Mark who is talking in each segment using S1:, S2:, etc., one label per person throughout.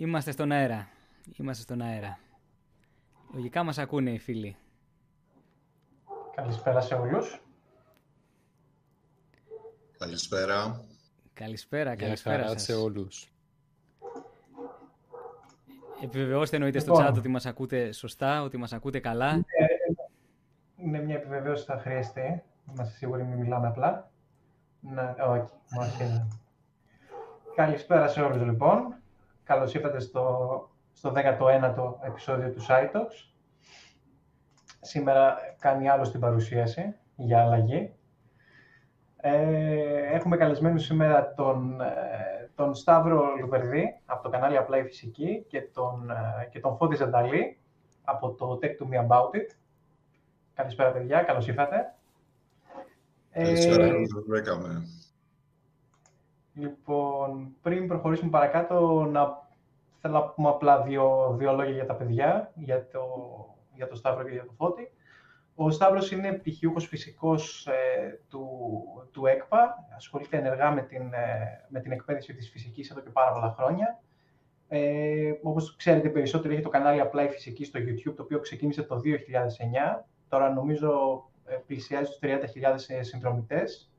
S1: Είμαστε στον αέρα. Είμαστε στον αέρα. Λογικά μας ακούνε οι φίλοι.
S2: Καλησπέρα σε όλους.
S3: Καλησπέρα.
S1: Καλησπέρα, καλησπέρα σας.
S4: σε όλους.
S1: Επιβεβαιώστε εννοείται στο
S2: Λοιπόν.
S1: chat ότι μας ακούτε σωστά, ότι μας ακούτε καλά.
S2: Ε, Είναι μια επιβεβαίωση που θα χρειαστεί. Είμαστε σίγουροι μην μιλάμε απλά. Να, όχι, όχι. Καλησπέρα σε όλους λοιπόν. Καλώς ήρθατε στο, στο 19ο επεισόδιο του SciTalks. Σήμερα κάνει άλλο την παρουσίαση για αλλαγή. Ε, έχουμε καλεσμένο σήμερα τον, ε, τον Σταύρο Λουβερδί από το κανάλι Απλά η Φυσική και τον, ε, και τον Φώτη Ζανταλή από το Tech to Me About It. Καλησπέρα παιδιά, καλώς ήρθατε.
S3: Καλησπέρα,
S2: Ε,
S3: καλώς σας βρήκαμε.
S2: Λοιπόν, πριν προχωρήσουμε παρακάτω, να θέλω να πούμε απλά δύο, δύο λόγια για τα παιδιά, για το, για το Σταύρο και για το Φώτη. Ο Σταύρος είναι πτυχιούχος φυσικός ε, του, του ΕΚΠΑ, ασχολείται ενεργά με την, ε, με την εκπαίδευση της φυσικής εδώ και πάρα πολλά χρόνια. Ε, όπως ξέρετε περισσότερο, έχει το κανάλι Απλά η Φυσική στο YouTube, το οποίο ξεκίνησε το 2009. Τώρα νομίζω ε, πλησιάζει στους 30.000 συνδρομητές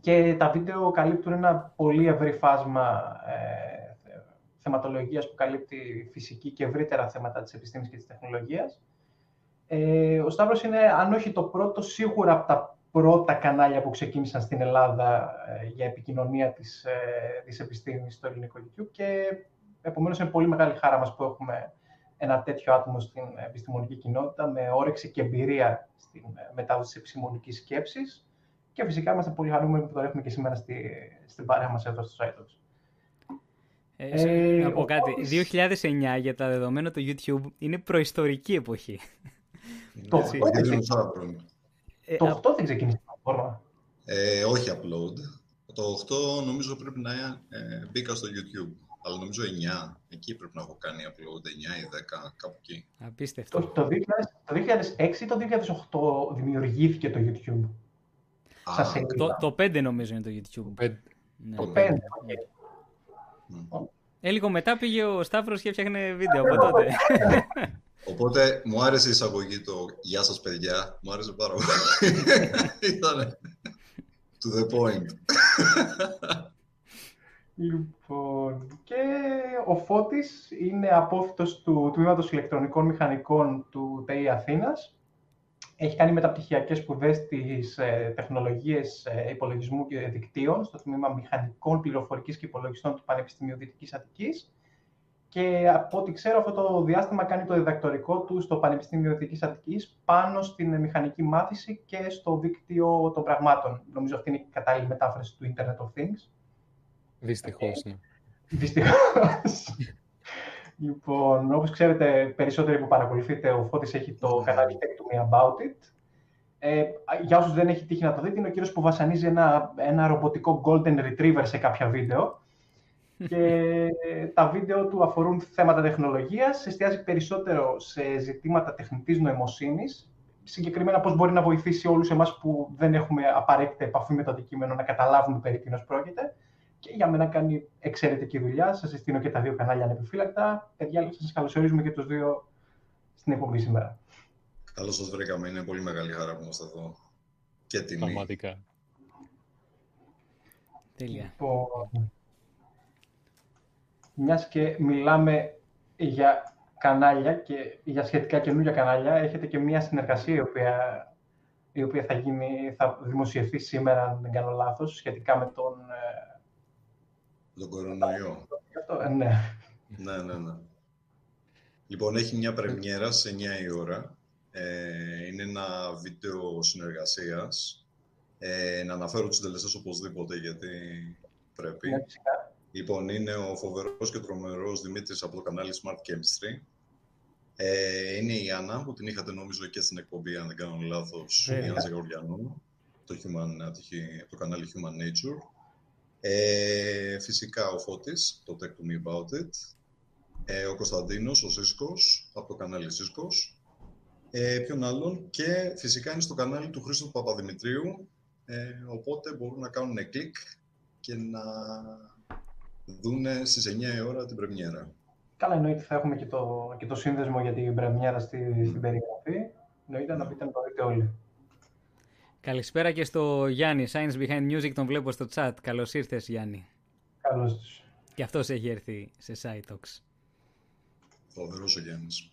S2: και τα βίντεο καλύπτουν ένα πολύ ευρύ φάσμα ε, θεματολογίας που καλύπτει φυσική και ευρύτερα θέματα της επιστήμης και της τεχνολογίας. Ε, ο Σταύρος είναι, αν όχι το πρώτο, σίγουρα από τα πρώτα κανάλια που ξεκίνησαν στην Ελλάδα ε, για επικοινωνία της, ε, της επιστήμης στο ελληνικό YouTube και επομένως είναι πολύ μεγάλη χαρά μας που έχουμε ένα τέτοιο άτομο στην επιστημονική κοινότητα με όρεξη και εμπειρία στην ε, μετάδοση της επιστημονικής σκέψης και φυσικά είμαστε πολύ χαρούμενοι που το έχουμε και σήμερα στη, στην παρέα μας εδώ στο site μας.
S1: Ε,
S2: Ε,
S1: να πω
S2: ο
S1: κάτι.
S2: Φώτης-
S1: 2009 για τα δεδομένα του YouTube είναι προϊστορική εποχή.
S2: Το
S3: Έτσι,
S2: οκτώ δεν
S3: δεινοσαύρων.
S1: Ε,
S2: Το
S1: α-
S2: 8 δεν ξεκίνησε η πλατφόρμα.
S3: Ε, όχι upload. Το 8 νομίζω πρέπει να ε, μπήκα στο YouTube. Αλλά νομίζω 9. Εκεί πρέπει να έχω κάνει upload. 9 ή 10, κάπου εκεί.
S1: απίστευτο.
S2: Το, το, 2000, το 2006 ή το 2008 δημιουργήθηκε το YouTube;
S3: Α,
S2: Σας σελίδα.
S1: Το, το 5 νομίζω είναι το YouTube.
S4: Πέντε.
S1: Ναι.
S2: Το
S4: Το
S2: 5.
S4: πέντε.
S3: μ.
S1: Ε, λίγο μετά πήγε ο Σταύρος και έφτιαχνε βίντεο από τότε.
S3: Οπότε μου άρεσε η εισαγωγή το «Γεια σας παιδιά». Μου άρεσε πάρα πολύ. Ήτανε to the point.
S2: Λοιπόν, και ο Φώτης είναι απόφυτος του Τμήματος Ηλεκτρονικών Μηχανικών του ΤΕΙ Αθήνας. Έχει κάνει μεταπτυχιακές σπουδές στις ε, τεχνολογίες ε, υπολογισμού και δικτύων στο Τμήμα Μηχανικών Πληροφορικής και Υπολογιστών του Πανεπιστημίου Δυτικής Αττικής. Και από ό,τι ξέρω, αυτό το διάστημα κάνει το διδακτορικό του στο Πανεπιστήμιο Δυτικής Αττικής πάνω στην μηχανική μάθηση και στο δίκτυο των πραγμάτων. Νομίζω αυτή είναι η κατάλληλη μετάφραση του Internet of Things.
S4: Δυστυχώς, ναι.
S2: Δυστυχώς. Λοιπόν, όπως ξέρετε, περισσότεροι που παρακολουθείτε, ο Φώτης έχει το κανάλι Tech to Me About It. Ε, για όσους δεν έχει τύχει να το δείτε, είναι ο κύριος που βασανίζει ένα, ένα ρομποτικό Golden Retriever σε κάποια βίντεο. και τα βίντεο του αφορούν θέματα τεχνολογίας, εστιάζει περισσότερο σε ζητήματα τεχνητής νοημοσύνης, συγκεκριμένα πώς μπορεί να βοηθήσει όλους εμάς που δεν έχουμε απαραίτητα επαφή με το αντικείμενο να καταλάβουμε περί τίνος πρόκειται. Και για μένα κάνει εξαιρετική δουλειά. Σας συστήνω και τα δύο κανάλια ανεπιφύλακτα. Παιδιά, σας καλωσορίζουμε και τους δύο στην εκπομπή σήμερα.
S3: Καλώς σας βρήκαμε. Είναι πολύ μεγάλη χαρά που είμαστε εδώ. Και τιμή.
S4: Πραγματικά.
S1: Τέλεια.
S2: Λοιπόν, Μιας και μιλάμε για κανάλια και για σχετικά καινούργια κανάλια, έχετε και μια συνεργασία η οποία, η οποία θα, γίνει, θα δημοσιευθεί σήμερα, αν δεν κάνω λάθος, σχετικά με τον... ε,
S3: Τον κορονοϊό.
S2: αυτό, ε, ναι.
S3: ναι, ναι, ναι. Λοιπόν, έχει μια πρεμιέρα σε 9 η ώρα. Ε, είναι ένα βίντεο συνεργασίας. Ε, να αναφέρω τους τελεστές οπωσδήποτε, γιατί πρέπει.
S2: ναι, φυσικά.
S3: Λοιπόν, είναι ο φοβερός και τρομερός Δημήτρης από το κανάλι Smart Chemistry. Ε, είναι η Άννα, που την είχατε νομίζω και στην εκπομπή, αν δεν κάνω λάθος, η
S1: Βέβαια.
S3: Άννα Ζεγοριανού, το, human, το, το κανάλι Human Nature. Ε, φυσικά ο Φώτης, το Tech to Me About It. Ε, ο Κωνσταντίνος, ο Σίσκος, από το κανάλι Σίσκος. Ε, ποιον άλλον; Και φυσικά είναι στο κανάλι του Χρήστο Παπαδημητρίου. Ε, οπότε μπορούν να κάνουν κλικ και να δούνε στις 9 η ώρα την πρεμιέρα.
S2: Καλά, εννοείται θα έχουμε και το, και το σύνδεσμο για την πρεμιέρα στη, στην περιγραφή. Εννοείται να μπείτε να το δείτε όλοι.
S1: Καλησπέρα και στο Γιάννη. Science Behind Music τον βλέπω στο chat. Καλώς ήρθες Γιάννη.
S2: Καλώς τους.
S1: Και αυτός έχει έρθει σε SciTalks.
S3: Φοβερός ο Γιάννης.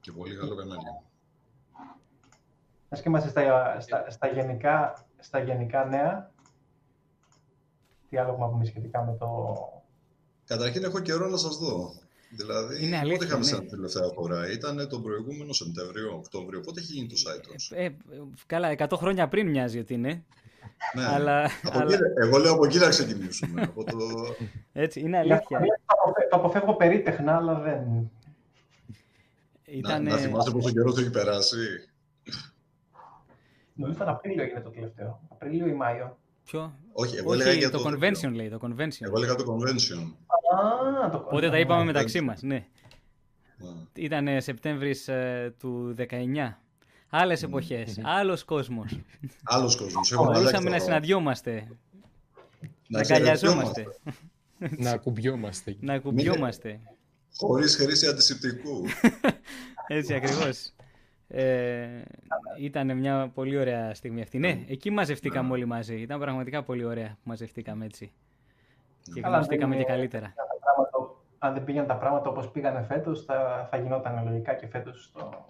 S3: Και πολύ καλό κανάλι.
S2: Ας και είμαστε στα, στα, στα, γενικά, στα γενικά νέα. Τι άλλο έχουμε να πούμε σχετικά με το...
S3: Καταρχήν έχω καιρό να σας δω. Δηλαδή,
S1: Είναι
S3: πότε
S1: αλήθεια,
S3: είχαμε
S1: ναι.
S3: σαν τελευταία φορά. Ήταν τον προηγούμενο Σεπτέμβριο, Οκτώβριο. Πότε έχει γίνει το site
S1: Ε, ε, καλά, 100 χρόνια πριν μοιάζει ότι είναι.
S3: Ναι.
S1: αλλά-
S3: Από
S1: αλλά-
S3: εκεί- εγώ λέω από εκεί να ξεκινήσουμε. από το...
S1: Έτσι, είναι
S2: Για
S1: αλήθεια.
S2: το αποφε- Το αποφεύγω περίτεχνα, αλλά δεν...
S1: Ήταν,
S3: να, να θυμάσαι πόσο καιρό το έχει περάσει.
S2: Νομίζω ήταν Απρίλιο έγινε το τελευταίο. Απρίλιο ή Μάιο.
S1: Ποιο;
S3: Όχι, εγώ
S1: Όχι,
S3: έλεγα για
S1: το
S3: το
S1: convention
S3: τέτοιο.
S1: λέει, το convention.
S3: Εγώ έλεγα το convention.
S2: Α, το
S1: Οπότε τα είπαμε μεταξύ μας, ναι.
S3: Ναι.
S1: Ήταν Σεπτέμβρης ε, του 19. Άλλες εποχές, άλλος κόσμος.
S3: Άλλος κόσμος. Έχουμε αλλάξει
S1: Μπορούσαμε
S3: το
S1: να
S3: ρόλο.
S1: συναντιόμαστε, να
S3: χαιρετιόμαστε.
S1: αγκαλιαζόμαστε,
S4: να ακουμπιόμαστε.
S1: να ακουμπιόμαστε.
S3: Χωρίς χρήση αντισηπτικού.
S1: Έτσι ακριβώς. Ε, ήταν μια πολύ ωραία στιγμή αυτή. Ναι, εκεί μαζευτήκαμε όλοι μαζί. Ήταν πραγματικά πολύ ωραία που μαζευτήκαμε έτσι. Και
S2: Καλά,
S1: γνωριστήκαμε
S2: δεν
S1: και
S2: είναι-
S1: καλύτερα.
S2: τα πράγματα- αν δεν πήγαν τα πράγματα όπως πήγανε φέτος, θα, θα γινόταν λογικά και φέτος στο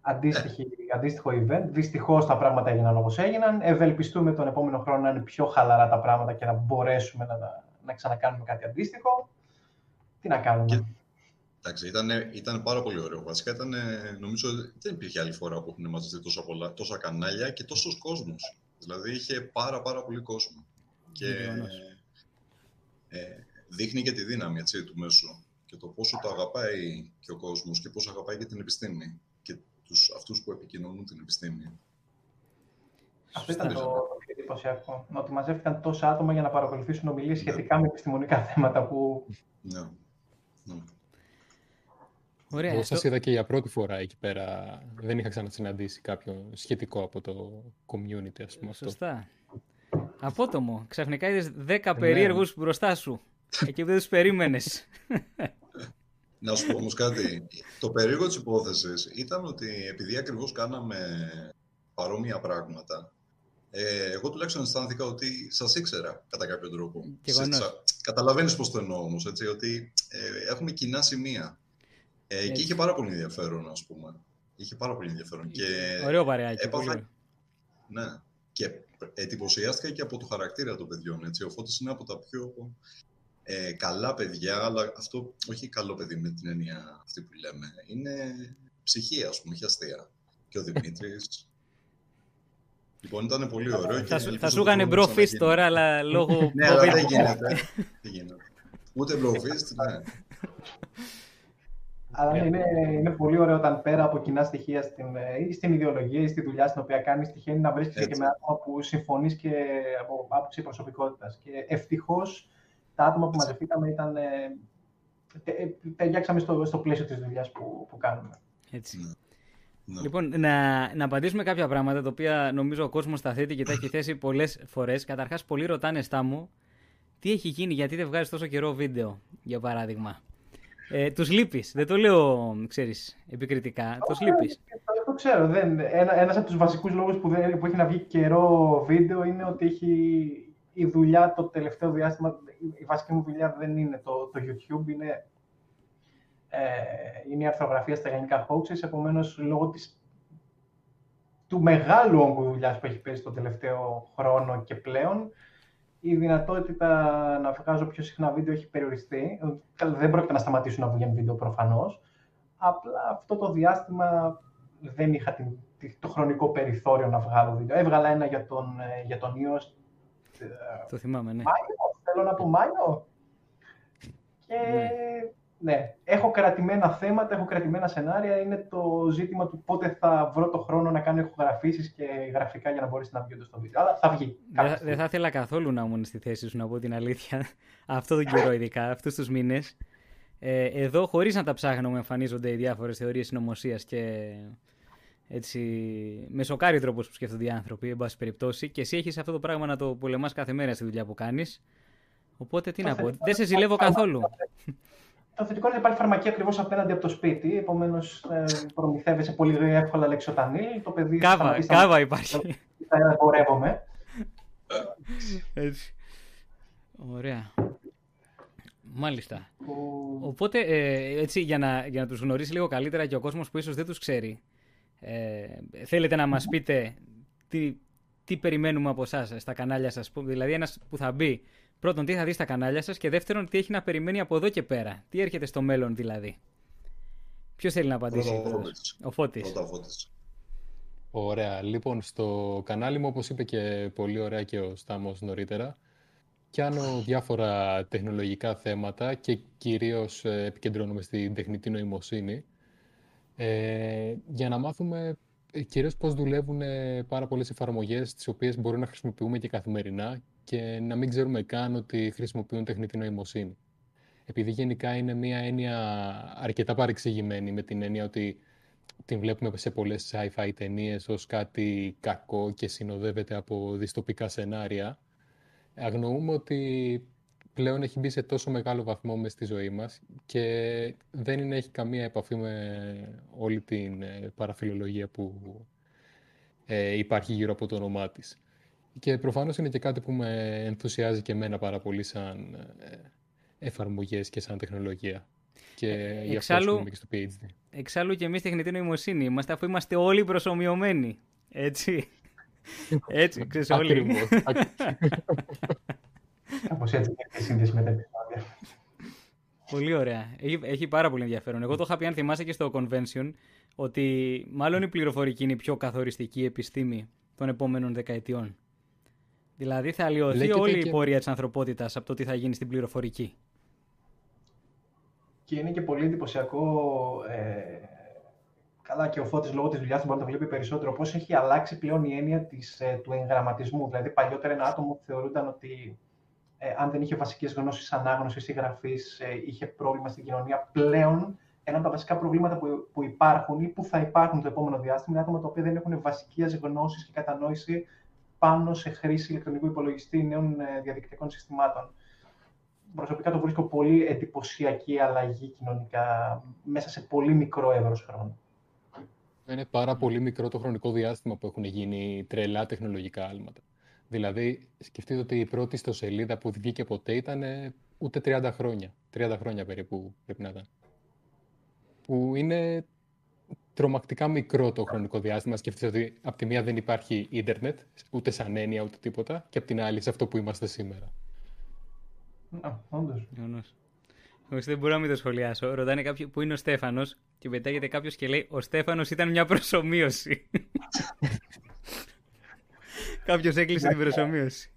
S2: αντίστοιχη, αντίστοιχο event. Δυστυχώς τα πράγματα έγιναν όπως έγιναν. Ευελπιστούμε τον επόμενο χρόνο να είναι πιο χαλαρά τα πράγματα και να μπορέσουμε να, να, να ξανακάνουμε κάτι αντίστοιχο. Τι να κάνουμε;
S3: Και- Εντάξει, ήταν, ήταν πάρα πολύ ωραίο. Βασικά ήταν, νομίζω, δεν υπήρχε άλλη φορά που έχουν μαζευτεί τόσα, πολλά, τόσα κανάλια και τόσος κόσμος. Δηλαδή είχε πάρα πάρα πολύ κόσμο. Και
S1: Γεγονός.
S3: ε, δείχνει και τη δύναμη έτσι, του μέσου και το πόσο το αγαπάει και ο κόσμος και πόσο αγαπάει και την επιστήμη και τους, αυτούς που επικοινωνούν την επιστήμη.
S2: Αυτό ήταν το,
S3: Σωστά.
S2: το πιο εντυπωσιακό. Ότι μαζεύτηκαν τόσα άτομα για να παρακολουθήσουν ομιλίες σχετικά με επιστημονικά θέματα που
S3: Ναι. ναι.
S1: Ωραία.
S4: Εγώ
S1: αυτό-
S4: σας είδα και για πρώτη φορά εκεί πέρα. Δεν είχα ξανασυναντήσει κάποιον σχετικό από το community, ας πούμε. Αυτό.
S1: Σωστά. Απότομο. Ξαφνικά είδες 10
S3: Ναι.
S1: περίεργους μπροστά σου. Εκεί που δεν τους περίμενες.
S3: Να σου πω όμως κάτι. Το περίεργο της υπόθεσης ήταν ότι επειδή ακριβώς κάναμε παρόμοια πράγματα, ε, εγώ τουλάχιστον αισθάνθηκα ότι σας ήξερα κατά κάποιο τρόπο.
S1: Γεγονός.
S3: Σε- σα- Καταλαβαίνεις πώς το εννοώ όμως, έτσι, ότι ε, έχουμε κοινά σημεία. Ε,
S1: Έτσι.
S3: και είχε πάρα πολύ ενδιαφέρον, ας πούμε. Είχε πάρα πολύ ενδιαφέρον. Και,
S1: Ωραίο παρεάκι.
S3: έπαθα-
S1: πολύ ωραίο.
S3: ναι. Και εντυπωσιάστηκα και από το χαρακτήρα των παιδιών. Έτσι. Ο Φώτης είναι από τα πιο ε, καλά παιδιά, αλλά αυτό όχι καλό παιδί με την έννοια αυτή που λέμε. Είναι ψυχή, ας πούμε, έχει αστεία. Και ο Δημήτρης. λοιπόν, ήταν πολύ ωραίο. και
S1: Θα, σου-
S3: ελπίζω
S1: θα σου
S3: το
S1: έκανε
S3: χρόνο να
S1: bro fist
S3: ξαναγίνει.
S1: τώρα, αλλά λόγω
S3: Ναι, αλλά
S1: COVID.
S3: δεν γίνεται. δεν γίνεται. Ούτε bro fist, ναι.
S2: Αλλά ναι, είναι, είναι πολύ ωραίο όταν πέρα από κοινά στοιχεία στην, ε, ή στην ιδεολογία ή στη δουλειά στην οποία κάνεις, τυχαίνει να βρίσκεσαι και
S3: Έτσι.
S2: με άτομα που συμφωνείς και από άποψη προσωπικότητας. Και ευτυχώς τα άτομα που μαζευτήκαμε ήταν. ε, τε- ε, ταιριάξαμε στο, στο πλαίσιο της δουλειάς που, που κάνουμε.
S1: Έτσι.
S3: Ναι. Ναι.
S1: Λοιπόν, να, να απαντήσουμε κάποια πράγματα τα οποία νομίζω ο κόσμος τα θέτει και τα έχει θέσει πολλές φορές. Καταρχάς, πολλοί ρωτάνε στα μου τι έχει γίνει, γιατί δεν βγάζει τόσο καιρό βίντεο, για παράδειγμα; Ε, τους λείπεις. Δεν το λέω, ξέρεις, επικριτικά. Τους λείπεις.
S2: Το, το ξέρω. Δεν, ένα, ένας από τους βασικούς λόγους που, δεν, που έχει να βγει καιρό βίντεο είναι ότι έχει η δουλειά το τελευταίο διάστημα, η βασική μου δουλειά δεν είναι το, το YouTube, είναι, ε, είναι η αρθρογραφία στα γενικά hoaxes, επομένως λόγω της, του μεγάλου όγκου δουλειάς που έχει πέσει το τελευταίο χρόνο και πλέον, η δυνατότητα να βγάζω πιο συχνά βίντεο έχει περιοριστεί. Καλά, Δεν πρόκειται να σταματήσουν να βγαίνουν βίντεο προφανώς, Απλά αυτό το διάστημα δεν είχα την, τη- το χρονικό περιθώριο να βγάλω βίντεο. Έβγαλα ένα για τον, ε, για τον ιό ε,
S1: Το θυμάμαι, ναι.
S2: Μάιο, θέλω να πω Μάιο. Και ναι, έχω κρατημένα θέματα, έχω κρατημένα σενάρια. Είναι το ζήτημα του πότε θα βρω το χρόνο να κάνω ηχογραφήσεις και γραφικά για να μπορέσει να βγει όντως το βίντεο. Αλλά θα βγει. κάποια
S1: Δεν θα-
S2: στιγμή.
S1: δεν θα ήθελα καθόλου να ήμουν στη θέση σου, να πω την αλήθεια. Αυτό τον καιρό, ειδικά, αυτούς τους μήνες. Ε, εδώ, χωρίς να τα ψάχνω, μου εμφανίζονται οι διάφορες θεωρίες συνωμοσίας και έτσι. Με σοκάρει ο τρόπος που σκέφτονται οι άνθρωποι, εν πάση περιπτώσει. Και εσύ έχεις αυτό το πράγμα να το πολεμάς κάθε μέρα στη δουλειά που κάνεις. Οπότε τι να πω, δεν σε ζηλεύω καθόλου.
S2: Το θετικό είναι ότι υπάρχει φαρμακεία ακριβώς απέναντι από το σπίτι. Επομένως, ε, προμηθεύεσαι πολύ εύκολα λεξοτανίλ. Το παιδί
S1: κάβα, κάβα υπάρχει.
S2: Θα εμπορεύομαι.
S1: Έτσι. Ωραία. Μάλιστα. Οπότε, ε, έτσι, για να, για να τους γνωρίσει λίγο καλύτερα και ο κόσμος που ίσως δεν τους ξέρει, ε, θέλετε να μας πείτε τι, τι περιμένουμε από εσάς στα κανάλια σας, δηλαδή ένας που θα μπει πρώτον τι θα δεις στα κανάλια σας και δεύτερον τι έχει να περιμένει από εδώ και πέρα, τι έρχεται στο μέλλον δηλαδή. Ποιος θέλει να απαντήσει.
S3: ο Φώτης. Ο Φώτης.
S4: Ωραία. Λοιπόν, στο κανάλι μου, όπως είπε και πολύ ωραία και ο Στάμος νωρίτερα, Πιάνω διάφορα τεχνολογικά θέματα και κυρίως ε, επικεντρώνομαι στην τεχνητή νοημοσύνη ε, για να μάθουμε ε, κυρίως πώς δουλεύουν ε, πάρα πολλές εφαρμογές τις οποίες μπορούμε να χρησιμοποιούμε και καθημερινά και να μην ξέρουμε καν ότι χρησιμοποιούν τεχνητή νοημοσύνη. Επειδή γενικά είναι μια έννοια αρκετά παρεξηγημένη με την έννοια ότι την βλέπουμε σε πολλές sci-fi ταινίες ως κάτι κακό και συνοδεύεται από δυστοπικά σενάρια, αγνοούμε ότι πλέον έχει μπει σε τόσο μεγάλο βαθμό μες στη ζωή μας και δεν είναι, έχει καμία επαφή με όλη την ε, παραφιλολογία που ε, υπάρχει γύρω από το όνομά της. Και προφανώς είναι και κάτι που με ενθουσιάζει και εμένα πάρα πολύ σαν ε, εφαρμογές και σαν τεχνολογία. Και ε, εξάλλου, και στο PhD.
S1: Εξάλλου και εμείς τεχνητή νοημοσύνη είμαστε αφού είμαστε όλοι προσωμιωμένοι. Έτσι. Έτσι, ξέρεις όλοι.
S2: Κάπως έτσι έχει σύνδεση με τα επεισόδια.
S1: Πολύ ωραία. Έχει, έχει πάρα πολύ ενδιαφέρον. Εγώ το είχα πει, αν θυμάσαι και στο convention, ότι μάλλον η πληροφορική είναι η πιο καθοριστική επιστήμη των επόμενων δεκαετιών. Δηλαδή θα αλλοιωθεί όλη η πορεία της ανθρωπότητας από το τι θα γίνει στην πληροφορική.
S2: Και είναι και πολύ εντυπωσιακό ε, καλά και ο Φώτης λόγω της δουλειάς του μπορεί να το βλέπει περισσότερο, πώς έχει αλλάξει πλέον η έννοια της, ε, του εγγραμματισμού. Δηλαδή, παλιότερα ένα άτομο που θεωρούνταν ότι ε, αν δεν είχε βασικές γνώσεις ανάγνωσης ή γραφής, ε, είχε πρόβλημα στην κοινωνία. Πλέον, ένα από τα βασικά προβλήματα που, που υπάρχουν ή που θα υπάρχουν το επόμενο διάστημα είναι άτομα τα οποία δεν έχουν βασικές γνώσεις και κατανόηση πάνω σε χρήση ηλεκτρονικού υπολογιστή νέων ε, διαδικτυακών συστημάτων. Προσωπικά το βρίσκω πολύ εντυπωσιακή αλλαγή κοινωνικά μέσα σε πολύ μικρό εύρος χρόνου.
S4: Είναι πάρα πολύ μικρό το χρονικό διάστημα που έχουν γίνει τρελά τεχνολογικά άλματα. Δηλαδή, σκεφτείτε ότι η πρώτη ιστοσελίδα που βγήκε ποτέ ήταν ούτε 30 χρόνια. 30 χρόνια περίπου πρέπει να ήταν. Που είναι τρομακτικά μικρό το χρονικό διάστημα. Σκεφτείτε ότι από τη μία δεν υπάρχει ίντερνετ, ούτε σαν έννοια, ούτε τίποτα, και από την άλλη σε αυτό που είμαστε σήμερα.
S2: Να, όντως.
S1: Όχι, δεν μπορώ να μην το σχολιάσω. Ρωτάνε κάποιοι που είναι ο Στέφανος; Και πετάγεται κάποιος και λέει Ο Στέφανος ήταν μια προσωμείωση. κάποιος έκλεισε την προσωμείωση.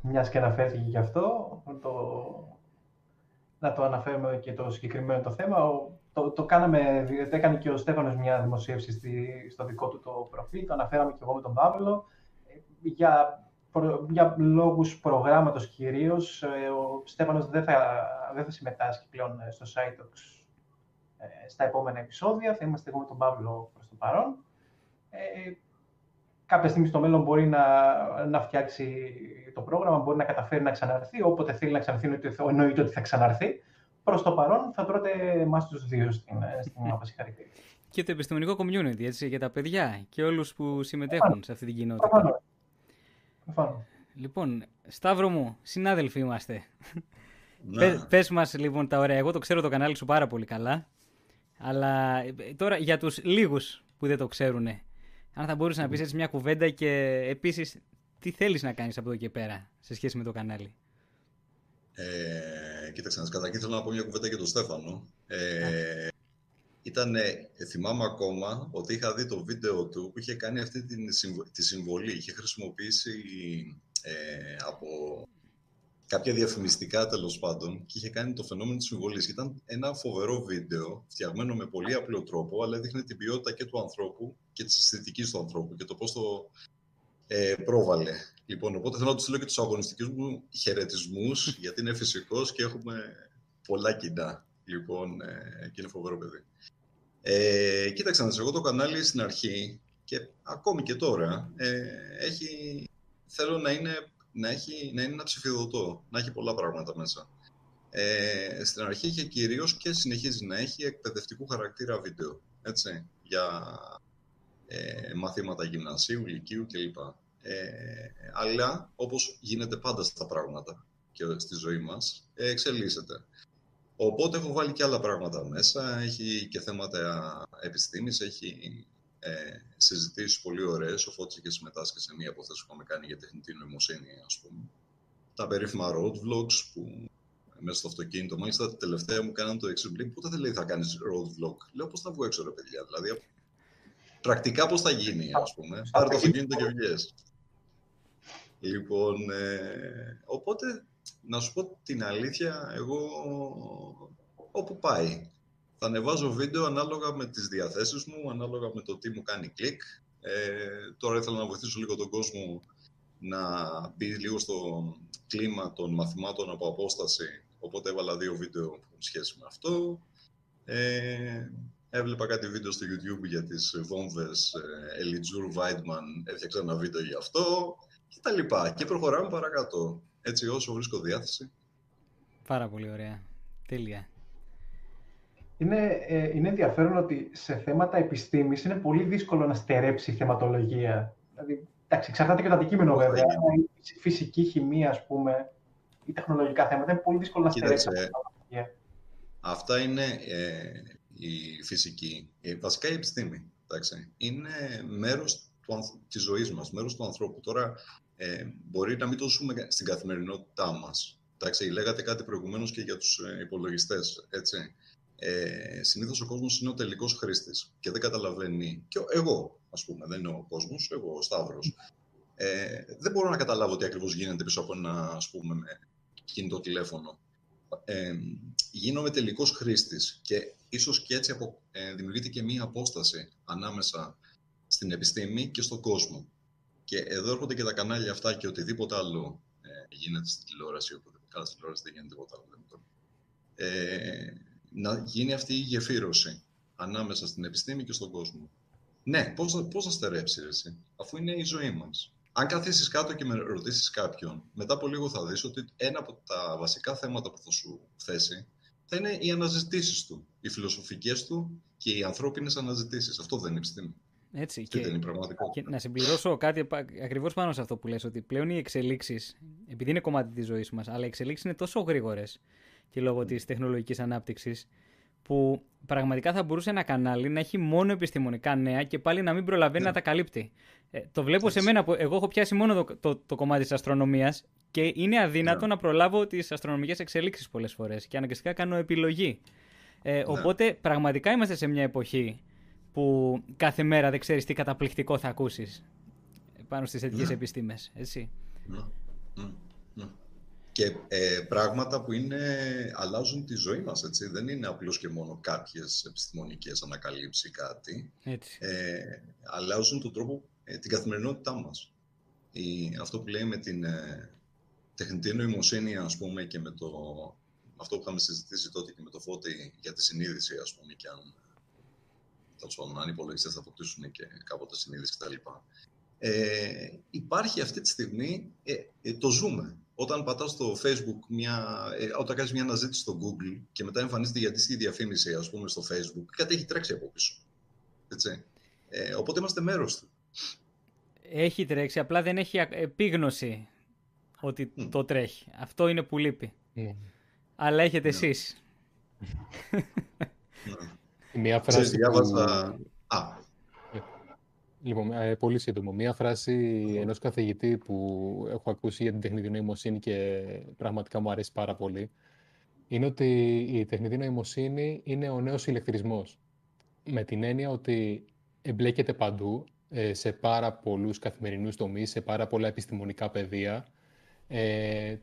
S2: Μιας και αναφέρθηκε γι' αυτό, το... να το αναφέρουμε και το συγκεκριμένο το θέμα. Το, το κάναμε, το έκανε και ο Στέφανος μια δημοσίευση στη, στο δικό του το προφίλ, το αναφέραμε και εγώ με τον Παύλο. Για για λόγους προγράμματος κυρίως, ε, ο Στέφανος δεν θα, δεν θα συμμετάσχει πλέον ε, στο SiteDocs ε, στα επόμενα επεισόδια. Θα είμαστε εγώ με τον Παύλο προς το παρόν. Ε, κάποια στιγμή στο μέλλον μπορεί να, να φτιάξει το πρόγραμμα, μπορεί να καταφέρει να ξαναρθεί. Όποτε θέλει να ξαναρθεί, εννοείται ότι θα ξαναρθεί. Προς το παρόν θα τρώτε εμά του δύο στην, στην συγχαρητήρια.
S1: Και το επιστημονικό community, έτσι, για τα παιδιά και όλους που συμμετέχουν σε αυτή την κοινότητα. Λοιπόν, Σταύρο μου, συνάδελφοι είμαστε. Ναι. Πες μας λοιπόν τα ωραία. Εγώ το ξέρω το κανάλι σου πάρα πολύ καλά. Αλλά ε, τώρα για τους λίγους που δεν το ξέρουν, αν θα μπορούσες να πεις έτσι μια κουβέντα και επίσης τι θέλεις να κάνεις από εδώ και πέρα σε σχέση με το κανάλι;
S3: Ε, κοίταξε, καταρχήν θέλω να πω μια κουβέντα για τον Στέφανο. Ε, ήταν, θυμάμαι ακόμα ότι είχα δει το βίντεο του που είχε κάνει αυτή τη συμβολή. Είχε χρησιμοποιήσει ε, από κάποια διαφημιστικά τέλος πάντων και είχε κάνει το φαινόμενο της συμβολής. Ήταν ένα φοβερό βίντεο, φτιαγμένο με πολύ απλό τρόπο, αλλά έδειχνε την ποιότητα και του ανθρώπου και της αισθητικής του ανθρώπου και το πώς το ε, πρόβαλε. Λοιπόν, οπότε θέλω να τους στείλω και τους αγωνιστικούς μου χαιρετισμούς, γιατί είναι φυσικός και έχουμε πολλά κοινά. Λοιπόν, ε, και είναι φοβερό παιδί. Ε, κοίταξε να εγώ το κανάλι στην αρχή και ακόμη και τώρα ε, έχει, θέλω να είναι να, έχει, να είναι ένα ψηφιδωτό, να έχει πολλά πράγματα μέσα. Ε, στην αρχή είχε κυρίως και συνεχίζει να έχει εκπαιδευτικού χαρακτήρα βίντεο. Έτσι, για ε, μαθήματα γυμνασίου, λυκείου κλπ. Ε, αλλά, όπως γίνεται πάντα στα πράγματα και στη ζωή μας, ε, εξελίσσεται. Οπότε έχω βάλει και άλλα πράγματα μέσα. Έχει και θέματα επιστήμης, έχει ε, συζητήσεις πολύ ωραίες. Ο Φώτης είχε συμμετάσχει σε μία από αυτές που είχαμε κάνει για τεχνητή νοημοσύνη, ας πούμε. Τα περίφημα road vlogs που μέσα στο αυτοκίνητο. Μάλιστα, τα τελευταία μου κάναν το εξή. Πότε δεν λέει θα κάνεις road vlog. Λέω πώς θα βγω έξω, ρε παιδιά. Δηλαδή, πρακτικά πώς θα γίνει, ας πούμε. Πάρε το αυτοκίνητο και βγες. Λοιπόν, ε, οπότε, να σου πω την αλήθεια, εγώ όπου πάει. Θα ανεβάζω βίντεο ανάλογα με τις διαθέσεις μου, ανάλογα με το τι μου κάνει κλικ. Ε, τώρα ήθελα να βοηθήσω λίγο τον κόσμο να μπει λίγο στο κλίμα των μαθημάτων από απόσταση, οπότε έβαλα δύο βίντεο που έχουν σχέση με αυτό. Ε, έβλεπα κάτι βίντεο στο YouTube για τις βόμβες ε, Elitjur Weidman, έφτιαξα ένα βίντεο για αυτό και τα λοιπά. Και προχωράμε παρακάτω, έτσι όσο βρίσκω διάθεση.
S1: Πάρα πολύ ωραία. Τέλεια.
S2: Είναι, ε, είναι ενδιαφέρον ότι σε θέματα επιστήμης είναι πολύ δύσκολο να στερέψει η θεματολογία. Δηλαδή, εντάξει, εξαρτάται και το αντικείμενο βέβαια. Η φυσική, χημεία, ας πούμε, ή τεχνολογικά θέματα είναι πολύ δύσκολο να στερέψει.
S3: Αυτά είναι ε, η φυσική, ε, βασικά η επιστήμη. Εντάξει. Είναι μέρος του, της ζωής μας, μέρος του ανθρώπου. Τώρα ε, μπορεί να μην το ζούμε στην καθημερινότητά μας. Εντάξει, λέγατε κάτι προηγουμένως και για τους ε, υπολογιστές, έτσι. Ε, συνήθως ο κόσμος είναι ο τελικός χρήστης και δεν καταλαβαίνει, και εγώ ας πούμε, δεν είναι ο κόσμος, εγώ ο Σταύρος, ε, δεν μπορώ να καταλάβω τι ακριβώς γίνεται πίσω από ένα ας πούμε, κινητό τηλέφωνο. Ε, γίνομαι τελικός χρήστης και ίσως και έτσι απο, ε, δημιουργείται και μία απόσταση ανάμεσα στην επιστήμη και στον κόσμο. Και εδώ έρχονται και τα κανάλια αυτά και οτιδήποτε άλλο ε, γίνεται στην τηλεόραση, οπότε καλά στην τηλεόραση δεν γίνεται τίποτα άλλο. Ε, να γίνει αυτή η γεφύρωση ανάμεσα στην επιστήμη και στον κόσμο. Ναι, πώς, πώς θα στερέψει εσύ, αφού είναι η ζωή μας. Αν καθίσεις κάτω και με ρωτήσεις κάποιον, μετά από λίγο θα δεις ότι ένα από τα βασικά θέματα που θα σου θέσει θα είναι οι αναζητήσεις του, οι φιλοσοφικές του και οι ανθρώπινες αναζητήσεις. Αυτό δεν είναι επιστήμη.
S1: Έτσι,
S3: και, δεν είναι πραγματικό.
S1: Και να συμπληρώσω κάτι ακριβώς πάνω σε αυτό που λες, ότι πλέον οι εξελίξεις, επειδή είναι κομμάτι της ζωής μας, αλλά οι εξελίξεις είναι τόσο γρήγορες και λόγω της τεχνολογικής ανάπτυξης, που πραγματικά θα μπορούσε ένα κανάλι να έχει μόνο επιστημονικά νέα και πάλι να μην προλαβαίνει να τα καλύπτει. Ε, το βλέπω Έτσι. σε μένα που εγώ έχω πιάσει μόνο το, το, το κομμάτι της αστρονομίας και είναι αδύνατο να προλάβω τις αστρονομικές εξελίξεις πολλές φορές και αναγκαστικά κάνω επιλογή. Ε, ναι. Οπότε πραγματικά είμαστε σε μια εποχή που κάθε μέρα δεν ξέρεις τι καταπληκτικό θα ακούσεις πάνω στις θετικές ναι. επιστήμες, έτσι.
S3: Ναι. Ναι. ναι. Και ε, πράγματα που είναι, αλλάζουν τη ζωή μας, έτσι. Δεν είναι απλώς και μόνο κάποιες επιστημονικές ανακαλύψεις ή κάτι.
S1: Έτσι.
S3: Ε, αλλάζουν τον τρόπο, ε, την καθημερινότητά μας. Η, αυτό που λέει με την ε, τεχνητή νοημοσύνη, ας πούμε, και με το, αυτό που είχαμε συζητήσει τότε και με το Φώτη για τη συνείδηση, ας πούμε, και αν αν οι υπολογιστές θα αποκτήσουν και κάποτε συνείδηση κτλ. Ε, υπάρχει αυτή τη στιγμή, ε, ε, το ζούμε. Όταν πατάς στο Facebook, μια, ε, όταν κάνεις μια αναζήτηση στο Google και μετά εμφανίζεται για τη διαφήμιση, ας πούμε, στο Facebook, κάτι έχει τρέξει από πίσω. Έτσι. Ε, οπότε είμαστε μέρος του.
S1: Έχει τρέξει, απλά δεν έχει επίγνωση ότι mm. το τρέχει. Αυτό είναι που λείπει. Mm. Αλλά έχετε yeah. εσείς.
S3: Ναι.
S4: Μία φράση
S3: διάβαζα... Που... Α.
S4: Λοιπόν, ε, πολύ σύντομο. Μία φράση ενός καθηγητή που έχω ακούσει για την τεχνητή νοημοσύνη και πραγματικά μου αρέσει πάρα πολύ είναι ότι η τεχνητή νοημοσύνη είναι ο νέος ηλεκτρισμός. Με την έννοια ότι εμπλέκεται παντού, ε, σε πάρα πολλούς καθημερινούς τομείς, σε πάρα πολλά επιστημονικά πεδία. Ε,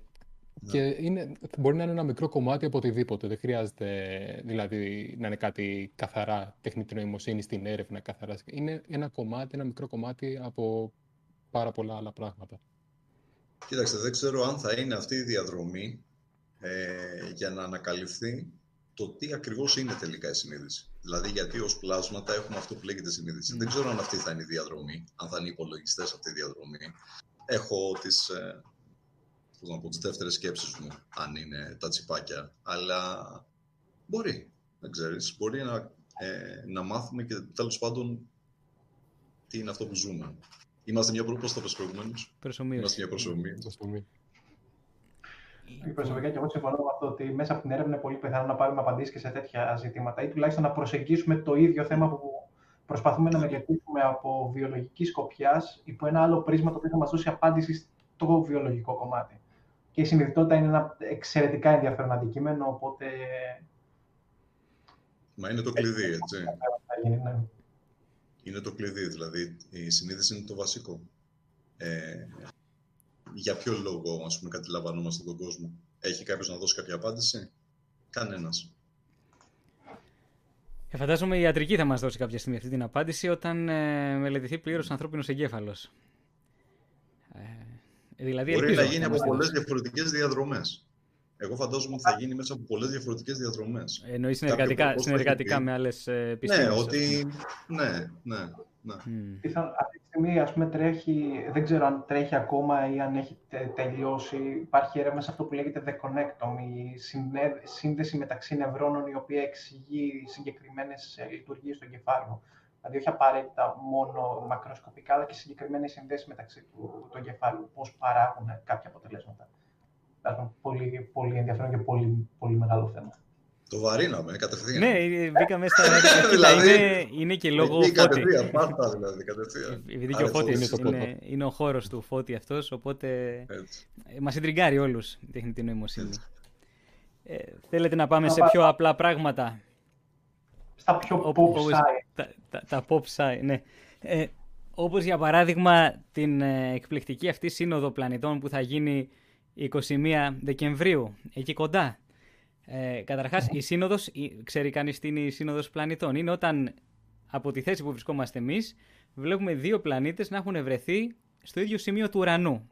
S4: ναι. Και είναι, μπορεί να είναι ένα μικρό κομμάτι από οτιδήποτε. Δεν χρειάζεται δηλαδή να είναι κάτι καθαρά τεχνητή νοημοσύνη στην έρευνα. Καθαρά. Είναι ένα κομμάτι, ένα μικρό κομμάτι από πάρα πολλά άλλα πράγματα.
S3: Κοίταξτε, δεν ξέρω αν θα είναι αυτή η διαδρομή ε, για να ανακαλυφθεί το τι ακριβώς είναι τελικά η συνείδηση. Δηλαδή, γιατί ως πλάσματα έχουμε αυτό που λέγεται συνείδηση. Mm. Δεν ξέρω αν αυτή θα είναι η διαδρομή, αν θα είναι οι υπολογιστές αυτή η διαδρομή. Έχω τις ε, πώς να πω, τις δεύτερες σκέψεις μου, αν είναι τα τσιπάκια. Αλλά μπορεί, δεν ξέρεις. Μπορεί να, ε, να μάθουμε και τέλος πάντων τι είναι αυτό που ζούμε. Είμαστε μια πώς το προηγουμένως. Είμαστε μια προσωμία.
S2: Προσωπικά και εγώ συμφωνώ με αυτό ότι μέσα από την έρευνα είναι πολύ πιθανό να πάρουμε απαντήσεις και σε τέτοια ζητήματα ή τουλάχιστον να προσεγγίσουμε το ίδιο θέμα που προσπαθούμε να μελετήσουμε από βιολογικής σκοπιάς υπό ένα άλλο πρίσμα το οποίο θα μας δώσει απάντηση στο βιολογικό κομμάτι. Και η συνειδητότητα είναι ένα εξαιρετικά ενδιαφέρον αντικείμενο, οπότε.
S3: Μα είναι το κλειδί, έτσι. Ναι. Είναι το κλειδί, δηλαδή η συνείδηση είναι το βασικό. Ε, για ποιο λόγο, ας πούμε, κατηλαμβανόμαστε τον κόσμο; Έχει κάποιος να δώσει κάποια απάντηση; Κανένας.
S1: Ε, φαντάζομαι η ιατρική θα μας δώσει κάποια στιγμή αυτή την απάντηση όταν ε, μελετηθεί πλήρως ανθρώπινος εγκέφαλος.
S3: Ε, δηλαδή, Μπορεί να γίνει από πολλές διαφορετικές διαδρομές. Εγώ φαντάζομαι ότι θα γίνει μέσα από πολλές διαφορετικές διαδρομές.
S1: Εννοείς συνεργατικά, συνεργατικά με άλλες επιστήμες.
S3: Ναι, ότι. Ναι, ναι. ναι.
S2: Mm. Αυτή τη στιγμή, ας πούμε, τρέχει, δεν ξέρω αν τρέχει ακόμα ή αν έχει τελειώσει. Υπάρχει έρευνα σε αυτό που λέγεται The Connectome, η σύνδεση μεταξύ νευρώνων, η οποία εξηγεί συγκεκριμένες λειτουργίες στο κεφάλαιο. Δηλαδή, όχι απαραίτητα μόνο μακροσκοπικά, αλλά και συγκεκριμένες συνδέσεις μεταξύ του, του εγκεφάλου, πώς παράγουν κάποια αποτελέσματα πολύ, πολύ ενδιαφέρον και πολύ, πολύ μεγάλο θέμα.
S3: Το βαρύναμε, κατευθείαν.
S1: Ναι, μπήκαμε στα δηλαδή, είναι, είναι και λόγω
S3: Φώτη. Κατευθείαν, πάντα δηλαδή, κατευθείαν.
S1: Επειδή και ο Φώτης είναι, είναι, ο χώρος του Φώτη αυτός, οπότε Έτσι. μας συντριγκάρει όλους η τεχνητή νοημοσύνη. Ε, θέλετε να πάμε σε πιο απλά πράγματα;
S2: Στα πιο pop side.
S1: Τα, τα, τα pop side, ναι. Ε, όπως για παράδειγμα την ε, εκπληκτική αυτή σύνοδο πλανητών που θα γίνει 21 Δεκεμβρίου, εκεί κοντά. Ε, καταρχάς, η σύνοδος, ξέρει κανείς τι είναι η σύνοδος πλανητών, είναι όταν από τη θέση που βρισκόμαστε εμείς βλέπουμε δύο πλανήτες να έχουν βρεθεί στο ίδιο σημείο του ουρανού.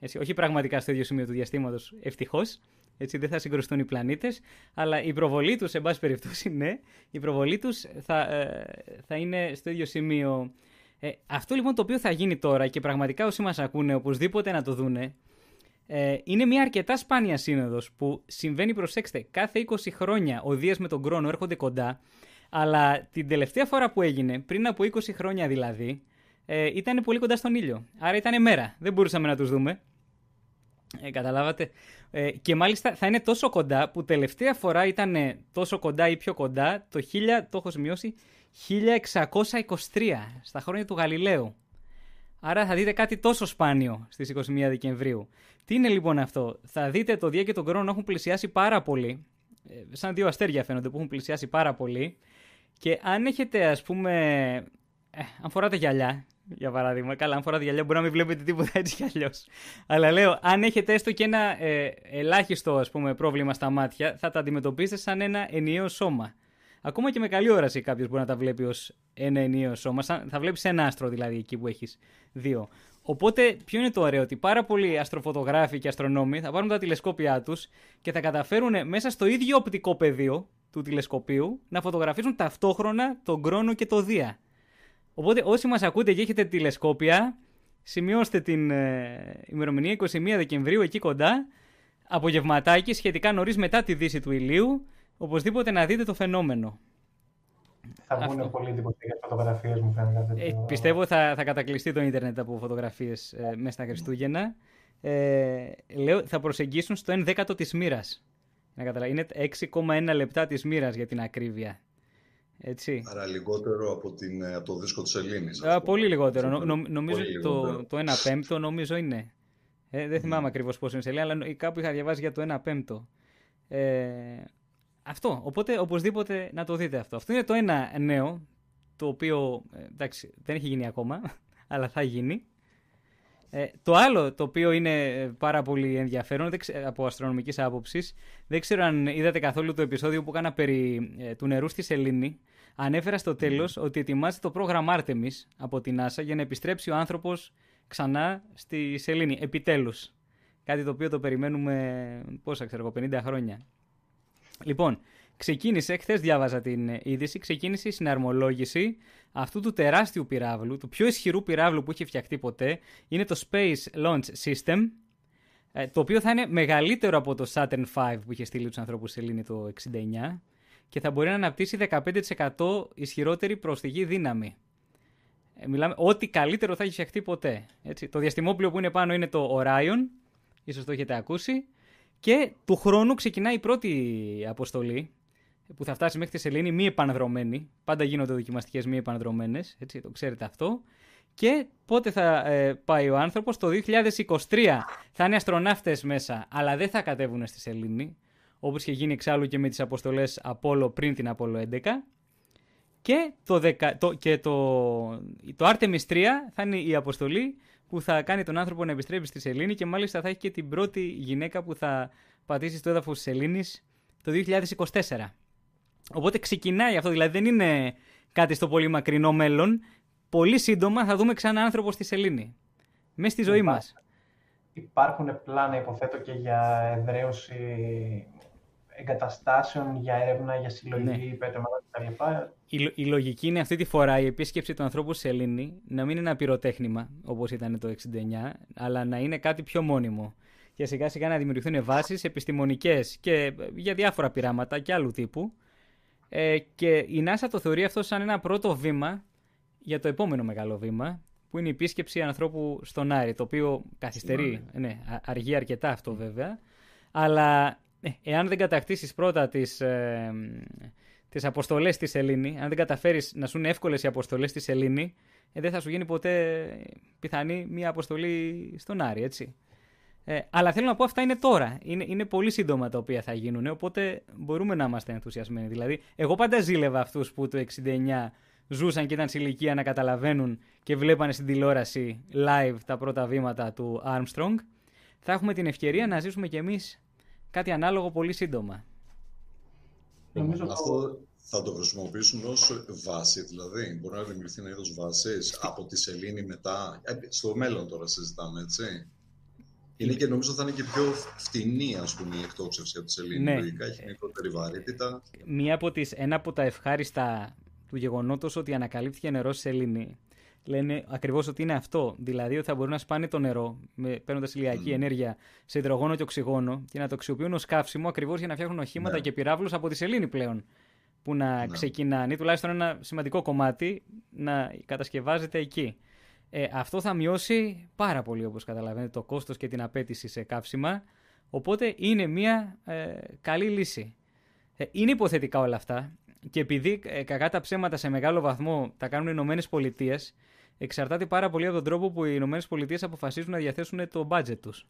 S1: Έτσι, όχι πραγματικά στο ίδιο σημείο του διαστήματος, ευτυχώς, έτσι δεν θα συγκρουστούν οι πλανήτες, αλλά η προβολή τους, σε πάση περιπτώσει, ναι, η προβολή τους θα, ε, θα είναι στο ίδιο σημείο. Ε, αυτό λοιπόν το οποίο θα γίνει τώρα και πραγματικά όσοι μας ακούνε οπωσδήποτε να το δούνε, ε, είναι μια αρκετά σπάνια σύνοδος που συμβαίνει, προσέξτε, κάθε 20 χρόνια ο Δίας με τον Κρόνο έρχονται κοντά, αλλά την τελευταία φορά που έγινε, πριν από 20 χρόνια δηλαδή, ε, ήταν πολύ κοντά στον ήλιο. Άρα ήταν μέρα. Δεν μπορούσαμε να τους δούμε. Ε, καταλάβατε. Ε, και μάλιστα θα είναι τόσο κοντά που τελευταία φορά ήταν τόσο κοντά ή πιο κοντά το 1000, το έχω σημειώσει, 1623, στα χρόνια του Γαλιλαίου. Άρα θα δείτε κάτι τόσο σπάνιο στις 21 Δεκεμβρίου. Τι είναι λοιπόν αυτό; Θα δείτε το Δία και τον Κρόνο να έχουν πλησιάσει πάρα πολύ. Ε, σαν δύο αστέρια φαίνονται που έχουν πλησιάσει πάρα πολύ. Και αν έχετε ας πούμε... Ε, αν φοράτε γυαλιά, για παράδειγμα. Καλά, αν φοράτε γυαλιά μπορεί να μην βλέπετε τίποτα έτσι κι αλλιώς. Αλλά λέω, αν έχετε έστω και ένα ε, ελάχιστο ας πούμε, πρόβλημα στα μάτια, θα τα αντιμετωπίσετε σαν ένα ενιαίο σώμα. Ακόμα και με καλή όραση κάποιος μπορεί να τα βλέπει ως ένα ενιαίο σώμα. Θα βλέπεις ένα άστρο δηλαδή εκεί που έχεις δύο. Οπότε, ποιο είναι το ωραίο, ότι πάρα πολλοί αστροφωτογράφοι και αστρονόμοι θα πάρουν τα τηλεσκόπια τους και θα καταφέρουν μέσα στο ίδιο οπτικό πεδίο του τηλεσκοπίου να φωτογραφίσουν ταυτόχρονα τον κρόνο και το Δία. Οπότε, όσοι μας ακούτε και έχετε τηλεσκόπια, σημειώστε την ε, ημερομηνία 21 Δεκεμβρίου εκεί κοντά, απογευματάκι σχετικά νωρίς μετά τη δύση του ηλίου, οπωσδήποτε να δείτε το φαινόμενο.
S2: Θα βγουν πολύ εντυπωσιακές φωτογραφίες, μου φαίνεται.
S1: Ε, πιστεύω θα, θα κατακλειστεί το ίντερνετ από φωτογραφίες ε, μέσα στα Χριστούγεννα. Ε, λέω, θα προσεγγίσουν στο 1 δέκατο της μοίρας. Είναι 6,1 λεπτά της μοίρας για την ακρίβεια. Έτσι.
S3: Άρα λιγότερο από, την, από το δίσκο της Ελλήνης.
S1: πολύ λιγότερο. Νο, νομίζω πολύ το, το 1 πέμπτο νομίζω είναι. Ε, δεν θυμάμαι mm. ακριβώς πόσο είναι σε αλλά κάπου είχα διαβάσει για το 1 πέμπτο. Ε, αυτό. Οπότε οπωσδήποτε να το δείτε αυτό. Αυτό είναι το ένα νέο, το οποίο ε, εντάξει, δεν έχει γίνει ακόμα, αλλά θα γίνει. Ε, το άλλο το οποίο είναι πάρα πολύ ενδιαφέρον από αστρονομικής άποψης, δεν ξέρω αν είδατε καθόλου το επεισόδιο που έκανα περί ε, του νερού στη Σελήνη. Ανέφερα στο τέλος ότι ετοιμάζεται το πρόγραμμα Artemis από την NASA για να επιστρέψει ο άνθρωπος ξανά στη Σελήνη, επιτέλους. Κάτι το οποίο το περιμένουμε, πόσα ξέρω 50 χρόνια. Λοιπόν, ξεκίνησε, χθες διάβαζα την είδηση, ξεκίνησε η συναρμολόγηση αυτού του τεράστιου πυράβλου, του πιο ισχυρού πυράβλου που έχει φτιαχτεί ποτέ. Είναι το Space Launch System. ε, το οποίο θα είναι μεγαλύτερο από το Saturn V που είχε στείλει τους ανθρώπους σε Σελήνη το 69 και θα μπορεί να αναπτύσσει 15% ισχυρότερη προσθήκη δύναμη. Ε, μιλάμε ό,τι καλύτερο θα έχει φτιαχτεί ποτέ. Έτσι. Το διαστημόπλαιο που είναι πάνω είναι το Orion, ίσως το έχετε ακούσει, και του χρόνου ξεκινάει η πρώτη αποστολή, που θα φτάσει μέχρι τη Σελήνη μη επανδρομένη. Πάντα γίνονται δοκιμαστικές μη επανδρομένες, έτσι, το ξέρετε αυτό. Και πότε θα ε, πάει ο άνθρωπος, το 2023 θα είναι αστροναύτες μέσα, αλλά δεν θα κατέβουν στη Σελήνη, όπως είχε γίνει εξάλλου και με τις αποστολές Apollo πριν την Apollo 11. Και το, δεκα, το, και το, το Artemis 3 θα είναι η αποστολή που θα κάνει τον άνθρωπο να επιστρέψει στη Σελήνη και μάλιστα θα έχει και την πρώτη γυναίκα που θα πατήσει στο έδαφος της Σελήνης το 2024. Οπότε ξεκινάει αυτό, δηλαδή δεν είναι κάτι στο πολύ μακρινό μέλλον. Πολύ σύντομα θα δούμε ξανά άνθρωπο στη Σελήνη. Μέσα στη ζωή μας.
S2: Υπάρχουν πλάνα, υποθέτω, και για εδραίωση εγκαταστάσεων, για έρευνα, για συλλογή ναι. κτλ.
S1: Η, η λογική είναι αυτή τη φορά η επίσκεψη του ανθρώπου στη Σελήνη να μην είναι ένα πυροτέχνημα, όπως ήταν το 69, αλλά να είναι κάτι πιο μόνιμο. Και σιγά σιγά να δημιουργηθούν βάσεις επιστημονικές και για διάφορα πειράματα και άλλου τύπου, ε, και η NASA το θεωρεί αυτό σαν ένα πρώτο βήμα για το επόμενο μεγάλο βήμα, που είναι η επίσκεψη ανθρώπου στον Άρη, το οποίο καθυστερεί, ναι, αργεί αρκετά αυτό βέβαια, αλλά ε, εάν δεν κατακτήσεις πρώτα τις, ε, τις αποστολές στη Σελήνη, αν δεν καταφέρεις να σου είναι εύκολες οι αποστολές στη Σελήνη, ε, δεν θα σου γίνει ποτέ πιθανή μια αποστολή στον Άρη, έτσι. Ε, αλλά θέλω να πω αυτά είναι τώρα. Είναι, είναι πολύ σύντομα τα οποία θα γίνουν. Οπότε μπορούμε να είμαστε ενθουσιασμένοι. Δηλαδή, εγώ πάντα ζήλευα αυτούς που το 69 ζούσαν και ήταν σε ηλικία να καταλαβαίνουν και βλέπανε στην τηλεόραση live τα πρώτα βήματα του Armstrong. Θα έχουμε την ευκαιρία να ζήσουμε κι εμείς κάτι ανάλογο πολύ σύντομα.
S3: Νομίζω αυτό θα το χρησιμοποιήσουν ως βάση, δηλαδή. Μπορεί να δημιουργηθεί ένα είδος βάσης από τη σελήνη μετά. Ε, στο μέλλον τώρα συζητάμε, έτσι. Είναι και νομίζω θα είναι και πιο φτηνή ας πούμε, η εκτόξευση από τη σελήνη. Ναι. Λογικά έχει μικρότερη βαρύτητα.
S1: Μία από τις, ένα από τα ευχάριστα του γεγονότος ότι ανακαλύφθηκε νερό στη σελήνη λένε ακριβώς ότι είναι αυτό. Δηλαδή ότι θα μπορούν να σπάνε το νερό παίρνοντας ηλιακή mm. ενέργεια σε υδρογόνο και οξυγόνο και να το αξιοποιούν ως καύσιμο ακριβώς για να φτιάχνουν οχήματα ναι. και πυράβλους από τη σελήνη πλέον. Που να ναι. ξεκινάνε, τουλάχιστον ένα σημαντικό κομμάτι να κατασκευάζεται εκεί. Ε, αυτό θα μειώσει πάρα πολύ, όπως καταλαβαίνετε, το κόστος και την απέτηση σε καύσιμα. Οπότε είναι μια ε, καλή λύση. Ε, είναι υποθετικά όλα αυτά και επειδή ε, κακά τα ψέματα σε μεγάλο βαθμό τα κάνουν οι Ηνωμένες Πολιτείες, εξαρτάται πάρα πολύ από τον τρόπο που οι Ηνωμένες Πολιτείες αποφασίζουν να διαθέσουν το budget τους.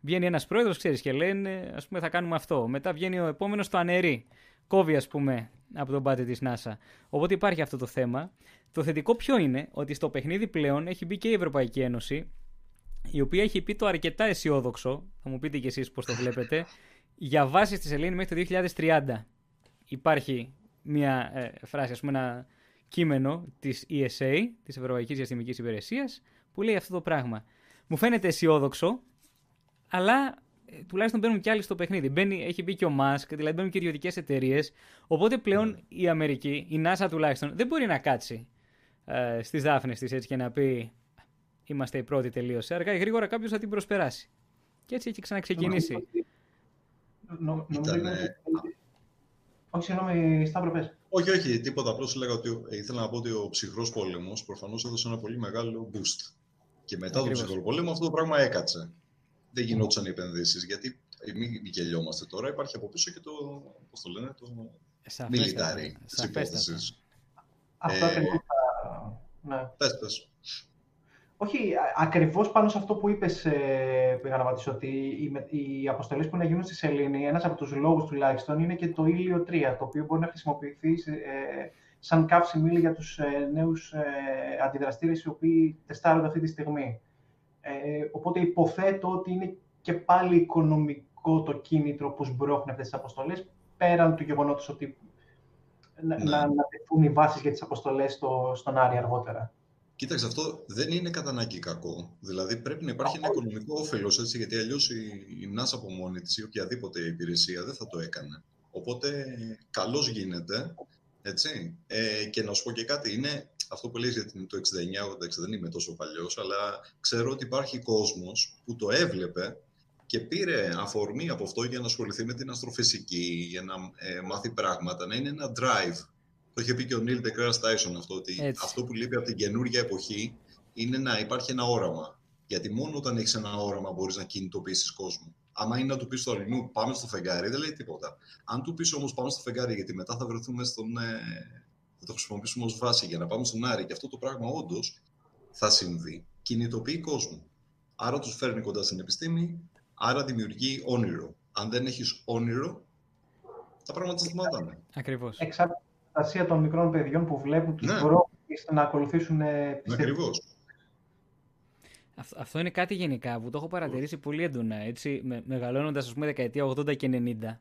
S1: Βγαίνει ένας πρόεδρος, ξέρεις, και λένε, ας πούμε, θα κάνουμε αυτό. Μετά βγαίνει ο επόμενος το ανερεί. Κόβει, ας πούμε, από τον budget της NASA. Οπότε υπάρχει αυτό το θέμα. Το θετικό ποιο είναι, ότι στο παιχνίδι πλέον έχει μπει και η Ευρωπαϊκή Ένωση, η οποία έχει πει το αρκετά αισιόδοξο, θα μου πείτε κι εσείς πώς το βλέπετε, για βάση στη σελήνη μέχρι το 2030. Υπάρχει μια ε, φράση, ας πούμε ένα κείμενο της ESA, της Ευρωπαϊκής Διαστημικής Υπηρεσίας, που λέει αυτό το πράγμα. Μου φαίνεται αισιόδοξο, αλλά ε, τουλάχιστον μπαίνουν κι άλλοι στο παιχνίδι. Μπαίνει, έχει μπει και ο Μάσκ, δηλαδή μπαίνουν και ιδιωτικές εταιρείες. Οπότε πλέον ναι. η Αμερική, η NASA τουλάχιστον, δεν μπορεί να κάτσει ε, στις δάφνες της έτσι και να πει Είμαστε οι πρώτοι τελείωσε. Αργά ή γρήγορα κάποιος θα την προσπεράσει. Και έτσι έχει ξαναξεκινήσει.
S2: Όχι, συγγνώμη, Σταύρο, πες.
S3: Όχι, όχι, τίποτα. Απλώς έλεγα ότι ήθελα να πω ότι ο ψυχρός πόλεμος προφανώς έδωσε ένα πολύ μεγάλο boost. Και μετά τον ψυχρό πόλεμο αυτό το πράγμα έκατσε. Δεν γινόντουσαν οι επενδύσεις. Γιατί μην γελιόμαστε τώρα, υπάρχει από πίσω και το. Πώς το λένε, το. Military της υπόθεσης.
S2: Αυτό ακριβώς.
S3: Ναι. Πες, πες.
S2: Όχι, ακριβώς πάνω σε αυτό που είπες, ε, πήγα να απαντήσω, ότι οι, οι αποστολές που να γίνουν στη Σελήνη, ένας από τους λόγους τουλάχιστον είναι και το ήλιο 3, το οποίο μπορεί να χρησιμοποιηθεί ε, σαν καύση για τους ε, νέους ε, αντιδραστήρες οι οποίοι τεστάρονται αυτή τη στιγμή. Ε, οπότε υποθέτω ότι είναι και πάλι οικονομικό το κίνητρο που σμπρώχνουν αυτές τις αποστολές, πέραν του γεγονότος ότι να, ναι. να, να τεθούν οι βάσεις για τις αποστολές στο, στον Άρη αργότερα.
S3: Κοίταξε, αυτό δεν είναι κατά ανάγκη κακό. Δηλαδή πρέπει να υπάρχει ένα οικονομικό όφελος, γιατί αλλιώς η NASA από μόνη της ή οποιαδήποτε υπηρεσία δεν θα το έκανε. Οπότε καλώς γίνεται. Έτσι. Ε, και να σου πω και κάτι, είναι αυτό που λέει για το 69, εντάξει, δεν είμαι τόσο παλιός, αλλά ξέρω ότι υπάρχει κόσμος που το έβλεπε και πήρε αφορμή από αυτό για να ασχοληθεί με την αστροφυσική, για να ε, μάθει πράγματα, να είναι ένα drive. Το είχε πει και ο Νίλ deGrasse Tyson αυτό, ότι αυτό που λείπει από την καινούργια εποχή είναι να υπάρχει ένα όραμα. Γιατί μόνο όταν έχεις ένα όραμα μπορείς να κινητοποιήσεις κόσμο. Άμα είναι να του πεις στο αλληνού πάμε στο φεγγάρι, δεν λέει τίποτα. Αν του πεις όμως πάμε στο φεγγάρι, γιατί μετά θα βρεθούμε στον. Ε, θα το χρησιμοποιήσουμε ως βάση για να πάμε στον Άρη, και αυτό το πράγμα όντως θα συμβεί, κινητοποιεί κόσμο. Άρα τους φέρνει κοντά στην επιστήμη, άρα δημιουργεί όνειρο. Αν δεν έχεις όνειρο, τα πράγματα σταματάνε.
S1: Ακριβώς.
S2: Εξαρτασία των μικρών παιδιών που βλέπουν τους ναι. να ακολουθήσουν
S3: επιστήμη. Ακριβώς.
S1: Αυτό είναι κάτι γενικά που το έχω παρατηρήσει πολύ έντονα. Έτσι, με, μεγαλώνοντας, ας πούμε, δεκαετία 80 και 90.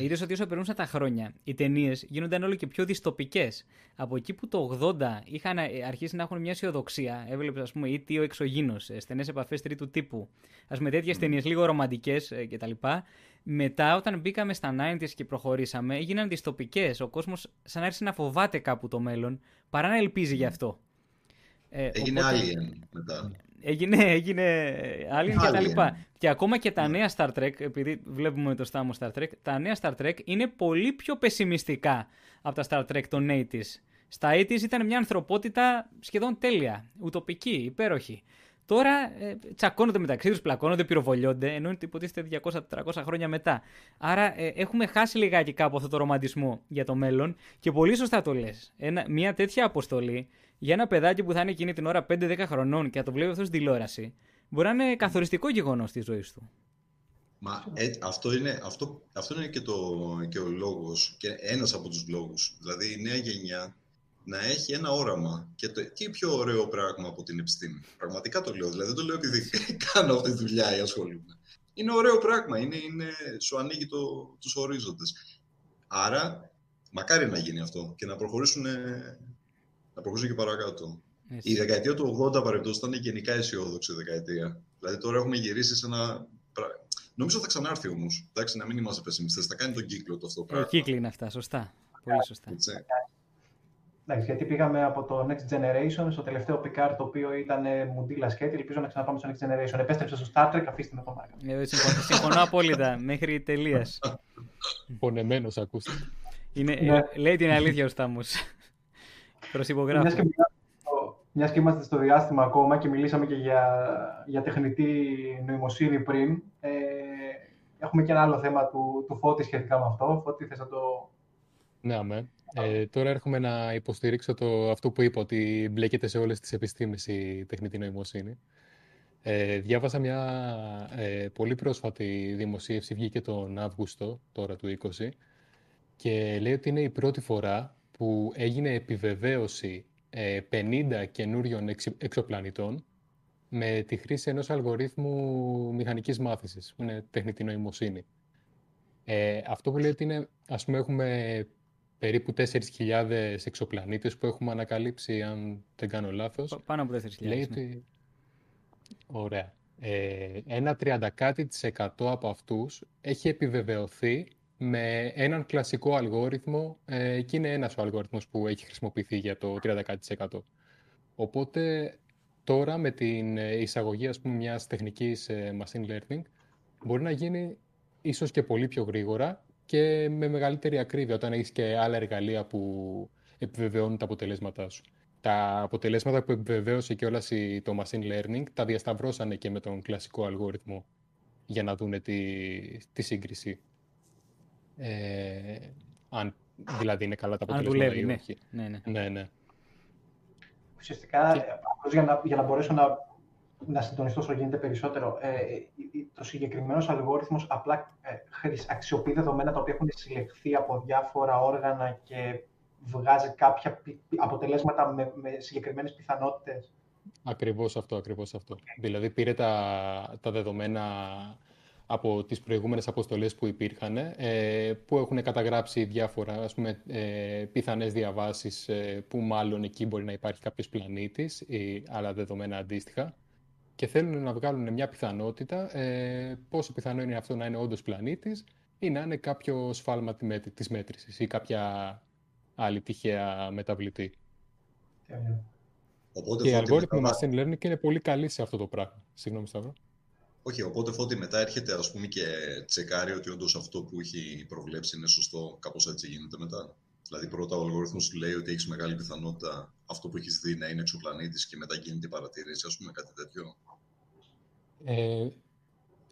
S1: Είδες ότι όσο περνούσαν τα χρόνια, οι ταινίες γίνονταν όλο και πιο διστοπικέ. Από εκεί που το 80 είχαν ε, αρχίσει να έχουν μια αισιοδοξία, έβλεπε, ας πούμε, ή τι ο εξωγήινο, ε, στενές επαφές τρίτου τύπου. Α πούμε, τέτοιες ταινίες λίγο ρομαντικές ε, κτλ. Μετά, όταν μπήκαμε στα 90s και προχωρήσαμε, έγιναν διστοπικέ. Ο κόσμος σαν άρχισε να φοβάται κάπου το μέλλον, παρά να ελπίζει γι' αυτό.
S3: Έγινε οπότε... Alien μετά.
S1: Έγινε, έγινε Alien και τα λοιπά. Και ακόμα και τα ναι. νέα Star Trek, επειδή βλέπουμε το στάμο Star Trek, τα νέα Star Trek είναι πολύ πιο πεσημιστικά από τα Star Trek των 80s. Στα 80s ήταν μια ανθρωπότητα σχεδόν τέλεια, ουτοπική, υπέροχη. Τώρα ε, τσακώνονται μεταξύ τους, πλακώνονται, πυροβολιόνται, ενώ υποτίθεται 200-400 χρόνια μετά. Άρα ε, έχουμε χάσει λιγάκι κάπου αυτό το ρομαντισμό για το μέλλον και πολύ σωστά το λες. Μια τέτοια αποστολή για ένα παιδάκι που θα είναι εκείνη την ώρα 5-10 χρονών και θα το βλέπει αυτός στην τηλεόραση, μπορεί να είναι καθοριστικό γεγονός της ζωής του.
S3: Μα ε, αυτό, είναι, αυτό, αυτό είναι και, το, και ο λόγος, και ένας από τους λόγους. Δηλαδή η νέα γενιά να έχει ένα όραμα. Και το, τι πιο ωραίο πράγμα από την επιστήμη. Πραγματικά το λέω. Δηλαδή δεν το λέω επειδή κάνω αυτή τη δουλειά ή ασχολούμαι. Είναι ωραίο πράγμα. Είναι, είναι, σου ανοίγει το, τους ορίζοντες. Άρα, μακάρι να γίνει αυτό και να προχωρήσουν, να προχωρήσουν και παρακάτω. Έτσι. Η δεκαετία του 80 παρεπτώσει ήταν γενικά αισιόδοξη δεκαετία. Δηλαδή τώρα έχουμε γυρίσει σε ένα. Νομίζω θα ξανάρθει όμως. Εντάξει, να μην είμαστε πεσημιστές. Θα κάνει τον κύκλο το αυτό το πράγμα.
S1: Κύκλοι είναι αυτά. Σωστά. Πολύ σωστά. Έτσι.
S2: Εντάξει, γιατί πήγαμε από το Next Generation στο τελευταίο Picard, το οποίο ήταν μουντίλα σκέτη. Ελπίζω να ξαναπάμε στο Next Generation. Επέστρεψε στο Star Trek, αφήστε με το Μάρκα.
S1: Ε, συμφωνώ απόλυτα, μέχρι τελείας.
S4: Πονεμένος, ακούστε.
S1: Είναι, ναι. Λέει την αλήθεια ο Στάμος. Προσυπογράφω.
S2: Μιας και είμαστε στο διάστημα ακόμα και μιλήσαμε και για, για τεχνητή νοημοσύνη πριν, ε, έχουμε και ένα άλλο θέμα του, του Φώτη σχετικά με αυτό. Φώτη, θες να το...
S4: Ναι, αμέ. Ε, τώρα έρχομαι να υποστηρίξω το, αυτό που είπα, ότι μπλέκεται σε όλες τις επιστήμες η τεχνητή νοημοσύνη. Ε, διάβασα μια ε, πολύ πρόσφατη δημοσίευση, βγήκε τον Αύγουστο, τώρα του 20, και λέει ότι είναι η πρώτη φορά που έγινε επιβεβαίωση 50 ε, καινούριων εξωπλανητών με τη χρήση ενός αλγορίθμου μηχανικής μάθησης, που είναι τεχνητή νοημοσύνη. Ε, αυτό που λέει ότι είναι, ας πούμε, έχουμε περίπου 4.000 εξωπλανήτες που έχουμε ανακαλύψει, αν δεν κάνω λάθος.
S1: Πάνω από 4.000. Λέει ναι. ότι...
S4: Ωραία. Ε, ένα 30 από αυτούς έχει επιβεβαιωθεί με έναν κλασικό αλγόριθμο ε, και είναι ένας ο αλγόριθμος που έχει χρησιμοποιηθεί για το 30%. Οπότε τώρα με την εισαγωγή ας πούμε, μιας τεχνικής ε, machine learning μπορεί να γίνει ίσως και πολύ πιο γρήγορα και με μεγαλύτερη ακρίβεια όταν έχεις και άλλα εργαλεία που επιβεβαιώνουν τα αποτελέσματά σου. Τα αποτελέσματα που επιβεβαίωσε και όλας το machine learning τα διασταυρώσανε και με τον κλασικό αλγόριθμο για να δούνε τη, τη σύγκριση. Ε, αν δηλαδή είναι καλά τα αποτελέσματα
S1: δουλεύει, ή ναι. όχι. Ναι, ναι.
S4: ναι, ναι.
S2: Ουσιαστικά, και... για, να, για να μπορέσω να, να συντονιστώ όσο γίνεται περισσότερο, ε, το συγκεκριμένος αλγόριθμος απλά ε, αξιοποιεί δεδομένα τα οποία έχουν συλλεχθεί από διάφορα όργανα και βγάζει κάποια αποτελέσματα με, με συγκεκριμένες πιθανότητες.
S4: Ακριβώς αυτό, ακριβώς αυτό. Δηλαδή πήρε τα, τα δεδομένα από τις προηγούμενες αποστολές που υπήρχαν, ε, που έχουν καταγράψει διάφορα ας πούμε, ε, πιθανές διαβάσεις ε, που μάλλον εκεί μπορεί να υπάρχει κάποιος πλανήτης ή άλλα δεδομένα αντίστοιχα και θέλουν να βγάλουν μια πιθανότητα πόσο πιθανό είναι αυτό να είναι όντως πλανήτης ή να είναι κάποιο σφάλμα της μέτρησης ή κάποια άλλη τυχαία μεταβλητή.
S3: Οπότε,
S4: και η αλγόριθμη machine learning είναι πολύ καλή σε αυτό το πράγμα. Συγγνώμη, Σταύρο.
S3: Όχι, οπότε φώτη μετά έρχεται ας πούμε και τσεκάρει ότι όντως αυτό που έχει προβλέψει είναι σωστό. Κάπως έτσι γίνεται μετά. Δηλαδή πρώτα ο αλγόριθμος σου λέει ότι έχεις μεγάλη πιθανότητα αυτό που έχεις δει να είναι εξωπλανήτης και μετά γίνεται η παρατήρηση, ας πούμε κάτι τέτοιο.
S4: Ε,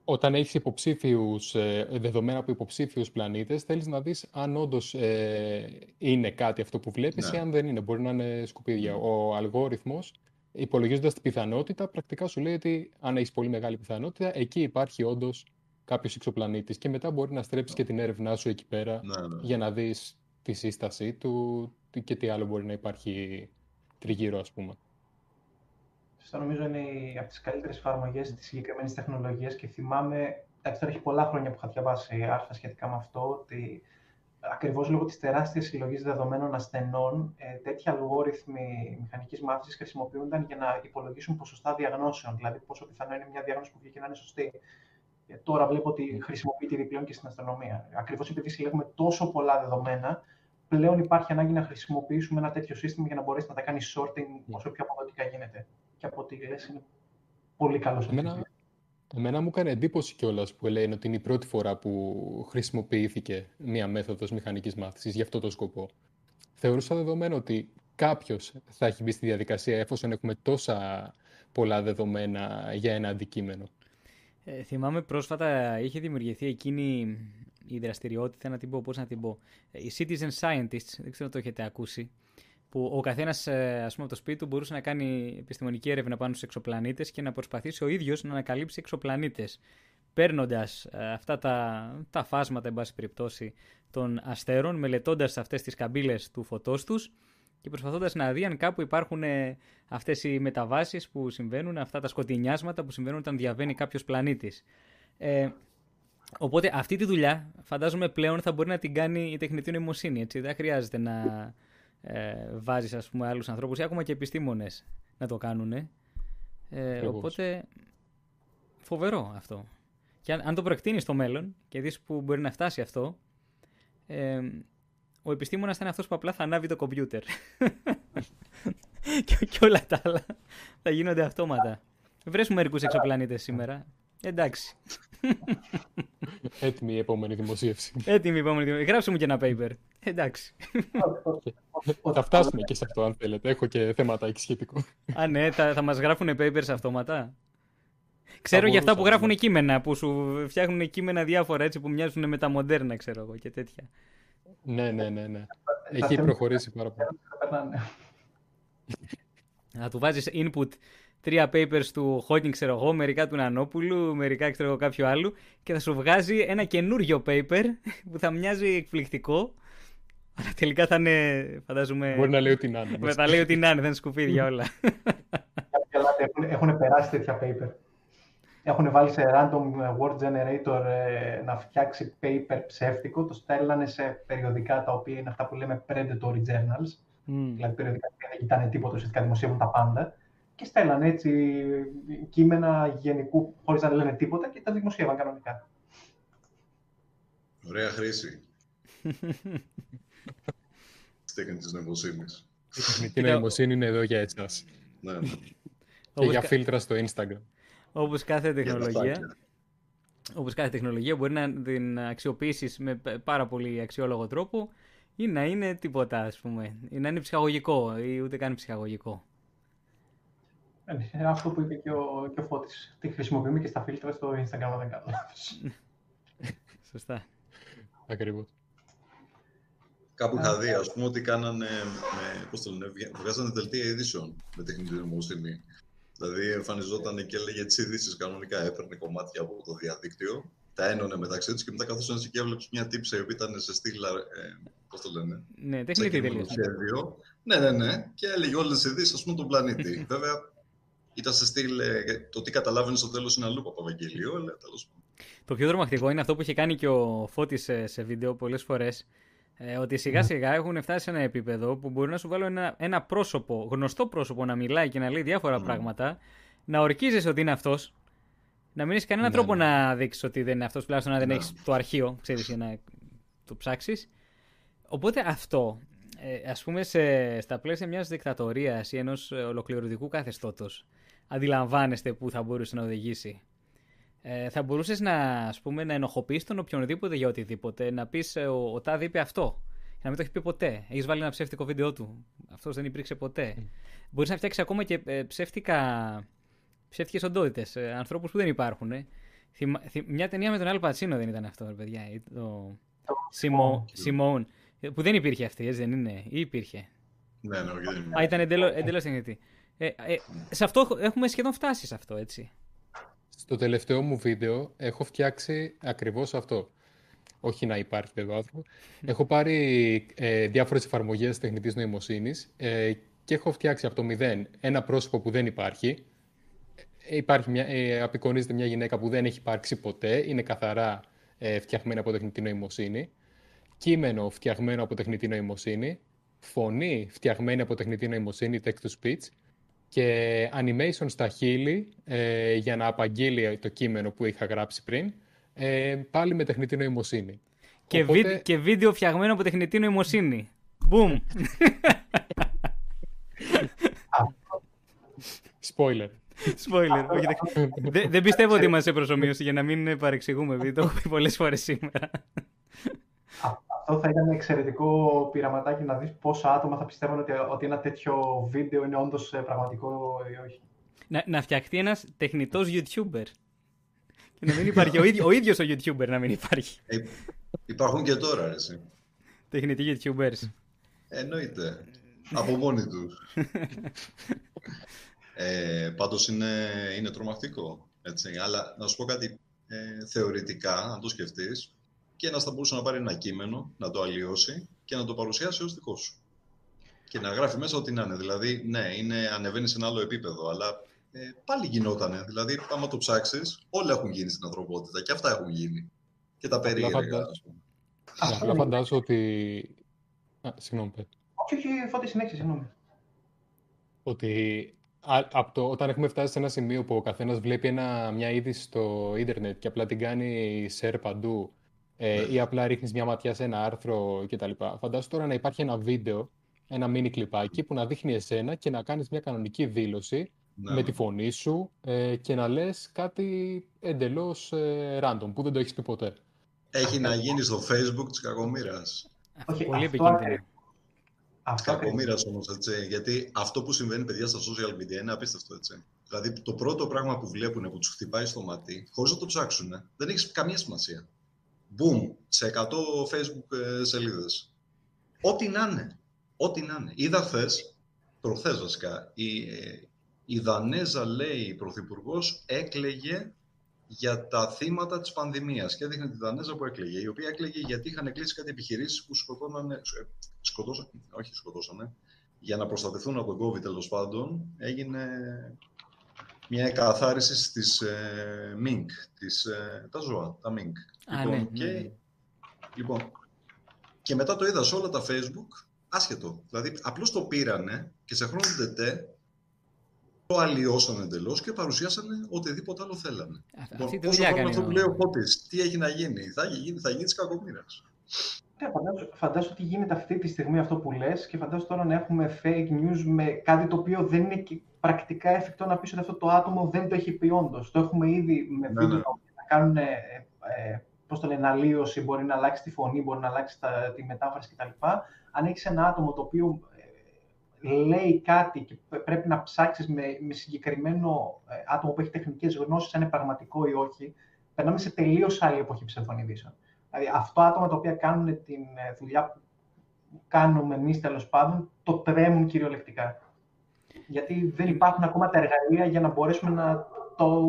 S4: όταν έχεις υποψήφιους, ε, δεδομένα από υποψήφιους πλανήτες, θέλεις να δεις αν όντως ε, είναι κάτι αυτό που βλέπεις ναι. ή αν δεν είναι. Μπορεί να είναι σκουπίδια. Ο αλγόριθμος, υπολογίζοντας την πιθανότητα, πρακτικά σου λέει ότι αν έχεις πολύ μεγάλη πιθανότητα, εκεί υπάρχει όντως κάποιος εξωπλανήτης. Και μετά μπορεί να στρέψεις και την έρευνά σου εκεί πέρα
S3: ναι, ναι.
S4: για να δεις τη σύστασή του και τι άλλο μπορεί να υπάρχει τριγύρω, ας πούμε.
S2: Αυτό νομίζω είναι από τις καλύτερες εφαρμογές της συγκεκριμένης τεχνολογίας και θυμάμαι. Εντάξει, τώρα έχει πολλά χρόνια που είχα διαβάσει άρθρα σχετικά με αυτό, ότι ακριβώς λόγω της τεράστιας συλλογής δεδομένων ασθενών, ε, τέτοιοι αλγόριθμοι μηχανικής μάθησης χρησιμοποιούνταν για να υπολογίσουν ποσοστά διαγνώσεων. Δηλαδή, πόσο πιθανό είναι μια διάγνωση που βγήκε να είναι σωστή. Ε, τώρα βλέπω ότι χρησιμοποιείται διπλέον και στην αστυνομία. Ακριβώς επειδή συλλέγουμε τόσο πολλά δεδομένα, πλέον υπάρχει ανάγκη να χρησιμοποιήσουμε ένα τέτοιο σύστημα για να μπορέσει να τα κάνει sorting όσο πιο αποδοτικά γίνεται και από ό,τι λες είναι πολύ καλός.
S4: Εμένα, εμένα μου έκανε εντύπωση κιόλας που λέει ότι είναι η πρώτη φορά που χρησιμοποιήθηκε μία μέθοδος μηχανικής μάθησης για αυτό το σκοπό. Θεωρούσα δεδομένο ότι κάποιος θα έχει μπει στη διαδικασία εφόσον έχουμε τόσα πολλά δεδομένα για ένα αντικείμενο.
S1: Ε, θυμάμαι πρόσφατα είχε δημιουργηθεί εκείνη η δραστηριότητα, να την πω πώς να την πω. Ε, οι Citizen Scientists, δεν ξέρω αν το έχετε ακούσει, που ο καθένας, ε, ας πούμε, από το σπίτι του μπορούσε να κάνει επιστημονική έρευνα πάνω στους εξωπλανήτες και να προσπαθήσει ο ίδιος να ανακαλύψει εξωπλανήτες. Παίρνοντας ε, αυτά τα, τα φάσματα, εν πάση περιπτώσει, των αστέρων, μελετώντας αυτές τις καμπύλες του φωτός τους και προσπαθώντας να δει αν κάπου υπάρχουν ε, αυτές οι μεταβάσεις που συμβαίνουν, αυτά τα σκοτεινιάσματα που συμβαίνουν όταν διαβαίνει κάποιος πλανήτης. Ε, οπότε αυτή τη δουλειά φαντάζομαι πλέον θα μπορεί να την κάνει η τεχνητή νοημοσύνη. Έτσι. Δεν χρειάζεται να ε, βάζεις ας πούμε άλλους ανθρώπους ή ακόμα και επιστήμονες να το κάνουν. Ε, οπότε φοβερό αυτό. Και αν, αν το προεκτείνεις στο μέλλον και δεις που μπορεί να φτάσει αυτό, ε, ο επιστήμονας θα είναι αυτός που απλά θα ανάβει το κομπιούτερ. και, και όλα τα άλλα θα γίνονται αυτόματα. Βρες μερικούς εξωπλανήτες σήμερα. Εντάξει.
S4: Έτοιμη η επόμενη δημοσίευση.
S1: Έτοιμη η επόμενη δημοσίευση. Γράψε μου και ένα paper. Εντάξει.
S4: θα φτάσουμε και σε αυτό αν θέλετε. Έχω και θέματα εκεί σχετικό.
S1: Α, ναι, θα, θα μας γράφουν papers αυτόματα. Ξέρω για αυτά που γράφουν ναι. κείμενα, που σου φτιάχνουν κείμενα διάφορα έτσι που μοιάζουν με τα μοντέρνα, ξέρω εγώ και τέτοια.
S4: Ναι, ναι, ναι, ναι. Έχει προχωρήσει πάρα πολύ.
S1: Να του βάζεις input τρία papers του Hawking, ξέρω εγώ, μερικά του Νανόπουλου, μερικά ξέρω εγώ κάποιου άλλου και θα σου βγάζει ένα καινούριο paper που θα μοιάζει εκπληκτικό. Αλλά τελικά θα είναι, φαντάζομαι...
S4: Μπορεί να λέει ότι να είναι.
S1: Θα λέει ότι να είναι, δεν είναι σκουπίδια όλα.
S2: έχουν, περάσει τέτοια paper. Έχουν βάλει σε random word generator ε, να φτιάξει paper ψεύτικο, το στέλνανε σε περιοδικά τα οποία είναι αυτά που λέμε predatory journals, mm. δηλαδή περιοδικά που δεν κοιτάνε τίποτα, ουσιαστικά δημοσίευουν τα πάντα και στέλνανε έτσι κείμενα γενικού χωρίς να λένε τίποτα και τα δημοσίευαν κανονικά.
S3: Ωραία χρήση. Στέχνη της νοημοσύνης.
S4: Η τεχνητή νοημοσύνη είναι εδώ για εσάς.
S3: Ναι, ναι.
S4: Και για φίλτρα στο Instagram.
S1: Όπως κάθε τεχνολογία. Όπως κάθε τεχνολογία μπορεί να την αξιοποιήσεις με πάρα πολύ αξιόλογο τρόπο ή να είναι τίποτα, ας πούμε. Ή να είναι ψυχαγωγικό ή ούτε καν ψυχαγωγικό.
S2: Είναι αυτό που είπε και ο, και ο Φώτης. Τη χρησιμοποιούμε και στα φίλτρα στο Instagram, δεν κάνω
S1: Σωστά.
S4: Ακριβώς.
S3: Κάπου είχα δει, ας πούμε, ότι κάνανε, με, πώς το λένε, βγάζανε δελτία ειδήσεων με τεχνητή νοημοσύνη. Δηλαδή εμφανιζόταν και έλεγε τις ειδήσεις κανονικά, έπαιρνε κομμάτια από το διαδίκτυο, τα ένωνε μεταξύ τους και μετά καθώς εσύ και έβλεπε μια τύψη η οποία ήταν σε στήλα, ε, πώς το λένε,
S1: ναι, τεχνητή τελείως.
S3: Ναι, ναι, ναι, και έλεγε όλες τις ειδήσεις, ας πούμε, τον πλανήτη. Βέβαια, ήταν σε στυλ ε, το τι καταλάβαινε στο τέλος είναι αλλού από Ευαγγελίο, αλλά τέλος
S1: Το πιο δρομακτικό είναι αυτό που είχε κάνει και ο Φώτης σε, σε βίντεο πολλές φορές. Ε, ότι σιγά σιγά έχουν φτάσει σε ένα επίπεδο που μπορεί να σου βάλω ένα, ένα πρόσωπο, γνωστό πρόσωπο να μιλάει και να λέει διάφορα πράγματα, να ορκίζεσαι ότι είναι αυτός, να μην έχεις κανένα ναι, τρόπο ναι. να δείξεις ότι δεν είναι αυτός, τουλάχιστον να δεν ναι. έχεις το αρχείο, ξέρεις, για να το ψάξεις. Οπότε αυτό, ε, ας πούμε, σε, στα πλαίσια μιας δικτατορίας ή ενός ολοκληρωτικού καθεστώτος, αντιλαμβάνεστε πού θα μπορούσε να οδηγήσει. ε, θα μπορούσες να, ας πούμε, να ενοχοποιήσει τον οποιονδήποτε για οτιδήποτε, να πεις ε, ο, ο Τάδε είπε αυτό. να μην το έχει πει ποτέ. Έχεις βάλει ένα ψεύτικο βίντεο του. Αυτός δεν υπήρξε ποτέ. Mm. Μπορείς να φτιάξεις ακόμα και ε, ψεύτικα. Ψεύτικες οντότητες, ε, ανθρώπους που δεν υπάρχουν. Ε. Θυμα, θυ, μια ταινία με τον Αλ Πατσίνο δεν ήταν αυτό, παιδιά. Το... Σιμών. Που δεν υπήρχε αυτή, έτσι δεν είναι. Ή υπήρχε.
S3: Ναι, ναι, όχι.
S1: Α, ήταν εντελώς τεχνητή. Ε, ε, σε αυτό έχουμε σχεδόν φτάσει σε αυτό, έτσι.
S4: Στο τελευταίο μου βίντεο έχω φτιάξει ακριβώς αυτό. Όχι να υπάρχει βέβαια άνθρωπο. Έχω πάρει ε, διάφορες εφαρμογές τεχνητής νοημοσύνης ε, και έχω φτιάξει από το μηδέν ένα πρόσωπο που δεν υπάρχει. Ε, υπάρχει μια, ε, απεικονίζεται μια γυναίκα που δεν έχει υπάρξει ποτέ. Είναι καθαρά ε, φτιαγμένη από τεχνητή νοημοσύνη. Κείμενο φτιαγμένο από τεχνητή νοημοσύνη. Φωνή φτιαγμένη από τεχνητή νοημοσύνη, text-to-speech και animation στα χείλη ε, για να απαγγείλει το κείμενο που είχα γράψει πριν, ε, πάλι με τεχνητή νοημοσύνη.
S1: Και, Οπότε... και βίντεο φτιαγμένο από τεχνητή νοημοσύνη. Μπούμ!
S4: Spoiler.
S1: Spoiler. δεν πιστεύω ότι είμαστε προσωμείωση για να μην παρεξηγούμε, επειδή το έχω πει πολλές φορές σήμερα
S2: αυτό θα ήταν εξαιρετικό πειραματάκι να δεις πόσα άτομα θα πιστεύουν ότι, ότι ένα τέτοιο βίντεο είναι όντως ε, πραγματικό ή όχι.
S1: Να, να φτιαχτεί ένας τεχνητός YouTuber. Και να μην υπάρχει ο, ίδιο, ο ίδιος ο YouTuber να μην υπάρχει.
S3: Ε, υπάρχουν και τώρα, εσύ.
S1: Τεχνητοί YouTubers.
S3: Εννοείται. Από μόνοι τους. ε, πάντως είναι, είναι τρομακτικό. Έτσι. Αλλά να σου πω κάτι ε, θεωρητικά, αν το σκεφτείς, και ένας θα μπορούσε να πάρει ένα κείμενο, να το αλλοιώσει και να το παρουσιάσει ως δικό σου. Και να γράφει μέσα ό,τι να είναι. Δηλαδή, ναι, είναι, ανεβαίνει σε ένα άλλο επίπεδο, αλλά ε, πάλι γινότανε. Δηλαδή, άμα το ψάξεις, όλα έχουν γίνει στην ανθρωπότητα και αυτά έχουν γίνει. Και τα περίεργα, ας πούμε.
S4: Απλά φαντάζομαι ότι. Α, συγγνώμη,
S2: Όχι, όχι, φώτη συνέχεια, συγγνώμη.
S4: Ότι από το, όταν έχουμε φτάσει σε ένα σημείο που ο καθένας βλέπει ένα, μια είδηση στο ίντερνετ και απλά την κάνει share παντού ε, ή απλά ρίχνεις μια ματιά σε ένα άρθρο κτλ. Φαντάσου τώρα να υπάρχει ένα βίντεο, ένα mini κλιπάκι που να δείχνει εσένα και να κάνεις μια κανονική δήλωση ναι. με τη φωνή σου ε, και να λες κάτι εντελώς ε, random που δεν το έχεις πει ποτέ.
S3: Έχει να γίνει στο facebook της κακομήρα.
S1: Πολύ επικίνδυνο.
S3: Κακομήρα όμως, έτσι. Γιατί αυτό που συμβαίνει, παιδιά, στα social media είναι απίστευτο, έτσι. Δηλαδή, το πρώτο πράγμα που βλέπουν που τους χτυπάει στο μάτι, χωρίς να το ψάξουν, δεν έχεις καμία σημασία boom, σε 100 facebook ε, σελίδες. Ό,τι να είναι. Ό,τι να είναι. Είδα χθες, προχθές βασικά, η, ε, η Δανέζα, λέει, η Πρωθυπουργός έκλεγε για τα θύματα της πανδημίας και έδειχνε τη Δανέζα που έκλεγε, η οποία έκλεγε γιατί είχαν κλείσει κάτι επιχειρήσεις που σκοτώνανε, ε, σκοτώσαν, όχι σκοτώσανε, για να προστατευτούν από τον COVID τέλος πάντων, έγινε μια εκαθάριση στις ε, mink, τις, ε, τα ζώα, τα mink.
S1: Α, λοιπόν, ναι,
S3: και,
S1: ναι, ναι.
S3: λοιπόν, και μετά το είδα σε όλα τα facebook, άσχετο. Δηλαδή, απλώς το πήρανε και σε χρόνο τετέ το αλλοιώσαν εντελώς και παρουσιάσανε οτιδήποτε άλλο θέλανε.
S1: Αυτή λοιπόν, όσο
S3: αυτό που λέει ο Πόπης, τι έχει να γίνει, θα γίνει, θα γίνει της κακομοίρας.
S2: Ναι, φαντάζομαι, ότι γίνεται αυτή τη στιγμή αυτό που λες και φαντάζομαι τώρα να έχουμε fake news με κάτι το οποίο δεν είναι πρακτικά εφικτό να πεις ότι αυτό το άτομο δεν το έχει πει όντως. Το έχουμε ήδη με ναι, βίντεο ναι. να κάνουν ε, ε, πώς το λένε, αλλίωση, μπορεί να αλλάξει τη φωνή, μπορεί να αλλάξει τα, τη μετάφραση κτλ. Αν έχεις ένα άτομο το οποίο ε, λέει κάτι και πρέπει να ψάξεις με, με συγκεκριμένο ε, άτομο που έχει τεχνικές γνώσεις αν είναι πραγματικό ή όχι, περνάμε σε τελείως άλλη εποχή ψευδών ειδήσεων. Δηλαδή, αυτό άτομα τα οποία κάνουν την ε, δουλειά που κάνουμε εμείς τέλος πάντων, το τρέμουν κυριολεκτικά. Γιατί δεν υπάρχουν ακόμα τα εργαλεία για να μπορέσουμε να το.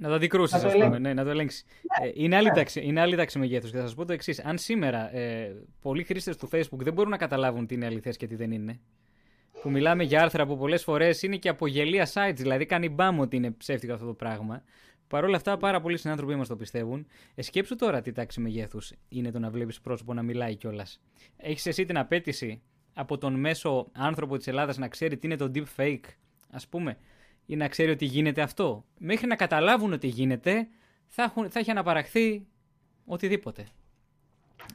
S1: Να το αντικρούσεις, ας πούμε, ναι, να το ελέγξεις. Ναι, ε, είναι, άλλη ναι. τάξη, είναι άλλη τάξη μεγέθους. Και θα σας πω το εξής. Αν σήμερα ε, πολλοί χρήστες του Facebook δεν μπορούν να καταλάβουν τι είναι αληθές και τι δεν είναι. Που μιλάμε για άρθρα που πολλές φορές είναι και από γελία sites, δηλαδή κάνει μπάμ ότι είναι ψεύτικο αυτό το πράγμα. Παρ' όλα αυτά, πάρα πολλοί συνάνθρωποι μας το πιστεύουν. Εσκέψου τώρα τι τάξη μεγέθους είναι το να βλέπεις πρόσωπο να μιλάει κιόλας. Έχεις εσύ την απέτηση από τον μέσο άνθρωπο της Ελλάδας να ξέρει τι είναι το deep fake, ας πούμε, ή να ξέρει ότι γίνεται αυτό. Μέχρι να καταλάβουν ότι γίνεται, θα, έχουν, θα έχει αναπαραχθεί οτιδήποτε.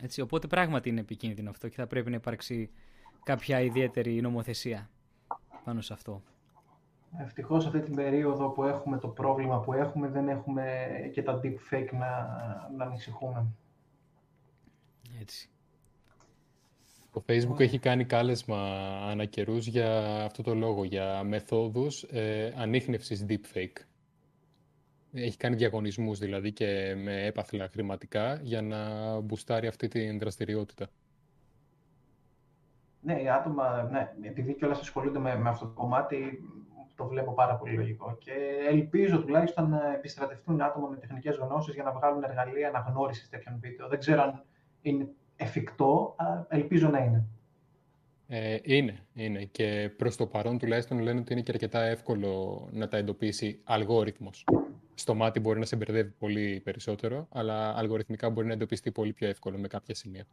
S1: Έτσι, οπότε πράγματι είναι επικίνδυνο αυτό και θα πρέπει να υπάρξει κάποια ιδιαίτερη νομοθεσία πάνω σε αυτό.
S2: Ευτυχώς αυτή την περίοδο που έχουμε το πρόβλημα που έχουμε, δεν έχουμε και τα deepfake να, να ανησυχούμε.
S1: Έτσι.
S4: Το Facebook έχει κάνει κάλεσμα ανά για αυτό το λόγο, για μεθόδους ε, ανείχνευσης deepfake. Έχει κάνει διαγωνισμούς δηλαδή και με έπαθλα χρηματικά για να μπουστάρει αυτή την δραστηριότητα.
S2: Ναι, οι άτομα, ναι, επειδή κιόλας ασχολούνται με, με αυτό το κομμάτι, το βλέπω πάρα πολύ λογικό. Και ελπίζω τουλάχιστον να επιστρατευτούν άτομα με τεχνικές γνώσεις για να βγάλουν εργαλεία αναγνώρισης τέτοιων βίντεο. Δεν ξέρω αν είναι εφικτό, αλλά ελπίζω να είναι.
S4: Ε, είναι, είναι. Και προς το παρόν τουλάχιστον λένε ότι είναι και αρκετά εύκολο να τα εντοπίσει αλγόριθμος. Στο μάτι μπορεί να σε μπερδεύει πολύ περισσότερο, αλλά αλγοριθμικά μπορεί να εντοπιστεί πολύ πιο εύκολο με κάποια σημεία.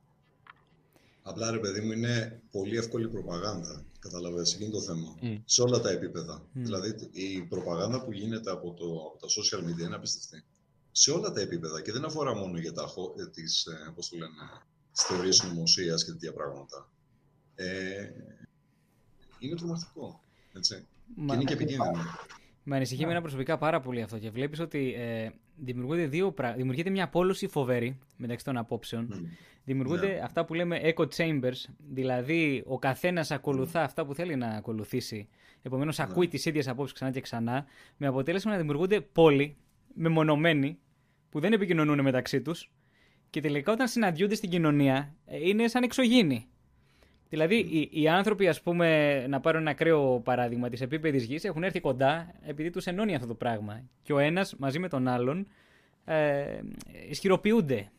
S3: Απλά ρε παιδί μου είναι πολύ εύκολη προπαγάνδα. Καταλαβαίνεις, είναι το θέμα. Σε όλα τα επίπεδα. Δηλαδή η προπαγάνδα που γίνεται από, το, από τα social media είναι απίστευτη. Σε όλα τα επίπεδα και δεν αφορά μόνο για τα, ε, τις, ε, πώς το λένε, τις θεωρίες συνωμοσίας και τέτοια πράγματα. Ε, είναι τρομακτικό. Έτσι. Μα, και είναι και επικίνδυνο.
S1: Με ανησυχεί εμένα προσωπικά πάρα πολύ αυτό και βλέπεις ότι ε, δημιουργούνται δύο Δημιουργείται μια απόλωση φοβερή μεταξύ των απόψεων. Mm. Δημιουργούνται yeah. Ναι. αυτά που λέμε echo chambers, δηλαδή ο καθένας ακολουθά αυτά που θέλει να ακολουθήσει. Επομένως, yeah. ακούει τις ίδιες απόψεις ξανά και ξανά, με αποτέλεσμα να δημιουργούνται πόλοι μεμονωμένοι που δεν επικοινωνούν μεταξύ τους και τελικά όταν συναντιούνται στην κοινωνία ε, είναι σαν εξωγήινοι. Δηλαδή, οι, οι άνθρωποι, ας πούμε, να πάρω ένα ακραίο παράδειγμα της επίπεδης γης, έχουν έρθει κοντά επειδή τους ενώνει αυτό το πράγμα. Και ο ένας μαζί με τον άλλον ε, ισχυροποιούνται.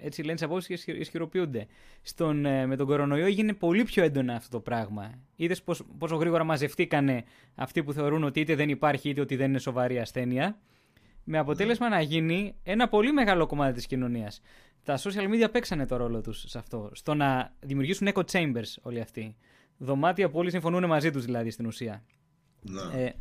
S1: Έτσι λένε τις απόψεις και ισχυροποιούνται. Στον, ε, με τον κορονοϊό έγινε πολύ πιο έντονα αυτό το πράγμα. Είδες πόσο γρήγορα μαζευτήκανε αυτοί που θεωρούν ότι είτε δεν υπάρχει είτε ότι δεν είναι σοβαρή ασθένεια. Με αποτέλεσμα να γίνει ένα πολύ μεγάλο κομμάτι της κοινωνίας τα social media παίξανε το ρόλο τους σε αυτό. Στο να δημιουργήσουν echo chambers όλοι αυτοί. Δωμάτια που όλοι συμφωνούν μαζί τους δηλαδή στην ουσία.
S3: Ναι. Ε,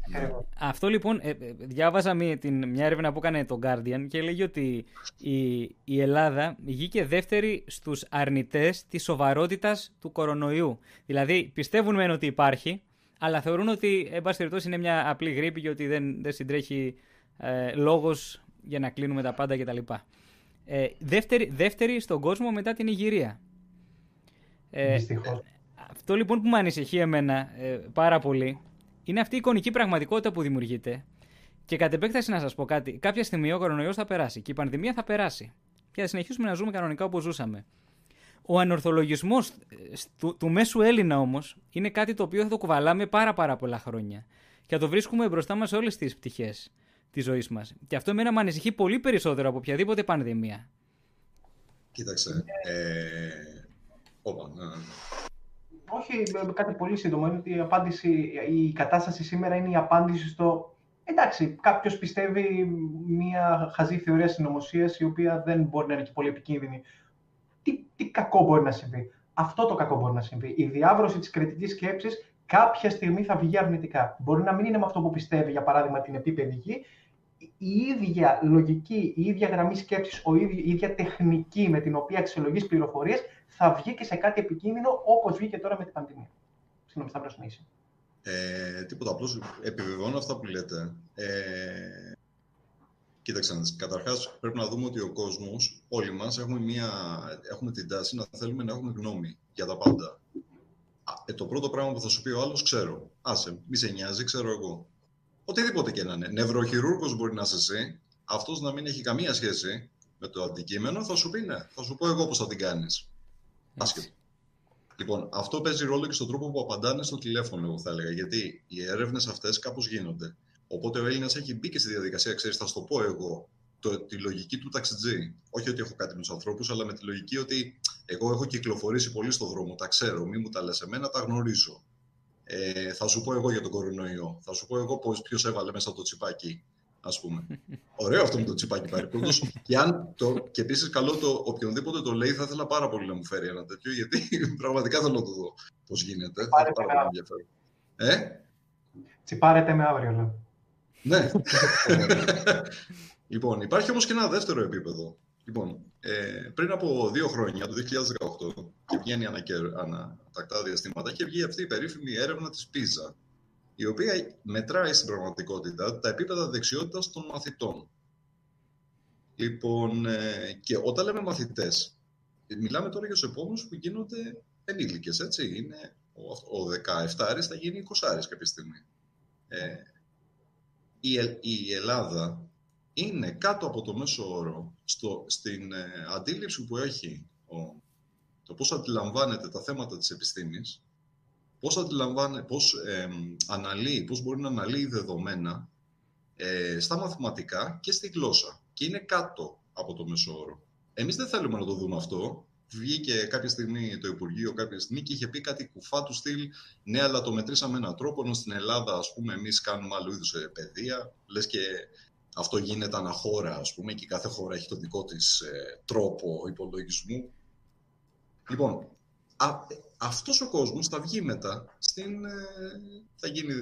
S1: αυτό λοιπόν, ε, ε, διάβαζα μια, την, μια έρευνα που έκανε το Guardian και έλεγε ότι η, η Ελλάδα βγήκε δεύτερη στους αρνητές της σοβαρότητας του κορονοϊού. Δηλαδή πιστεύουν μεν ότι υπάρχει, αλλά θεωρούν ότι εν πάση είναι μια απλή γρήπη και ότι δεν, δεν συντρέχει ε, λόγος για να κλείνουμε τα πάντα κτλ. Ε, δεύτερη, δεύτερη στον κόσμο μετά την Ιγυρία.
S2: Ε,
S1: αυτό λοιπόν που με ανησυχεί εμένα ε, πάρα πολύ είναι αυτή η εικονική πραγματικότητα που δημιουργείται. Και κατ' επέκταση να σας πω κάτι, κάποια στιγμή ο κορονοϊός θα περάσει και η πανδημία θα περάσει. Και θα συνεχίσουμε να ζούμε κανονικά όπως ζούσαμε. Ο ανορθολογισμός ε, του, του μέσου Έλληνα όμως είναι κάτι το οποίο θα το κουβαλάμε πάρα, πάρα πολλά χρόνια. Και θα το βρίσκουμε μπροστά μας σε όλες τις πτυχές της ζωής μας. Και αυτό εμένα με ανησυχεί πολύ περισσότερο από οποιαδήποτε πανδημία.
S3: Κοίταξε. Ε... Όπα, ναι.
S2: Όχι, κάτι πολύ σύντομο. Είναι ότι η, απάντηση, η κατάσταση σήμερα είναι η απάντηση στο. Εντάξει, κάποιος πιστεύει μια χαζή θεωρία συνωμοσίας η οποία δεν μπορεί να είναι και πολύ επικίνδυνη. Τι, τι κακό μπορεί να συμβεί; Αυτό το κακό μπορεί να συμβεί. Η διάβρωση της κριτικής σκέψης κάποια στιγμή θα βγει αρνητικά. Μπορεί να μην είναι με αυτό που πιστεύει, για παράδειγμα, την επίπεδη γη. Η ίδια λογική, η ίδια γραμμή σκέψης, η ίδια τεχνική με την οποία αξιολογείς πληροφορίες θα βγει και σε κάτι επικίνδυνο όπως βγήκε τώρα με την πανδημία. Συγγνώμη, θα προσνοήσει.
S3: Ε, τίποτα, απλώς επιβεβαιώνω αυτά που λέτε. Ε, κοίταξε, καταρχάς πρέπει να δούμε ότι ο κόσμος, όλοι μας, έχουμε, έχουμε την τάση να θέλουμε να έχουμε γνώμη για τα πάντα. Ε, το πρώτο πράγμα που θα σου πει ο άλλος, ξέρω. Άσε, μη σε νοιάζει, ξέρω εγώ. Οτιδήποτε και να είναι. Νευροχειρούργος μπορεί να είσαι εσύ. Αυτός να μην έχει καμία σχέση με το αντικείμενο, θα σου πει ναι. Θα σου πω εγώ πώς θα την κάνεις. Άσχετο. Λοιπόν, αυτό παίζει ρόλο και στον τρόπο που απαντάνε στο τηλέφωνο, εγώ θα έλεγα. Γιατί οι έρευνες αυτές κάπως γίνονται. Οπότε ο Έλληνας έχει μπει και στη διαδικασία, ξέρεις, θα σου το πω εγώ, το, τη λογική του ταξιτζή. Όχι ότι έχω κάτι με τους ανθρώπους, αλλά με τη λογική ότι εγώ έχω κυκλοφορήσει πολύ στον δρόμο, τα ξέρω, μη μου τα λες εμένα, τα γνωρίζω. Ε, θα σου πω εγώ για τον κορονοϊό. Θα σου πω εγώ ποιος έβαλε μέσα το τσιπάκι, ας πούμε. Ωραίο αυτό με το τσιπάκι παρεμπιπτόντως. και, αν το, και επίσης καλό το οποιονδήποτε το λέει, θα ήθελα πάρα πολύ να μου φέρει ένα τέτοιο, γιατί πραγματικά θέλω να το δω πώς γίνεται. Θα πάρα πολύ ενδιαφέρον. Ε;
S2: Τσιπάρετε με αύριο, λέω.
S3: Ναι. λοιπόν, υπάρχει όμως και ένα δεύτερο επίπεδο Λοιπόν, ε, πριν από δύο χρόνια, το 2018, και βγαίνει ανατακτά διαστήματα, είχε βγει αυτή η περίφημη έρευνα της PISA. η οποία μετράει στην πραγματικότητα τα επίπεδα δεξιότητας των μαθητών. Λοιπόν, ε, και όταν λέμε μαθητές, μιλάμε τώρα για τους επόμενους που γίνονται ενήλικες, έτσι. Είναι, ο, ο 17 θα γίνει 20 κάποια στιγμή. Ε, η, η Ελλάδα είναι κάτω από το μέσο όρο στο, στην ε, αντίληψη που έχει ο, το πώς αντιλαμβάνεται τα θέματα της επιστήμης, πώς, αντιλαμβάνεται, πώς ε, αναλύει, πώς μπορεί να αναλύει δεδομένα ε, στα μαθηματικά και στη γλώσσα. Και είναι κάτω από το μέσο όρο. Εμείς δεν θέλουμε να το δούμε αυτό. Βγήκε κάποια στιγμή το Υπουργείο κάποια στιγμή και είχε πει κάτι κουφά του στυλ «Ναι, αλλά το μετρήσαμε έναν τρόπο, ενώ στην Ελλάδα, ας πούμε, εμείς κάνουμε άλλου είδους ε, παιδεία». Λες και αυτό γίνεται αναχώρα, ας πούμε, και κάθε χώρα έχει το δικό της ε, τρόπο υπολογισμού. Λοιπόν, α, αυτός ο κόσμος θα βγει μετά, στην, ε, θα γίνει,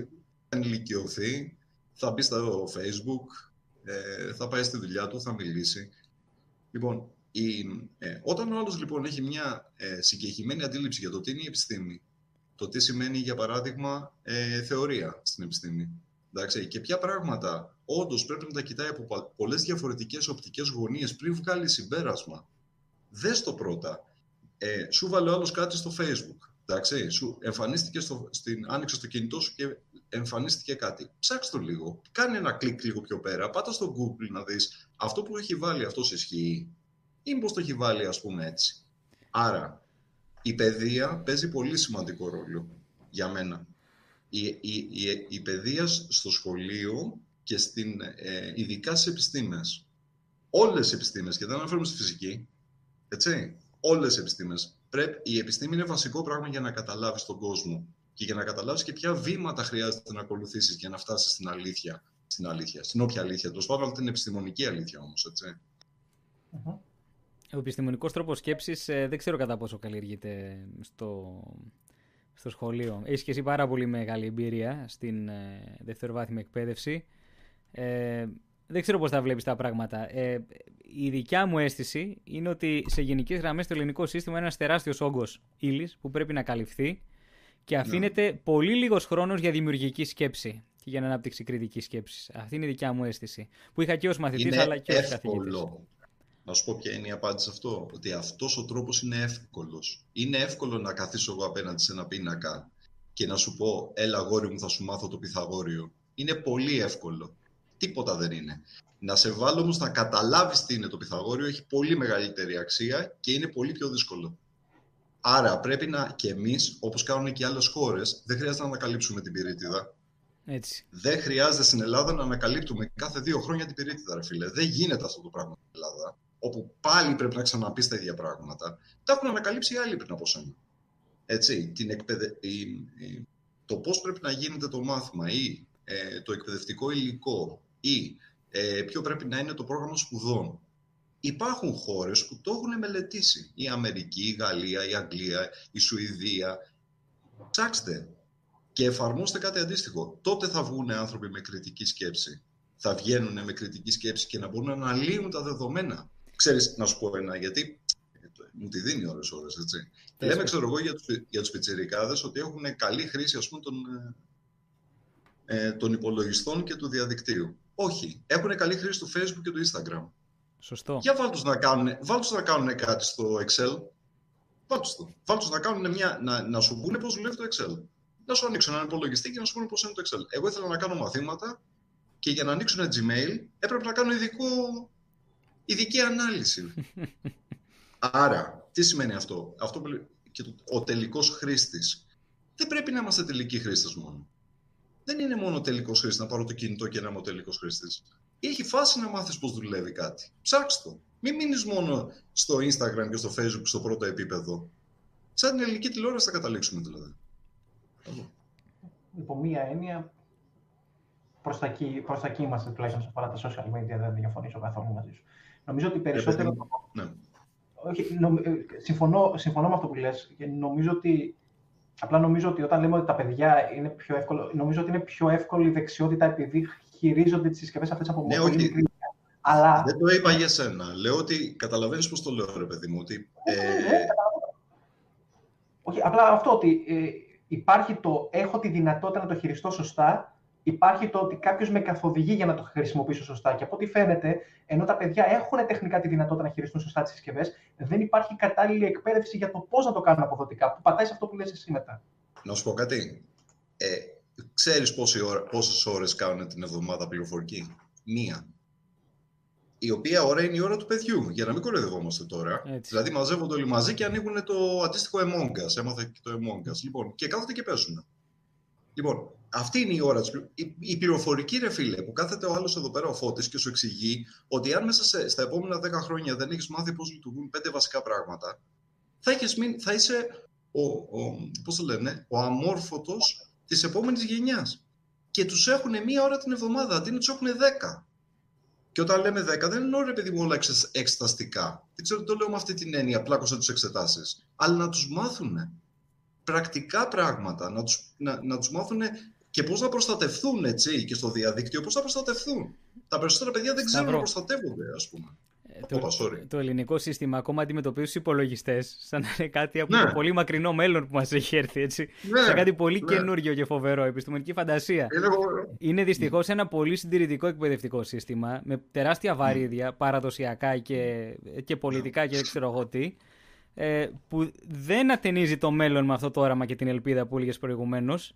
S3: θα ενηλικιωθεί, θα μπει στο facebook, ε, θα πάει στη δουλειά του, θα μιλήσει. Λοιπόν, η, ε, όταν ο άλλος λοιπόν έχει μια ε, συγκεκριμένη αντίληψη για το τι είναι η επιστήμη, το τι σημαίνει για παράδειγμα ε, θεωρία στην επιστήμη, εντάξει, και ποια πράγματα όντως πρέπει να τα κοιτάει από πολλές διαφορετικές οπτικές γωνίες πριν βγάλει συμπέρασμα. Δες το πρώτα. Ε, σου βάλε ο άλλος κάτι στο facebook. Εντάξει, σου εμφανίστηκε στο, στην, άνοιξε το κινητό σου και εμφανίστηκε κάτι. Ψάξτε το λίγο. Κάνε ένα κλικ λίγο πιο πέρα. Πάτα στο Google να δεις αυτό που έχει βάλει αυτός ισχύει ή πώς το έχει βάλει ας πούμε έτσι. Άρα η παιδεία παίζει πολύ σημαντικό ρόλο για μένα. Η, η, η, η παιδείας στο σχολείο και στην, ε, ειδικά στις επιστήμες. Όλες οι επιστήμες, και δεν αναφέρουμε στη φυσική, έτσι, όλες οι επιστήμες. Πρέπει, η επιστήμη είναι βασικό πράγμα για να καταλάβεις τον κόσμο και για να καταλάβεις και ποια βήματα χρειάζεται να ακολουθήσεις για να φτάσεις στην αλήθεια. Στην αλήθεια, στην όποια αλήθεια. Το πάντων την επιστημονική αλήθεια όμως, έτσι.
S1: Ο επιστημονικός τρόπος σκέψης ε, δεν ξέρω κατά πόσο καλλιεργείται στο, στο σχολείο. Έχεις και εσύ πάρα πολύ μεγάλη εμπειρία στην ε, δευτεροβάθμια εκπαίδευση. Ε, δεν ξέρω πώς θα βλέπεις τα πράγματα. Ε, η δικιά μου αίσθηση είναι ότι σε γενικές γραμμές το ελληνικό σύστημα είναι ένας τεράστιος όγκος ύλης που πρέπει να καλυφθεί και αφήνεται ναι. πολύ λίγος χρόνος για δημιουργική σκέψη και για να ανάπτυξη κριτική σκέψης. Αυτή είναι η δικιά μου αίσθηση. Που είχα και ως μαθητής αλλά και ως καθηγητής.
S3: Να σου πω ποια είναι η απάντηση σε αυτό. Ότι αυτός ο τρόπος είναι εύκολος. Είναι εύκολο να καθίσω εγώ απέναντι σε ένα πίνακα και να σου πω, έλα γόρι μου θα σου μάθω το Πυθαγόριο. Είναι πολύ εύκολο. Τίποτα δεν είναι. Να σε βάλω όμως να καταλάβεις τι είναι το Πυθαγόριο έχει πολύ μεγαλύτερη αξία και είναι πολύ πιο δύσκολο. Άρα πρέπει να και εμείς, όπως κάνουν και άλλες χώρες, δεν χρειάζεται να ανακαλύψουμε την πυρίτιδα.
S1: Έτσι.
S3: Δεν χρειάζεται στην Ελλάδα να ανακαλύπτουμε κάθε δύο χρόνια την πυρίτιδα, ρε φίλε. Δεν γίνεται αυτό το πράγμα στην Ελλάδα όπου πάλι πρέπει να ξαναπείς τα ίδια πράγματα, τα έχουν ανακαλύψει οι άλλοι πριν από σένα. Έτσι, την εκπαιδε... το πώς πρέπει να γίνεται το μάθημα ή ε, το εκπαιδευτικό υλικό ή ε, ποιο πρέπει να είναι το πρόγραμμα σπουδών. Υπάρχουν χώρες που το έχουν μελετήσει. Η Αμερική, η Γαλλία, η Αγγλία, η Σουηδία. Ψάξτε και εφαρμόστε κάτι αντίστοιχο. Τότε θα βγουν άνθρωποι με κριτική σκέψη. Θα βγαίνουν με κριτική σκέψη και να μπορούν να αναλύουν τα δεδομένα. Ξέρεις, να σου πω ένα, γιατί μου τη δίνει ώρες ώρες, έτσι. Λέμε, ξέρω εγώ, για τους, για τους πιτσιρικάδες ότι έχουν καλή χρήση, ας πούμε, των, ε, των υπολογιστών και του διαδικτύου. Όχι. Έχουν καλή χρήση του Facebook και του Instagram.
S1: Σωστό.
S3: Για βάλ τους να κάνουν, βάλ τους να κάνουν κάτι στο Excel. Βάλ τους, βάλ τους να, κάνουν μια, να, να σου πούνε πώς δουλεύει το Excel. Να σου ανοίξουν έναν υπολογιστή και να σου πούνε πώς είναι το Excel. Εγώ ήθελα να κάνω μαθήματα και για να ανοίξουν ένα Gmail έπρεπε να κάνω ειδικό ειδική ανάλυση. Άρα, τι σημαίνει αυτό; αυτό και το, ο τελικός χρήστης. Δεν πρέπει να είμαστε τελικοί χρήστες μόνο. Δεν είναι μόνο τελικός χρήστης να πάρω το κινητό και να είμαι ο τελικός χρήστης. Έχει φάση να μάθεις πώς δουλεύει κάτι. Ψάξτε το. Μην μείνεις μόνο στο Instagram και στο Facebook στο πρώτο επίπεδο. Σαν την ελληνική τηλεόραση θα καταλήξουμε δηλαδή.
S2: Υπό μία έννοια, προς τα, εκεί, προς τα εκεί είμαστε τουλάχιστον σε αφορά τα social media, δεν διαφωνήσω καθόλου μαζί σου. Νομίζω ότι περισσότερο...
S3: Ναι.
S2: Όχι, νο... Ε, συμφωνώ, συμφωνώ με αυτό που λες. Και νομίζω ότι... Απλά νομίζω ότι όταν λέμε ότι τα παιδιά είναι πιο εύκολο, νομίζω ότι είναι πιο εύκολη η δεξιότητα επειδή χειρίζονται τις συσκευές αυτές από
S3: ναι, όχι. Αλλά... Δεν το είπα για σένα. Λέω ότι καταλαβαίνεις πώς το λέω, ρε παιδί μου. Ότι,
S2: ε... ναι, όχι, απλά αυτό ότι ε, Υπάρχει το έχω τη δυνατότητα να το χειριστώ σωστά, υπάρχει το ότι κάποιος με καθοδηγεί για να το χρησιμοποιήσω σωστά. Και από ό,τι φαίνεται, ενώ τα παιδιά έχουν τεχνικά τη δυνατότητα να χειριστούν σωστά τις συσκευές, δεν υπάρχει κατάλληλη εκπαίδευση για το πώς να το κάνουν αποδοτικά. Που πατάει σε αυτό που λες εσύ μετά.
S3: Να σου πω κάτι. Ε, ξέρεις πόσες ώρες κάνουν την εβδομάδα πληροφορική; Μία η οποία ώρα είναι η ώρα του παιδιού, για να μην κοροϊδευόμαστε τώρα. Έτσι. Δηλαδή μαζεύονται όλοι μαζί και ανοίγουν το αντίστοιχο Among Us. Έμαθα και το Among Us. Λοιπόν, και κάθονται και παίζουν. Λοιπόν, αυτή είναι η ώρα της... Η, η πληροφορική, ρε φίλε, που κάθεται ο άλλος εδώ πέρα ο Φώτης και σου εξηγεί ότι αν μέσα σε, στα επόμενα 10 χρόνια δεν έχεις μάθει πώς λειτουργούν πέντε βασικά πράγματα, θα, έχεις μείνει, θα είσαι ο, ο, πώς το λένε, ο αμόρφωτος της επόμενης γενιάς. Και τους έχουν μία ώρα την εβδομάδα, αντί να τους έχουν 10. Και όταν λέμε 10, δεν εννοώ επειδή μου όλα εξεταστικά. Δεν ξέρω τι το λέω με αυτή την έννοια, πλάκωσα τους εξετάσεις. Αλλά να τους μάθουν πρακτικά πράγματα, να του να, να τους μάθουν και πώς να προστατευθούν έτσι και στο διαδίκτυο, πώς να προστατευθούν; Τα περισσότερα παιδιά δεν ξέρουν να προστατεύονται, ας πούμε.
S1: Το, το, ελληνικό σύστημα ακόμα αντιμετωπίζει τους υπολογιστές σαν να είναι κάτι από ναι. το πολύ μακρινό μέλλον που μας έχει έρθει. Έτσι. Ναι. Σαν κάτι πολύ ναι. καινούργιο και φοβερό. Επιστημονική φαντασία. Είναι, είναι δυστυχώς ένα πολύ συντηρητικό εκπαιδευτικό σύστημα με τεράστια βαρύδια παραδοσιακά και, και πολιτικά και δεν ξέρω εγώ τι. Ε, που δεν ατενίζει το μέλλον με αυτό το όραμα και την ελπίδα που έλεγες προηγουμένως,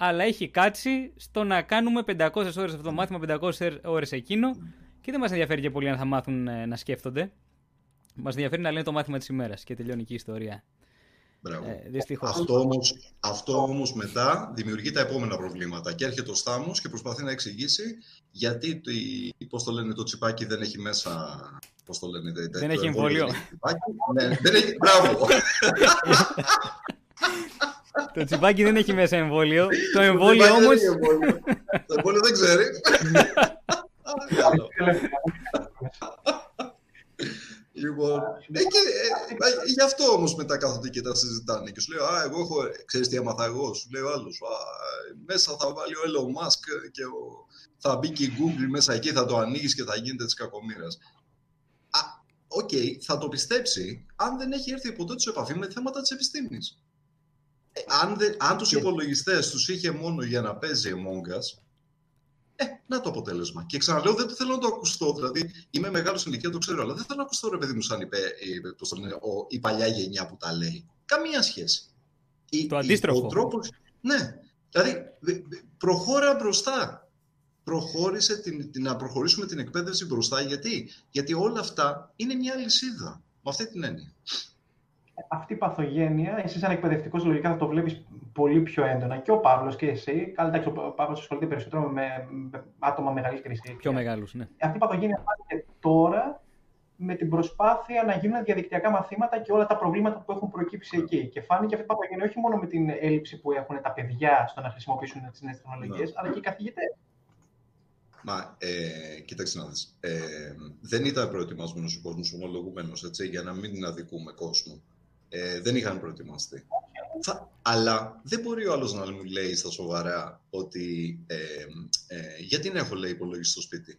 S1: αλλά έχει κάτσει στο να κάνουμε 500 ώρες αυτό το μάθημα, 500 ώρες εκείνο και δεν μας ενδιαφέρει και πολύ αν θα μάθουν ε, να σκέφτονται. Μας ενδιαφέρει να λένε το μάθημα της ημέρας και τελειώνει και η ιστορία.
S3: Μπράβο. Ε, αυτό, όμως, αυτό όμως μετά δημιουργεί τα επόμενα προβλήματα και έρχεται ο Στάμος και προσπαθεί να εξηγήσει γιατί το, πώς το λένε, το τσιπάκι δεν έχει μέσα πώς το λένε,
S1: δεν, δεν έχει εμβόλιο.
S3: ναι, δεν έχει, μπράβο.
S1: το τσιπάκι δεν έχει μέσα εμβόλιο. Το εμβόλιο όμως...
S3: το εμβόλιο δεν ξέρει. Λοιπόν, ε, και, ε, ε, γι' αυτό όμως μετά κάθονται και τα συζητάνε. Και σου λέω, Α, εγώ έχω. Ξέρεις τι έμαθα εγώ, σου λέει ο άλλος. Μέσα θα βάλει ο Elon Musk και ο, θα μπει και η Google μέσα εκεί, θα το ανοίγεις και θα γίνεται της κακομοίρας. OK, okay, θα το πιστέψει αν δεν έχει έρθει ποτέ σε επαφή με θέματα της επιστήμης. Ε, αν, αν τους υπολογιστές τους είχε μόνο για να παίζει Among Us, ε, να το αποτέλεσμα. Και ξαναλέω, δεν θέλω να το ακουστώ. Δηλαδή, είμαι μεγάλος στην ηλικία, το ξέρω, αλλά δεν θέλω να ακουστώ, ρε παιδί μου, σαν είπε, ο, η παλιά γενιά που τα λέει. Καμία σχέση.
S1: Το αντίστροφο. Ο τρόπος,
S3: ναι. Δηλαδή, προχώρα μπροστά. Προχώρησε την, την, να προχωρήσουμε την εκπαίδευση μπροστά. Γιατί; Γιατί όλα αυτά είναι μια λυσίδα. Με αυτή την έννοια
S2: αυτή η παθογένεια, εσύ σαν εκπαιδευτικός λογικά θα το βλέπεις πολύ πιο έντονα και ο Παύλος και εσύ. Καλά, εντάξει, ο Παύλος ασχολείται περισσότερο με, άτομα μεγαλύτερη ηλικία.
S1: Πιο μεγάλους, ναι.
S2: Αυτή η παθογένεια υπάρχει τώρα με την προσπάθεια να γίνουν διαδικτυακά μαθήματα και όλα τα προβλήματα που έχουν προκύψει ναι. εκεί. Και φάνηκε αυτή η παθογένεια όχι μόνο με την έλλειψη που έχουν τα παιδιά στο να χρησιμοποιήσουν τις νέες τεχνολογίες, ναι. αλλά και οι καθηγητές.
S3: Μα, ε, κοίταξε να δεις. Ε, δεν ήταν προετοιμασμένος ο κόσμος ομολογουμένως, για να μην αδικούμε κόσμο ε, δεν είχαν προετοιμαστεί. αλλά δεν μπορεί ο άλλος να μου λέει στα σοβαρά ότι ε, ε, γιατί να έχω λέει υπολογιστή στο σπίτι.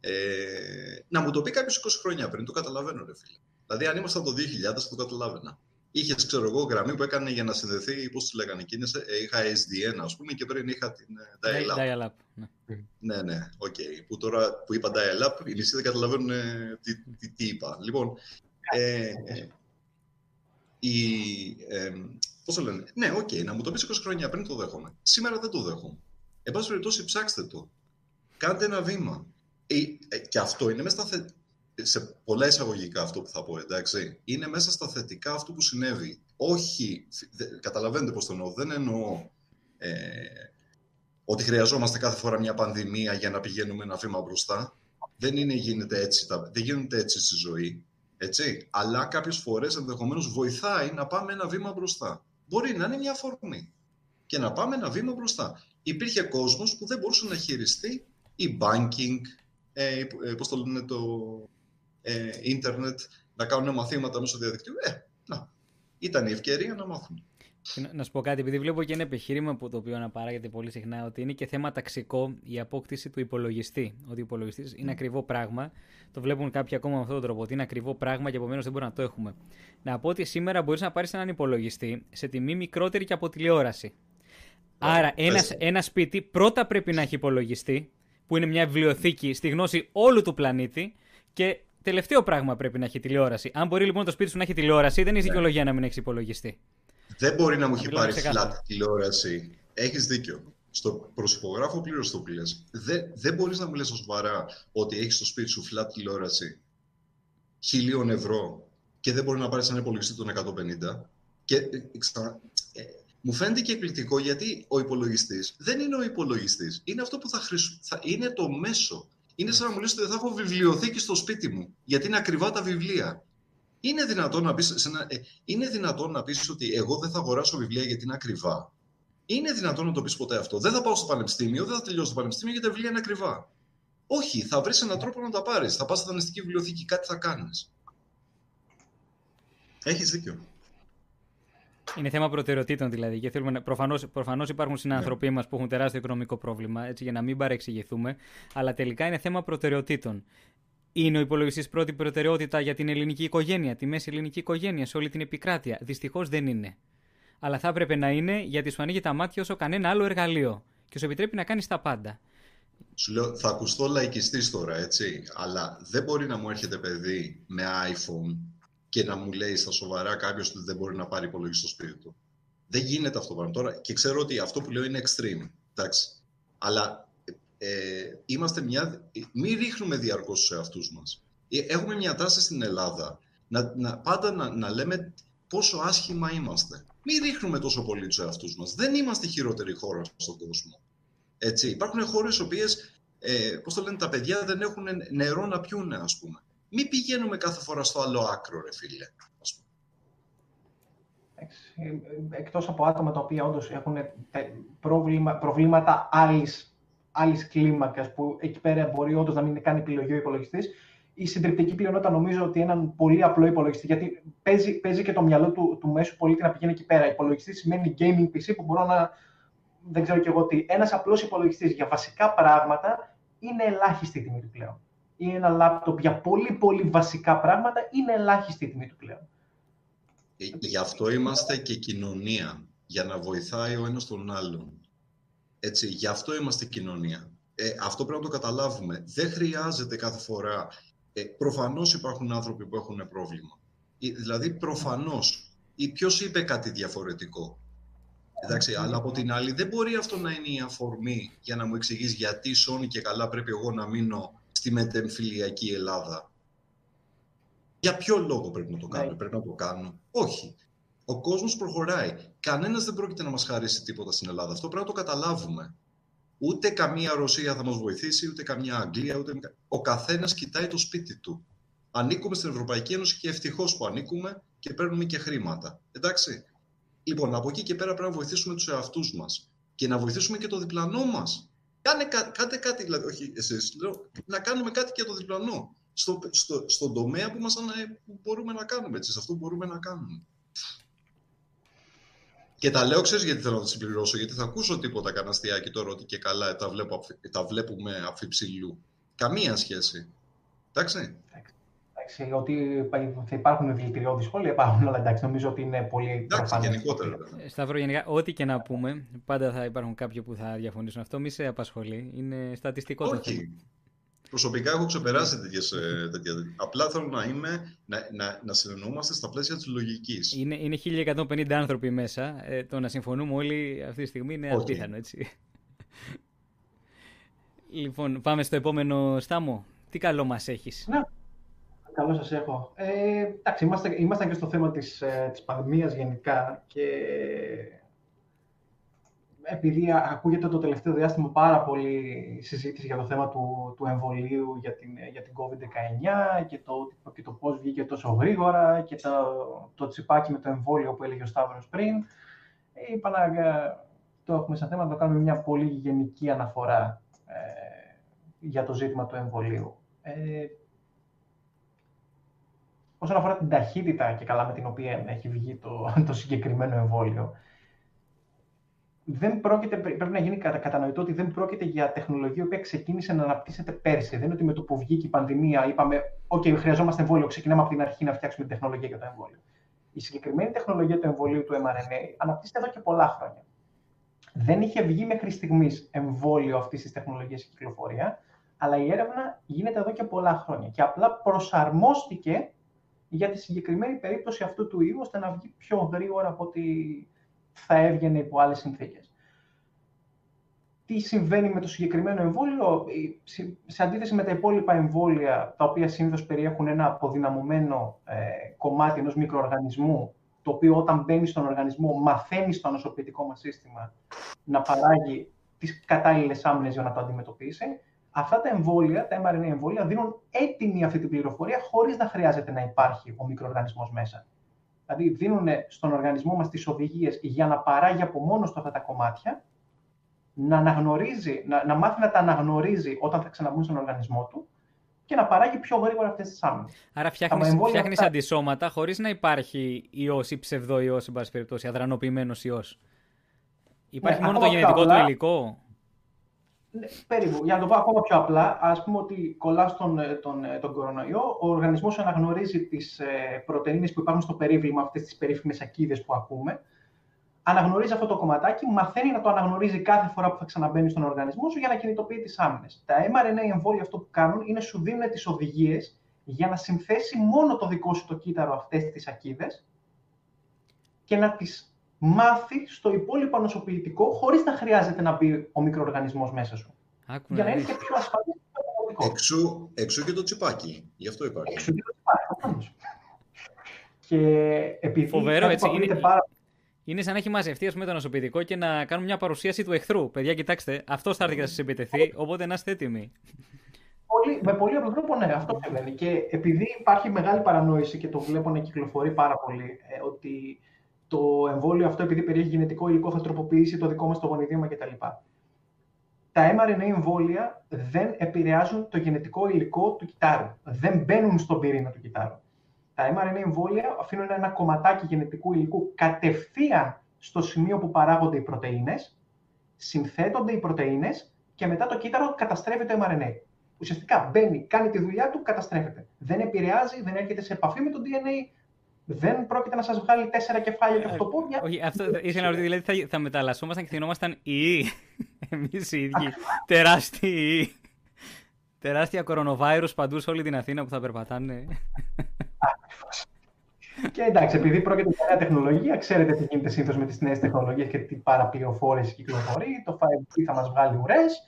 S3: Ε, να μου το πει κάποιος 20 χρόνια πριν, το καταλαβαίνω ρε φίλε. Δηλαδή αν ήμασταν το 2000 θα το καταλάβαινα. Είχες, ξέρω εγώ, γραμμή που έκανε για να συνδεθεί, πώς τη λέγανε εκείνε. Ε, είχα SDN, ας πούμε, και πριν είχα την ε, Dial-Up.
S1: Dial-up ναι.
S3: ναι, ναι, OK. Okay. Που τώρα που είπα Dial-Up, οι μισοί δεν καταλαβαίνουν τι, τι, τι, είπα. Λοιπόν, ε, η, ε, πώς το λένε, ναι, OK, okay, να μου το πεις 20 χρόνια πριν το δέχομαι. Σήμερα δεν το δέχομαι. Εν πάση περιπτώσει, ψάξτε το. Κάντε ένα βήμα. Ε, ε, και αυτό είναι μέσα στα σε πολλά εισαγωγικά αυτό που θα πω, εντάξει. Είναι μέσα στα θετικά αυτό που συνέβη. Όχι, καταλαβαίνετε πώς το εννοώ, δεν εννοώ ε, ότι χρειαζόμαστε κάθε φορά μια πανδημία για να πηγαίνουμε ένα βήμα μπροστά. Δεν, είναι, γίνεται έτσι, δεν γίνεται έτσι στη ζωή. Έτσι. Αλλά κάποιες φορές ενδεχομένως βοηθάει να πάμε ένα βήμα μπροστά. Μπορεί να είναι μια αφορμή και να πάμε ένα βήμα μπροστά. Υπήρχε κόσμος που δεν μπορούσε να χειριστεί η banking, ε, ε πώς το λένε το ε, ίντερνετ, να κάνουν μαθήματα μέσω διαδικτύου. Ε, να, ήταν η ευκαιρία να μάθουν.
S1: Να σου πω κάτι, επειδή βλέπω και ένα επιχείρημα που το οποίο αναπαράγεται πολύ συχνά, ότι είναι και θέμα ταξικό η απόκτηση του υπολογιστή. Ότι ο υπολογιστής είναι ακριβό πράγμα. Το βλέπουν κάποιοι ακόμα με αυτόν τον τρόπο. Ότι είναι ακριβό πράγμα και επομένως δεν μπορούμε να το έχουμε. Να πω ότι σήμερα μπορείς να πάρεις έναν υπολογιστή σε τιμή μικρότερη και από τηλεόραση. Άρα, ένας, ένα σπίτι πρώτα πρέπει να έχει υπολογιστή, που είναι μια βιβλιοθήκη στη γνώση όλου του πλανήτη, και τελευταίο πράγμα πρέπει να έχει τηλεόραση. Αν μπορεί λοιπόν το σπίτι σου να έχει τηλεόραση, δεν έχει ναι. δικαιολογία να μην έχεις υπολογιστή.
S3: Δεν μπορεί να μου έχει πάρει flat τηλεόραση. Έχεις δίκιο. Στο προσυπογράφω πλήρως το που Δεν, δεν μπορείς να μου λες σοβαρά ότι έχεις στο σπίτι σου flat τηλεόραση χιλίων ευρώ και δεν μπορεί να πάρεις ένα υπολογιστή των 150. Και ε, ε, μου φαίνεται και εκπληκτικό γιατί ο υπολογιστής δεν είναι ο υπολογιστής. Είναι αυτό που θα, χρησ... θα είναι το μέσο. Είναι σαν να μου λες ότι δεν θα έχω βιβλιοθήκη στο σπίτι μου, γιατί είναι ακριβά τα βιβλία. Είναι δυνατόν να πεις, ένα, ε, είναι δυνατόν να πεις ότι εγώ δεν θα αγοράσω βιβλία γιατί είναι ακριβά; Είναι δυνατόν να το πεις ποτέ αυτό; Δεν θα πάω στο πανεπιστήμιο, δεν θα τελειώσω το πανεπιστήμιο γιατί τα βιβλία είναι ακριβά. Όχι, θα βρεις έναν τρόπο να τα πάρεις. Θα πας στη δανειστική βιβλιοθήκη, κάτι θα κάνεις. Έχεις δίκιο.
S1: Είναι θέμα προτεραιοτήτων δηλαδή. Και θέλουμε προφανώς, προφανώς υπάρχουν συνανθρωποί ναι. μας που έχουν τεράστιο οικονομικό πρόβλημα, έτσι, για να μην παρεξηγηθούμε. Αλλά τελικά είναι θέμα προτεραιοτήτων. Είναι ο υπολογιστής πρώτη προτεραιότητα για την ελληνική οικογένεια, τη μέση ελληνική οικογένεια, σε όλη την επικράτεια. Δυστυχώς δεν είναι. Αλλά θα έπρεπε να είναι γιατί σου ανοίγει τα μάτια όσο κανένα άλλο εργαλείο και σου επιτρέπει να κάνεις τα πάντα.
S3: Σου λέω, θα ακουστώ λαϊκιστής τώρα, έτσι. Αλλά δεν μπορεί να μου έρχεται παιδί με iPhone και να μου λέει στα σοβαρά κάποιος ότι δεν μπορεί να πάρει υπολογιστή στο σπίτι του. Δεν γίνεται αυτό πράγμα τώρα. Και ξέρω ότι αυτό που λέω είναι extreme. Εντάξει. Αλλά ε, είμαστε μια... μην ρίχνουμε διαρκώς σε αυτούς μας. Ε, έχουμε μια τάση στην Ελλάδα να, να, πάντα να, να λέμε πόσο άσχημα είμαστε. Μην ρίχνουμε τόσο πολύ τους εαυτούς μας. Δεν είμαστε η χειρότερη χώρα στον κόσμο. Έτσι. Υπάρχουν χώρες οι οποίες, ε, πώς το λένε, τα παιδιά δεν έχουν νερό να πιούνε, ας πούμε. Μην πηγαίνουμε κάθε φορά στο άλλο άκρο, ρε φίλε.
S2: Εκτός από άτομα τα οποία όντως έχουν προβλήμα, προβλήματα άλλης, άλλης κλίμακας, που εκεί πέρα μπορεί όντως να μην κάνει επιλογή ο υπολογιστής, η συντριπτική πλειονότητα νομίζω ότι έναν πολύ απλό υπολογιστή, γιατί παίζει, παίζει και το μυαλό του, του μέσου πολίτη να πηγαίνει εκεί πέρα. Υπολογιστή σημαίνει gaming PC που μπορώ να. Δεν ξέρω κι εγώ τι. Ένας απλός υπολογιστής για βασικά πράγματα είναι ελάχιστη τιμή του πλέον ή ένα λάπτοπ για πολύ πολύ βασικά πράγματα είναι ελάχιστη η τιμή του πλέον.
S3: Ε, γι' αυτό είμαστε και κοινωνία, για να βοηθάει ο ένας τον άλλον. Έτσι, γι' αυτό είμαστε κοινωνία. Ε, αυτό πρέπει να το καταλάβουμε. Δεν χρειάζεται κάθε φορά. Ε, προφανώς υπάρχουν άνθρωποι που έχουν πρόβλημα. Ε, δηλαδή, προφανώς. Ή ποιος είπε κάτι διαφορετικό; Εντάξει, αλλά από την άλλη δεν μπορεί αυτό να είναι η αφορμή για να μου εξηγείς γιατί σώνει και καλά πρέπει εγώ να μείνω στη μετεμφυλιακή Ελλάδα. Για ποιο λόγο πρέπει να το κάνω, ναι. πρέπει να το κάνω; Όχι. Ο κόσμος προχωράει. Κανένας δεν πρόκειται να μας χαρίσει τίποτα στην Ελλάδα. Αυτό πρέπει να το καταλάβουμε. Ούτε καμία Ρωσία θα μας βοηθήσει, ούτε καμία Αγγλία, ούτε... Ο καθένας κοιτάει το σπίτι του. Ανήκουμε στην Ευρωπαϊκή Ένωση και ευτυχώς που ανήκουμε και παίρνουμε και χρήματα. Εντάξει. Λοιπόν, από εκεί και πέρα πρέπει να βοηθήσουμε τους εαυτούς μας και να βοηθήσουμε και το διπλανό μας. Κάνε, κάντε κάτι, δηλαδή, όχι εσείς, λέω, να κάνουμε κάτι και το διπλανό. Στο, στο, στον τομέα που, μας, που μπορούμε να κάνουμε, έτσι, σε αυτό που μπορούμε να κάνουμε. Και τα λέω, ξέρεις γιατί θέλω να τα συμπληρώσω, γιατί θα ακούσω τίποτα καναστιάκι τώρα ότι και καλά τα, βλέπω, τα βλέπουμε αφιψηλού. Καμία σχέση. Εντάξει
S2: ότι θα υπάρχουν δηλητηριώδη σχόλια, υπάρχουν, αλλά εντάξει, νομίζω ότι είναι πολύ
S3: Εντάξει, γενικότερα.
S1: Ε, Σταύρο, γενικά, ό,τι και να πούμε, πάντα θα υπάρχουν κάποιοι που θα διαφωνήσουν. Αυτό μη σε απασχολεί. Είναι στατιστικό
S3: Όχι. το θέμα. Προσωπικά έχω ξεπεράσει τέτοιες, ε, τέτοια. Απλά θέλω να είμαι, να, να, να συνεννοούμαστε στα πλαίσια της λογικής.
S1: Είναι, είναι 1150 άνθρωποι μέσα. Ε, το να συμφωνούμε όλοι αυτή τη στιγμή είναι απίθανο, έτσι. λοιπόν, πάμε στο επόμενο στάμο. Τι καλό μας έχεις;
S2: Ναι. Καλό σας έχω. Ε, εντάξει, είμαστε, ήμασταν και στο θέμα της, ε, της πανδημίας γενικά και επειδή ακούγεται το τελευταίο διάστημα πάρα πολύ συζήτηση για το θέμα του, του εμβολίου για την, για την COVID-19 και το, και το πώς βγήκε τόσο γρήγορα και το, το τσιπάκι με το εμβόλιο που έλεγε ο Σταύρος πριν. Ε, είπα να το έχουμε σαν θέμα να το κάνουμε μια πολύ γενική αναφορά ε, για το ζήτημα του εμβολίου. Ε, όσον αφορά την ταχύτητα και καλά με την οποία έχει βγει το, το συγκεκριμένο εμβόλιο. Δεν πρόκειται, πρέπει να γίνει κατανοητό ότι δεν πρόκειται για τεχνολογία που ξεκίνησε να αναπτύσσεται πέρσι. Δεν είναι ότι με το που βγήκε η πανδημία είπαμε: OK, χρειαζόμαστε εμβόλιο, ξεκινάμε από την αρχή να φτιάξουμε τεχνολογία για το εμβόλιο. Η συγκεκριμένη τεχνολογία του εμβολίου του mRNA αναπτύσσεται εδώ και πολλά χρόνια. Δεν είχε βγει μέχρι στιγμής εμβόλιο αυτής της τεχνολογίας στην κυκλοφορία, αλλά η έρευνα γίνεται εδώ και πολλά χρόνια και απλά προσαρμόστηκε για τη συγκεκριμένη περίπτωση αυτού του ιού, ώστε να βγει πιο γρήγορα από ό,τι θα έβγαινε υπό άλλες συνθήκες. Τι συμβαίνει με το συγκεκριμένο εμβόλιο, σε αντίθεση με τα υπόλοιπα εμβόλια, τα οποία συνήθως περιέχουν ένα αποδυναμωμένο ε, κομμάτι ενός μικροοργανισμού, το οποίο όταν μπαίνει στον οργανισμό μαθαίνει στο νοσοποιητικό μας σύστημα να παράγει τις κατάλληλες άμυνες για να το αντιμετωπίσει. Αυτά τα εμβόλια, τα mRNA εμβόλια, δίνουν έτοιμη αυτή την πληροφορία χωρίς να χρειάζεται να υπάρχει ο μικροοργανισμός μέσα. Δηλαδή, δίνουν στον οργανισμό μας τις οδηγίες για να παράγει από μόνος του αυτά τα κομμάτια, να, αναγνωρίζει, να, να μάθει να τα αναγνωρίζει όταν θα ξαναμπούν στον οργανισμό του και να παράγει πιο γρήγορα αυτές τις άμυνες.
S1: Άρα φτιάχνει αυτά... αντισώματα χωρίς να υπάρχει ιός ή ψευδό ιός, εν πάση περιπτώσει, αδρανοποιημένος ιός. Υπάρχει ναι, μόνο το γενετικό του υλικό;
S2: Ναι, περίπου. Για να το πω ακόμα πιο απλά, ας πούμε ότι κολλά τον, ε, τον, ε, τον κορονοϊό, ο οργανισμός αναγνωρίζει τις ε, πρωτενε που υπάρχουν στο περίβλημα, αυτές τις περίφημες ακίδες που ακούμε, αναγνωρίζει αυτό το κομματάκι, μαθαίνει να το αναγνωρίζει κάθε φορά που θα ξαναμπαίνει στον οργανισμό σου για να κινητοποιεί τις άμυνες. Τα mRNA εμβόλια αυτό που κάνουν είναι σου δίνουν τις οδηγίες για να συνθέσει μόνο το δικό σου το κύτταρο αυτές τις ακίδες και να τις μάθει στο υπόλοιπο νοσοποιητικό χωρίς να χρειάζεται να μπει ο μικροοργανισμός μέσα σου.
S1: Άκου,
S2: για να είναι και πιο ασφαλής.
S3: Εξού, εξού και το τσιπάκι. Γι' αυτό υπάρχει.
S2: Εξού και το τσιπάκι. και επειδή
S1: Φοβερό, έτσι, είναι, πάρα... είναι σαν να έχει μαζευτεί ας πούμε, το νοσοποιητικό και να κάνουν μια παρουσίαση του εχθρού. Παιδιά, κοιτάξτε, αυτός θα έρθει να σας επιτεθεί, οπότε να είστε έτοιμοι.
S2: Πολύ, με πολύ απλό τρόπο, ναι, αυτό συμβαίνει. Και επειδή υπάρχει μεγάλη παρανόηση και το βλέπω να κυκλοφορεί πάρα πολύ, ε, ότι το εμβόλιο αυτό, επειδή περιέχει γενετικό υλικό, θα τροποποιήσει το δικό μας το γονιδίωμα κτλ. Τα mRNA εμβόλια δεν επηρεάζουν το γενετικό υλικό του κυτάρου. Δεν μπαίνουν στον πυρήνα του κυτάρου. Τα mRNA εμβόλια αφήνουν ένα κομματάκι γενετικού υλικού κατευθείαν στο σημείο που παράγονται οι πρωτεΐνες, συνθέτονται οι πρωτεΐνες και μετά το κύτταρο καταστρέφει το mRNA. Ουσιαστικά μπαίνει, κάνει τη δουλειά του, καταστρέφεται. Δεν επηρεάζει, δεν έρχεται σε επαφή με το DNA, δεν πρόκειται να σας βγάλει τέσσερα κεφάλια και αυτοπόδια.
S1: Όχι, αυτό ήθελα να ρωτήσω. Δηλαδή θα, θα μεταλλασσόμασταν και θυνόμασταν οι Εμείς οι ίδιοι. Τεράστιοι. Τεράστια κορονοβάιρους παντού σε όλη την Αθήνα που θα περπατάνε.
S2: Και εντάξει, επειδή πρόκειται για νέα τεχνολογία, ξέρετε τι γίνεται συνήθως με τις νέες τεχνολογίες και τι παραπληροφόρηση κυκλοφορεί. Το 5G θα μας βγάλει ουρές.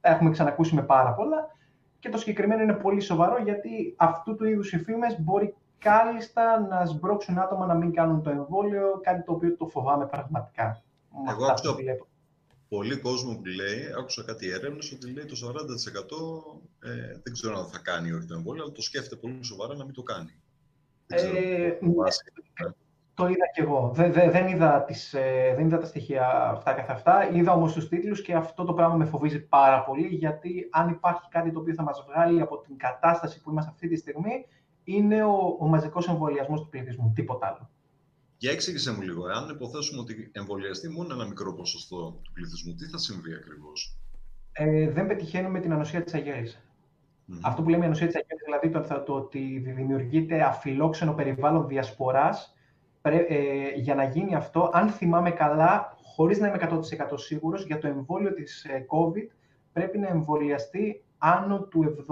S2: Τα έχουμε ξανακούσει με πάρα πολλά. Και το συγκεκριμένο είναι πολύ σοβαρό γιατί αυτού του είδους οι φήμες μπορεί κάλλιστα να σμπρώξουν άτομα να μην κάνουν το εμβόλιο, κάτι το οποίο το φοβάμαι πραγματικά.
S3: Εγώ άκουσα πολύ κόσμο που λέει, άκουσα κάτι έρευνες ότι λέει το 40% ε, δεν ξέρω αν θα κάνει όχι το εμβόλιο, αλλά το σκέφτεται πολύ σοβαρά να μην το κάνει.
S2: Ε, το είδα κι εγώ. Δεν, δεν, είδα τις, ε, δεν είδα τα στοιχεία αυτά καθ' αυτά. Είδα όμως τους τίτλους και αυτό το πράγμα με φοβίζει πάρα πολύ, γιατί αν υπάρχει κάτι το οποίο θα μας βγάλει από την κατάσταση που είμαστε αυτή τη στιγμή, είναι ο, ο μαζικός εμβολιασμός του πληθυσμού, τίποτα άλλο.
S3: Για εξήγησε μου λίγο, αν υποθέσουμε ότι εμβολιαστεί μόνο ένα μικρό ποσοστό του πληθυσμού, τι θα συμβεί ακριβώς;
S2: Ε, δεν πετυχαίνουμε την ανοσία της αγέλη. Mm-hmm. Αυτό που λέμε η ανοσία της αγέλη, δηλαδή το, το, ότι δημιουργείται αφιλόξενο περιβάλλον διασποράς, ε, για να γίνει αυτό, αν θυμάμαι καλά, χωρίς να είμαι 100% σίγουρος, για το εμβόλιο της ε, COVID πρέπει να εμβολιαστεί άνω του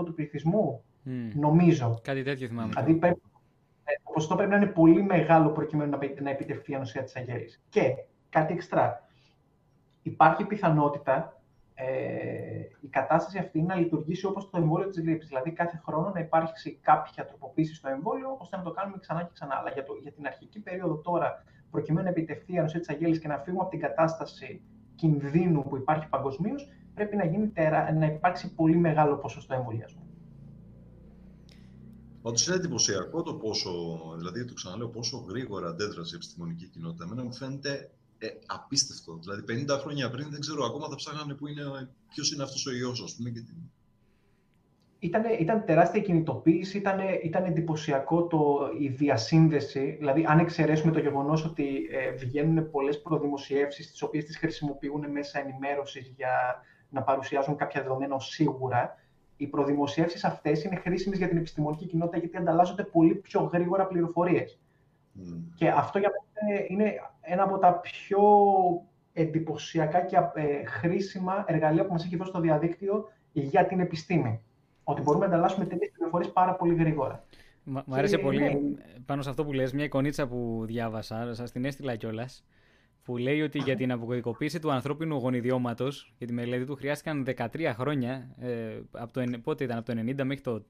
S2: 70% του πληθυσμού. Νομίζω.
S1: Κάτι τέτοιο θυμάμαι.
S2: Δηλαδή πρέπει, ε, το ποσοστό πρέπει να είναι πολύ μεγάλο προκειμένου να επιτευχθεί η ανοσία της αγέλη. Και κάτι εξτρά. Υπάρχει πιθανότητα ε, η κατάσταση αυτή να λειτουργήσει όπως το εμβόλιο της γρήπη. Δηλαδή, κάθε χρόνο να υπάρξει κάποια τροποποίηση στο εμβόλιο, ώστε να το κάνουμε ξανά και ξανά. Αλλά για, το, για την αρχική περίοδο τώρα, προκειμένου να επιτευχθεί η ανοσία της αγέλη και να φύγουμε από την κατάσταση κινδύνου που υπάρχει παγκοσμίως, πρέπει να, γίνει, να υπάρξει πολύ μεγάλο ποσοστό εμβολιασμού.
S3: Πάντως είναι εντυπωσιακό το πόσο, δηλαδή το ξαναλέω, πόσο γρήγορα αντέδρασε η επιστημονική κοινότητα. Εμένα μου φαίνεται ε, απίστευτο. Δηλαδή 50 χρόνια πριν δεν ξέρω ακόμα θα ψάχνανε ποιο είναι, ποιος είναι αυτός ο ιός, ας πούμε. Και
S2: ήταν, ήταν τεράστια κινητοποίηση, ήταν, ήταν εντυπωσιακό το, η διασύνδεση. Δηλαδή, αν εξαιρέσουμε το γεγονός ότι ε, βγαίνουν πολλές προδημοσιεύσεις, τις οποίες τις χρησιμοποιούν μέσα ενημέρωσης για να παρουσιάζουν κάποια δεδομένα σίγουρα, οι προδημοσιεύσει αυτέ είναι χρήσιμε για την επιστημονική κοινότητα γιατί ανταλλάσσονται πολύ πιο γρήγορα πληροφορίε. Mm. Και αυτό για μένα είναι ένα από τα πιο εντυπωσιακά και ε, χρήσιμα εργαλεία που μα έχει δώσει το διαδίκτυο για την επιστήμη. Ότι μπορούμε να ανταλλάσσουμε τέτοιε πληροφορίε πάρα πολύ γρήγορα.
S1: Μου άρεσε πολύ πάνω σε αυτό που λες, μια εικονίτσα που διάβασα, σα την έστειλα κιόλα, που λέει ότι για την αποκωδικοποίηση του ανθρώπινου γονιδιώματος, για τη μελέτη του, χρειάστηκαν 13 χρόνια, ε, από το, πότε ήταν, από το 1990 μέχρι το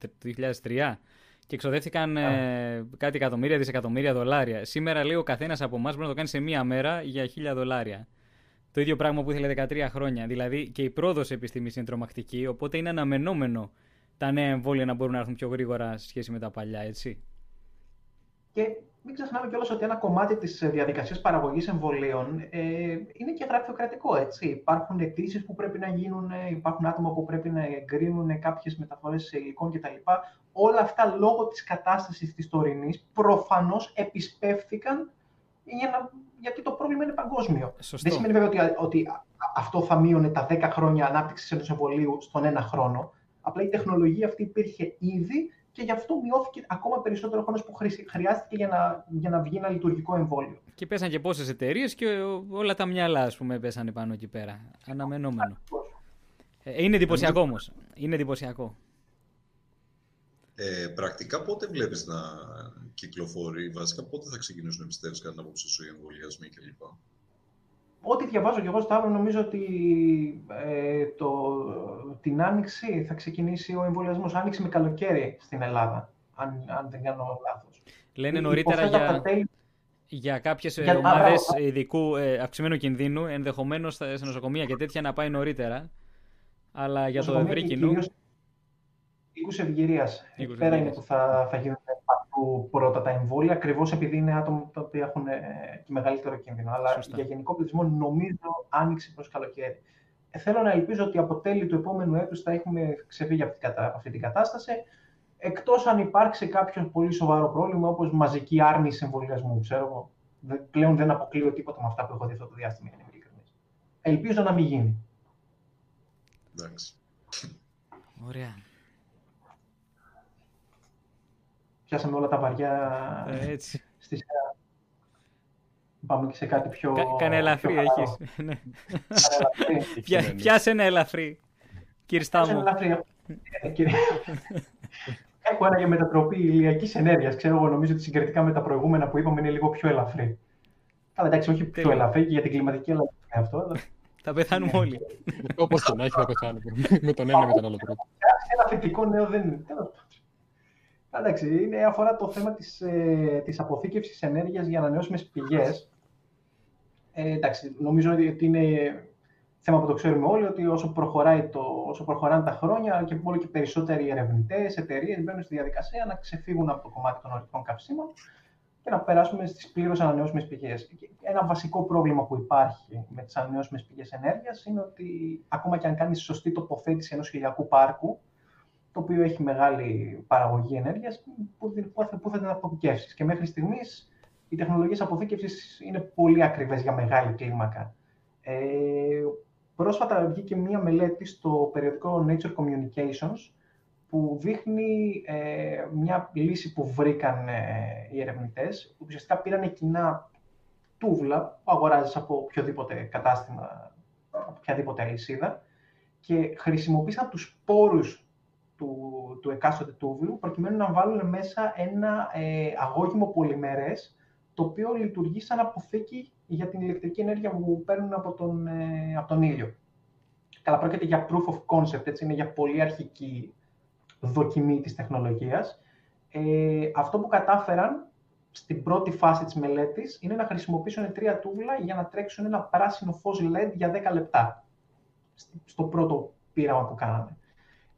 S1: 2003, και εξοδεύτηκαν ε, κάτι εκατομμύρια, δισεκατομμύρια δολάρια. Σήμερα λέει ο καθένας από εμάς μπορεί να το κάνει σε μία μέρα για χίλια δολάρια. Το ίδιο πράγμα που ήθελε 13 χρόνια. Δηλαδή και η πρόοδος επιστήμης είναι τρομακτική, οπότε είναι αναμενόμενο τα νέα εμβόλια να μπορούν να έρθουν πιο γρήγορα σε σχέση με τα παλιά, έτσι.
S2: Και μην ξεχνάμε κιόλας ότι ένα κομμάτι της διαδικασίας παραγωγής εμβολίων ε, είναι και γραφειοκρατικό. Έτσι. Υπάρχουν αιτήσεις που πρέπει να γίνουν, υπάρχουν άτομα που πρέπει να εγκρίνουν κάποιες μεταφορές υλικών κτλ. Όλα αυτά λόγω της κατάστασης της τωρινής προφανώς επισπεύθηκαν για να, γιατί το πρόβλημα είναι παγκόσμιο.
S1: Σωστό.
S2: Δεν σημαίνει βέβαια ότι, ότι αυτό θα μείωνε τα 10 χρόνια ανάπτυξης ενός εμβολίου στον ένα χρόνο. Απλά η τεχνολογία αυτή υπήρχε ήδη και γι' αυτό μειώθηκε ακόμα περισσότερο χρόνος που χρειάστηκε για να, για να βγει ένα λειτουργικό εμβόλιο.
S1: Και πέσαν και πόσες εταιρείες και όλα τα μυαλά, ας πούμε, πέσανε πάνω εκεί πέρα. Αναμενόμενο. Ε, είναι εντυπωσιακό όμως. Είναι εντυπωσιακό.
S3: Ε, πρακτικά πότε βλέπεις να κυκλοφορεί, βασικά πότε θα ξεκινήσουν να πιστεύεις κατά την άποψη σου οι εμβολιασμοί κλπ;
S2: Ό,τι διαβάζω και εγώ στο νομίζω ότι ε, το, την Άνοιξη θα ξεκινήσει ο εμβολιασμός. Άνοιξη με καλοκαίρι στην Ελλάδα, αν, αν δεν κάνω λάθος.
S1: Λένε νωρίτερα για, για κάποιες ομάδες ειδικού ε, αυξημένου κινδύνου, ενδεχομένως σε νοσοκομεία και τέτοια να πάει νωρίτερα. Αλλά για το ευρύ κοινό.
S2: Οίκους ευγυρίας. Εκεί πέρα είναι που θα, θα γίνουν πρώτα τα εμβόλια, ακριβώς επειδή είναι άτομα τα οποία έχουν ε, και μεγαλύτερο κίνδυνο. Αλλά Σωστά. για γενικό πληθυσμό νομίζω άνοιξε προς καλοκαίρι. Ε, θέλω να ελπίζω ότι από τέλη του επόμενου έτους θα έχουμε ξεφύγει από αυτή την κατάσταση. Εκτός αν υπάρξει κάποιο πολύ σοβαρό πρόβλημα, όπως μαζική άρνηση εμβολιασμού. Ξέρω εγώ. Πλέον δεν αποκλείω τίποτα με αυτά που έχω δει αυτό το διάστημα, για να είμαι Ελπίζω να μην γίνει.
S3: Εντάξει.
S1: Ωραία
S2: πιάσαμε όλα τα βαριά
S1: ε, έτσι.
S2: στη σειρά. Πάμε και σε κάτι πιο... Κα,
S1: κάνε ελαφρύ, έχεις. Ναι. Πιάσε ένα ελαφρύ, κύριε Στάμο. Πιάσε ένα ελαφρύ.
S2: Ε, Έχω ένα για μετατροπή ηλιακής ενέργειας. Ξέρω εγώ, νομίζω ότι συγκριτικά με τα προηγούμενα που είπαμε είναι λίγο πιο ελαφρύ. Καλά, εντάξει, όχι πιο ελαφρύ και για την κλιματική αλλαγή είναι αυτό. Αλλά...
S1: Θα πεθάνουμε όλοι.
S4: Όπως και να έχει, θα πεθάνουμε. με τον ένα ή με τον άλλο τρόπο.
S2: Ένα θετικό νέο δεν είναι. Εντάξει, είναι, αφορά το θέμα της, ε, της αποθήκευσης ενέργειας για ανανεώσιμες πηγές. Ε, εντάξει, νομίζω ότι είναι θέμα που το ξέρουμε όλοι, ότι όσο, προχωράει το, όσο προχωράνε τα χρόνια και όλο και περισσότεροι ερευνητές, εταιρείες μπαίνουν στη διαδικασία να ξεφύγουν από το κομμάτι των ορεικτών καυσίμων και να περάσουμε στις πλήρως ανανεώσιμες πηγές. Ένα βασικό πρόβλημα που υπάρχει με τις ανανεώσιμες πηγές ενέργειας είναι ότι ακόμα και αν κάνεις σωστή τοποθέτηση ενός χιλιακού πάρκου, το οποίο έχει μεγάλη παραγωγή ενέργειας, που, που θα την αποθηκεύσεις. Και μέχρι στιγμής οι τεχνολογίες αποθήκευσης είναι πολύ ακριβές για μεγάλη κλίμακα. Ε, πρόσφατα βγήκε μία μελέτη στο περιοδικό Nature Communications που δείχνει ε, μια λύση που βρήκαν ε, οι ερευνητές, που ουσιαστικά πήραν κοινά τούβλα που αγοράζεις από οποιοδήποτε κατάστημα, από οποιαδήποτε αλυσίδα και χρησιμοποίησαν τους πόρους του, του εκάστοτε τούβλου, προκειμένου να βάλουν μέσα ένα ε, αγώγιμο πολυμερές, το οποίο λειτουργεί σαν αποθήκη για την ηλεκτρική ενέργεια που παίρνουν από τον, ε, από τον ήλιο. Καλά, πρόκειται για proof of concept, έτσι, είναι για πολύ αρχική δοκιμή της τεχνολογίας. Ε, αυτό που κατάφεραν στην πρώτη φάση της μελέτης είναι να χρησιμοποιήσουν τρία τούβλα για να τρέξουν ένα πράσινο φως LED για 10 λεπτά. Στο πρώτο πείραμα που κάναμε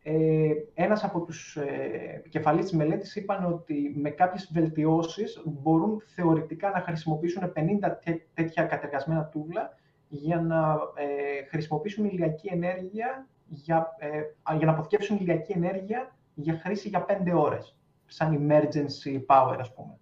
S2: ε, ένας από τους ε, επικεφαλείς της μελέτης είπαν ότι με κάποιες βελτιώσεις μπορούν θεωρητικά να χρησιμοποιήσουν 50 τέτοια κατεργασμένα τούβλα για να ε, χρησιμοποιήσουν ηλιακή ενέργεια, για, ε, για να αποθηκεύσουν ηλιακή ενέργεια για χρήση για 5 ώρες, σαν emergency power ας πούμε.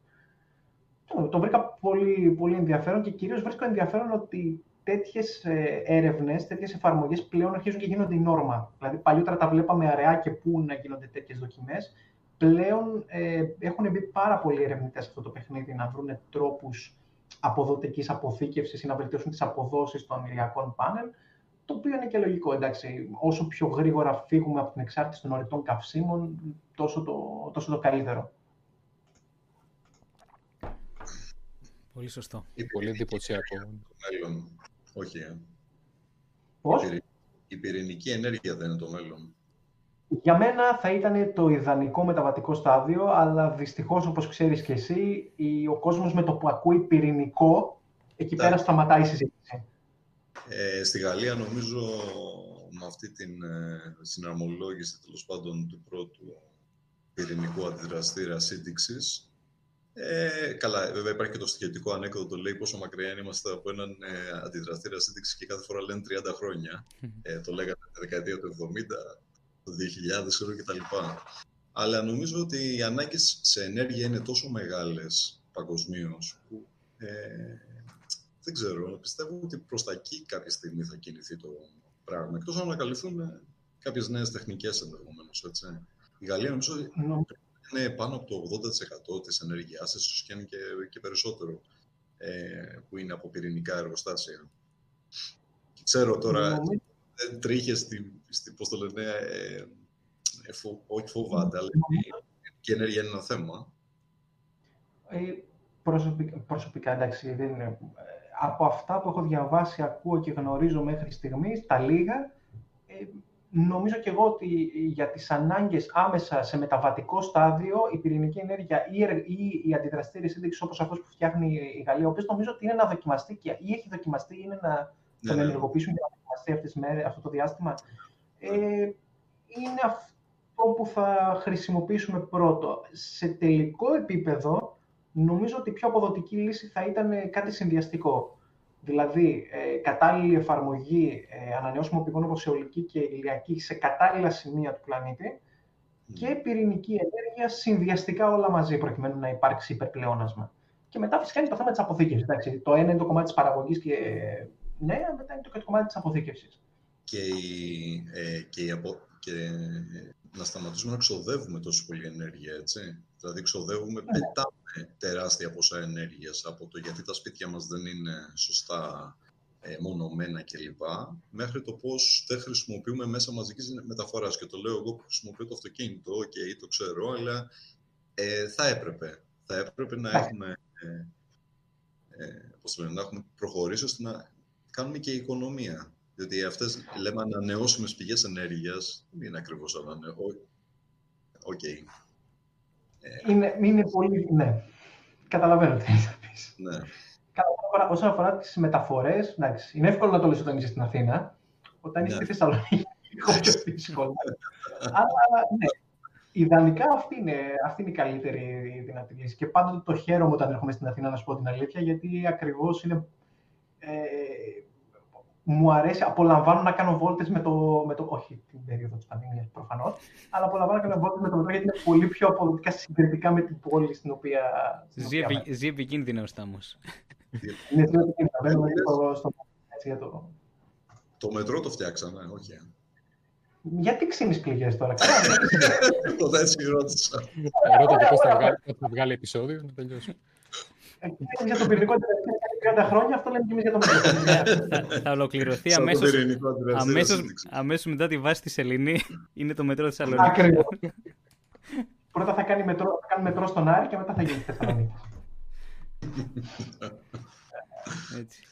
S2: Το, το βρήκα πολύ, πολύ ενδιαφέρον και κυρίως βρίσκω ενδιαφέρον ότι τέτοιες ε, έρευνες, τέτοιες εφαρμογές πλέον αρχίζουν και γίνονται η νόρμα. Δηλαδή παλιότερα τα βλέπαμε αραιά και πού να γίνονται τέτοιες δοκιμές. Πλέον ε, έχουν μπει πάρα πολλοί ερευνητές σε αυτό το παιχνίδι να βρουν τρόπους αποδοτικής αποθήκευσης ή να βελτιώσουν τις αποδόσεις των ηλιακών πάνελ, το οποίο είναι και λογικό, εντάξει. Όσο πιο γρήγορα φύγουμε από την εξάρτηση των ορειτών καυσίμων, τόσο το, τόσο το καλύτερο.
S1: Πολύ σωστό.
S4: Πολύ εντυπωσιακό.
S3: μέλλον. Όχι, ε.
S2: Πώς;
S3: Η πυρηνική ενέργεια δεν είναι το μέλλον.
S2: Για μένα θα ήταν το ιδανικό μεταβατικό στάδιο, αλλά δυστυχώς, όπως ξέρεις και εσύ, ο κόσμος με το που ακούει πυρηνικό, εκεί πέρα σταματάει η συζήτηση.
S3: Ε, στη Γαλλία, νομίζω, με αυτή την ε, συναρμολόγηση, τέλος πάντων, του πρώτου πυρηνικού αντιδραστήρα σύνδεξης, ε, καλά, βέβαια υπάρχει και το στοιχειωτικό ανέκδοτο, λέει πόσο μακριά είμαστε από έναν ε, αντιδραστήρα σύνδεξη και κάθε φορά λένε 30 χρόνια. Ε, το λέγανε τη δεκαετία του 70, το 2000 ξέρω κτλ. Αλλά νομίζω ότι οι ανάγκες σε ενέργεια είναι τόσο μεγάλες παγκοσμίως που ε, δεν ξέρω. Πιστεύω ότι προς τα εκεί κάποια στιγμή θα κινηθεί το πράγμα. Εκτός αν ανακαλυφθούν κάποιες νέες τεχνικές ενδεχομένως. Η Γαλλία νομίζω είναι πάνω από το 80% της ενέργειάς, ίσως και είναι και, και περισσότερο, ε, που είναι από πυρηνικά εργοστάσια. Και ξέρω τώρα, δεν τρίχες στη, στη, πώς το λένε, ε, ε, φο, όχι φοβάται, αλλά η ενέργεια είναι ένα θέμα.
S2: Ε, προσωπικά, προσωπικά, εντάξει, δεν είναι. Από αυτά που έχω διαβάσει, ακούω και γνωρίζω μέχρι στιγμής, τα λίγα, ε, νομίζω και εγώ ότι για τις ανάγκες άμεσα σε μεταβατικό στάδιο η πυρηνική ενέργεια ή η αντιδραστήρια σύνδεξης όπως αυτός που φτιάχνει η Γαλλία, ο οποίος νομίζω ότι είναι να δοκιμαστεί και, ή έχει δοκιμαστεί, είναι να τον ναι, ναι. ενεργοποιήσουν για να δοκιμαστεί αυτές τις μέρες, αυτό το διάστημα, ε, είναι αυτό που θα χρησιμοποιήσουμε πρώτο. Σε τελικό επίπεδο, νομίζω ότι η πιο αποδοτική λύση θα ήταν κάτι συνδυαστικό. Δηλαδή, ε, κατάλληλη εφαρμογή ε, ανανεώσιμων πηγών όπως αιωλική και ηλιακή σε κατάλληλα σημεία του πλανήτη και πυρηνική ενέργεια συνδυαστικά όλα μαζί, προκειμένου να υπάρξει υπερπλεόνασμα. Και μετά φυσικά είναι το θέμα της αποθήκευσης. Το ένα είναι το κομμάτι της παραγωγής και ναι, μετά είναι το κομμάτι της αποθήκευσης.
S3: Και, ε, και, απο... και να σταματήσουμε να ξοδεύουμε τόσο πολύ ενέργεια, έτσι. Δηλαδή, ξοδεύουμε, ναι. πετάμε τεράστια ποσά ενέργειας από το γιατί τα σπίτια μας δεν είναι σωστά ε, μονομένα κλπ. Μέχρι το πώς δεν χρησιμοποιούμε μέσα μαζικής μεταφοράς. Και το λέω εγώ που χρησιμοποιώ το αυτοκίνητο, ok, το ξέρω, αλλά ε, θα έπρεπε. Θα έπρεπε να ναι. έχουμε, ε, ε, πώς λένε, να έχουμε προχωρήσει ώστε να κάνουμε και οικονομία. Διότι αυτές, λέμε, ανανεώσιμες πηγές ενέργειας, δεν είναι ακριβώς ανανεώσιμες. OK. Okay.
S2: Είναι, είναι πολύ. Ναι. Καταλαβαίνω τι να πεις.
S3: Ναι.
S2: Όσον αφορά τις μεταφορές, είναι εύκολο να το λες όταν είσαι στην Αθήνα. Όταν είσαι ναι. στη Θεσσαλονίκη, είναι πιο δύσκολο. Αλλά ναι, ιδανικά αυτή είναι, αυτή είναι η καλύτερη δυνατή λύση. Και πάντοτε το χαίρομαι όταν έρχομαι στην Αθήνα, να σου πω την αλήθεια, γιατί ακριβώς είναι. Ε, μου αρέσει, απολαμβάνω να κάνω βόλτες με το, με το όχι την περίοδο της πανδημίας προφανώς, αλλά απολαμβάνω να κάνω βόλτες με το μετρό γιατί είναι πολύ πιο αποδοτικά συγκριτικά με την πόλη στην οποία...
S1: Ζει επικίνδυνα ο Στάμος.
S2: Είναι ζει επικίνδυνα, μπαίνουμε στο έτσι για το...
S3: Το μετρό το φτιάξαμε, όχι.
S2: Γιατί ξύνεις πληγές τώρα,
S3: Το έτσι ρώτησα.
S4: Ρώτα πώς θα βγάλει επεισόδιο, να τελειώσουμε.
S2: για το πυρηνικό 30 χρόνια, αυτό λέμε και εμείς για το μετρό.
S1: Θα ολοκληρωθεί αμέσω μετά τη βάση της Σελήνη. Είναι το μετρό της Θεσσαλονίκης.
S2: Ακριβώς. Πρώτα θα κάνει μετρό, θα κάνει μετρό στον Άρη και μετά θα γίνει στη Θεσσαλονίκη.
S1: Έτσι.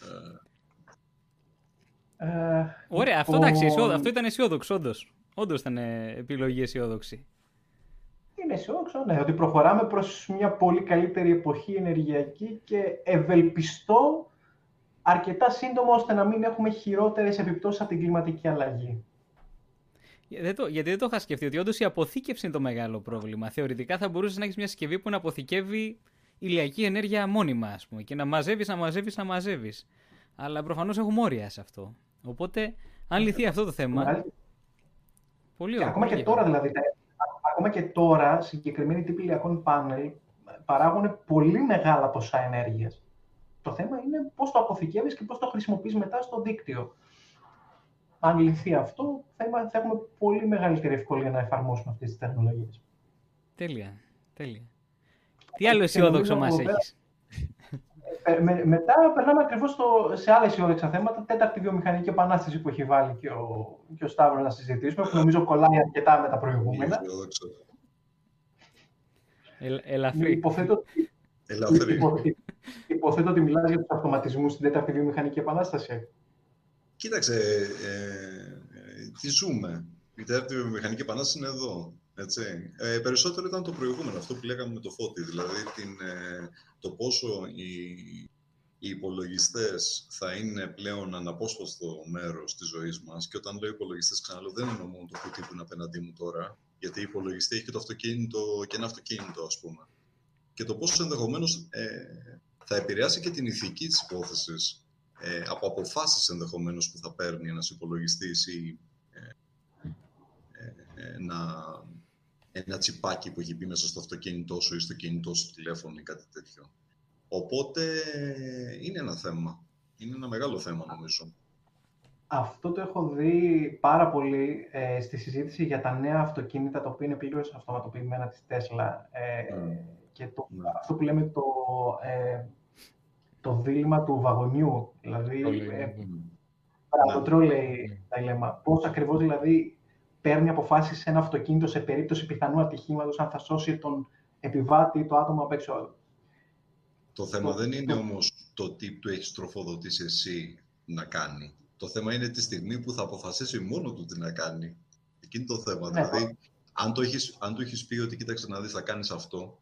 S1: Ε, Ωραία, αυτό, εντάξει, αυτό ήταν αισιόδοξο, όντως. Όντως ήταν επιλογή αισιόδοξη
S2: είναι αισιόδοξο, ναι, ότι προχωράμε προς μια πολύ καλύτερη εποχή ενεργειακή και ευελπιστώ αρκετά σύντομα ώστε να μην έχουμε χειρότερες επιπτώσεις από την κλιματική αλλαγή.
S1: Δεν το, γιατί δεν το είχα σκεφτεί, ότι όντως η αποθήκευση είναι το μεγάλο πρόβλημα. Θεωρητικά θα μπορούσες να έχεις μια συσκευή που να αποθηκεύει ηλιακή ενέργεια μόνιμα, ας πούμε, και να μαζεύεις, να μαζεύεις, να μαζεύεις. Αλλά προφανώς έχουμε όρια σε αυτό. Οπότε, αν λυθεί αυτό το θέμα.
S2: Πολύ ωραία. Ακόμα και τώρα δηλαδή, ακόμα και τώρα συγκεκριμένοι τύποι ηλιακών πάνελ παράγουν πολύ μεγάλα ποσά ενέργειας. Το θέμα είναι πώς το αποθηκεύεις και πώς το χρησιμοποιείς μετά στο δίκτυο. Αν λυθεί αυτό, θα, έχουμε πολύ μεγαλύτερη ευκολία να εφαρμόσουμε αυτές τις τεχνολογίες.
S1: Τέλεια. Τέλεια. Τι άλλο αισιόδοξο μας έχεις;
S2: Ε, με, μετά περνάμε ακριβώς σε άλλα αισιόδοξα θέματα. Τέταρτη βιομηχανική επανάσταση που έχει βάλει και ο, και ο Σταύρος να συζητήσουμε, που νομίζω κολλάει αρκετά με τα προηγούμενα.
S1: ελαφρύ.
S2: Υποθέτω,
S3: ελαφρύ.
S2: υποθέτω ότι μιλάς για τους αυτοματισμούς στην τέταρτη βιομηχανική επανάσταση.
S3: Κοίταξε, ε, ε, τι ζούμε. Η τέταρτη βιομηχανική επανάσταση είναι εδώ. Έτσι. Ε, περισσότερο ήταν το προηγούμενο, αυτό που λέγαμε με το φώτι, δηλαδή την, ε, το πόσο οι, οι υπολογιστές θα είναι πλέον αναπόσπαστο μέρος της ζωής μας και όταν λέω υπολογιστές, ξαναλέω, δεν είναι μόνο το κουτί που είναι απέναντί μου τώρα, γιατί η υπολογιστή έχει και το αυτοκίνητο και ένα αυτοκίνητο, ας πούμε. Και το πόσο ενδεχομένως ε, θα επηρεάσει και την ηθική της υπόθεσης ε, από αποφάσεις ενδεχομένως που θα παίρνει ένας υπολογιστής ή ε, ε, ένα ένα τσιπάκι που έχει μπει μέσα στο αυτοκίνητό σου ή στο κινητό σου τηλέφωνο ή κάτι τέτοιο. Οπότε είναι ένα θέμα. Είναι ένα μεγάλο θέμα νομίζω.
S2: Αυτό το έχω δει πάρα πολύ ε, στη συζήτηση για τα νέα αυτοκίνητα, τα οποία είναι πλήρως αυτοματοποιημένα της Tesla. Ε, mm. Και το, mm. αυτό που λέμε το, ε, το δίλημα του βαγονιού. Δηλαδή, το ε, mm. το mm. Πώς ακριβώς δηλαδή παίρνει αποφάσεις σε ένα αυτοκίνητο σε περίπτωση πιθανού ατυχήματος, αν θα σώσει τον επιβάτη ή το άτομο απ' έξω.
S3: Το θέμα δεν είναι όμως το τι του έχεις τροφοδοτήσει εσύ να κάνει. Το θέμα είναι τη στιγμή που θα αποφασίσει μόνο του τι να κάνει. Εκείνη το θέμα. Ναι. Δηλαδή, αν το, έχεις, αν το έχεις πει ότι κοίταξε να δεις θα κάνεις αυτό,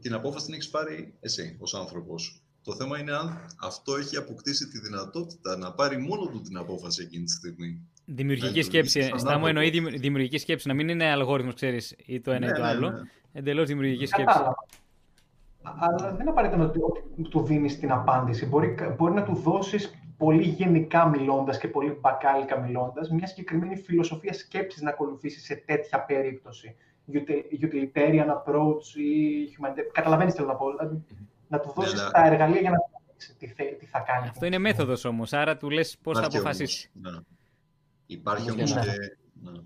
S3: την απόφαση την έχεις πάρει εσύ ως άνθρωπος. Το θέμα είναι αν αυτό έχει αποκτήσει τη δυνατότητα να πάρει μόνο του την απόφαση εκείνη τη στιγμή.
S1: Δημιουργική σκέψη. Στα μου εννοεί δημιουργική σκέψη. Να μην είναι αλγόριθμος, ξέρεις, ή το ένα ή ναι, το ναι, άλλο. Ναι. Εντελώς δημιουργική σκέψη.
S2: Αλλά δεν απαραίτητο ότι του δίνεις την απάντηση. Μπορεί, μπορεί να του δώσεις πολύ γενικά μιλώντας και πολύ μπακάλικα μιλώντας, μια συγκεκριμένη φιλοσοφία σκέψης να ακολουθήσει σε τέτοια περίπτωση. Utilitarian approach ή humanitarian. Καταλαβαίνεις τι θέλω να πω. Δηλαδή, να του δώσεις τα εργαλεία για να τι, τι θα κάνει.
S1: Αυτό είναι μέθοδος όμως. Άρα του λες πώς θα αποφασίσεις.
S3: Υπάρχει όμως και... Ναι.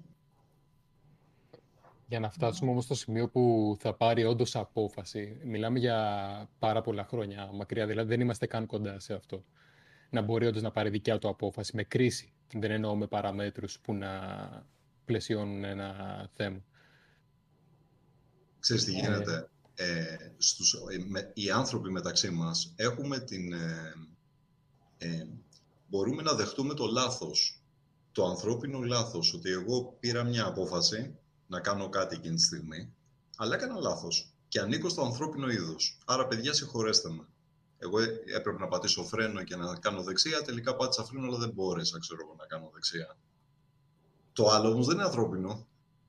S4: Για να φτάσουμε όμως στο σημείο που θα πάρει όντως απόφαση, μιλάμε για πάρα πολλά χρόνια μακριά, δηλαδή δεν είμαστε καν κοντά σε αυτό. Να μπορεί όντως να πάρει δικιά του απόφαση με κρίση. Δεν εννοώ με παραμέτρους που να πλαισιώνουν ένα θέμα.
S3: Ξέρεις τι γίνεται. Ε, στους, ε, οι άνθρωποι μεταξύ μας έχουμε την... Ε, ε, μπορούμε να δεχτούμε το λάθος το ανθρώπινο λάθος, ότι εγώ πήρα μια απόφαση να κάνω κάτι εκείνη τη στιγμή, αλλά έκανα λάθος και ανήκω στο ανθρώπινο είδος. Άρα, παιδιά, συγχωρέστε με. Εγώ έπρεπε να πατήσω φρένο και να κάνω δεξιά, τελικά πάτησα φρένο, αλλά δεν μπόρεσα, ξέρω εγώ, να κάνω δεξιά. Το άλλο όμως δεν είναι ανθρώπινο.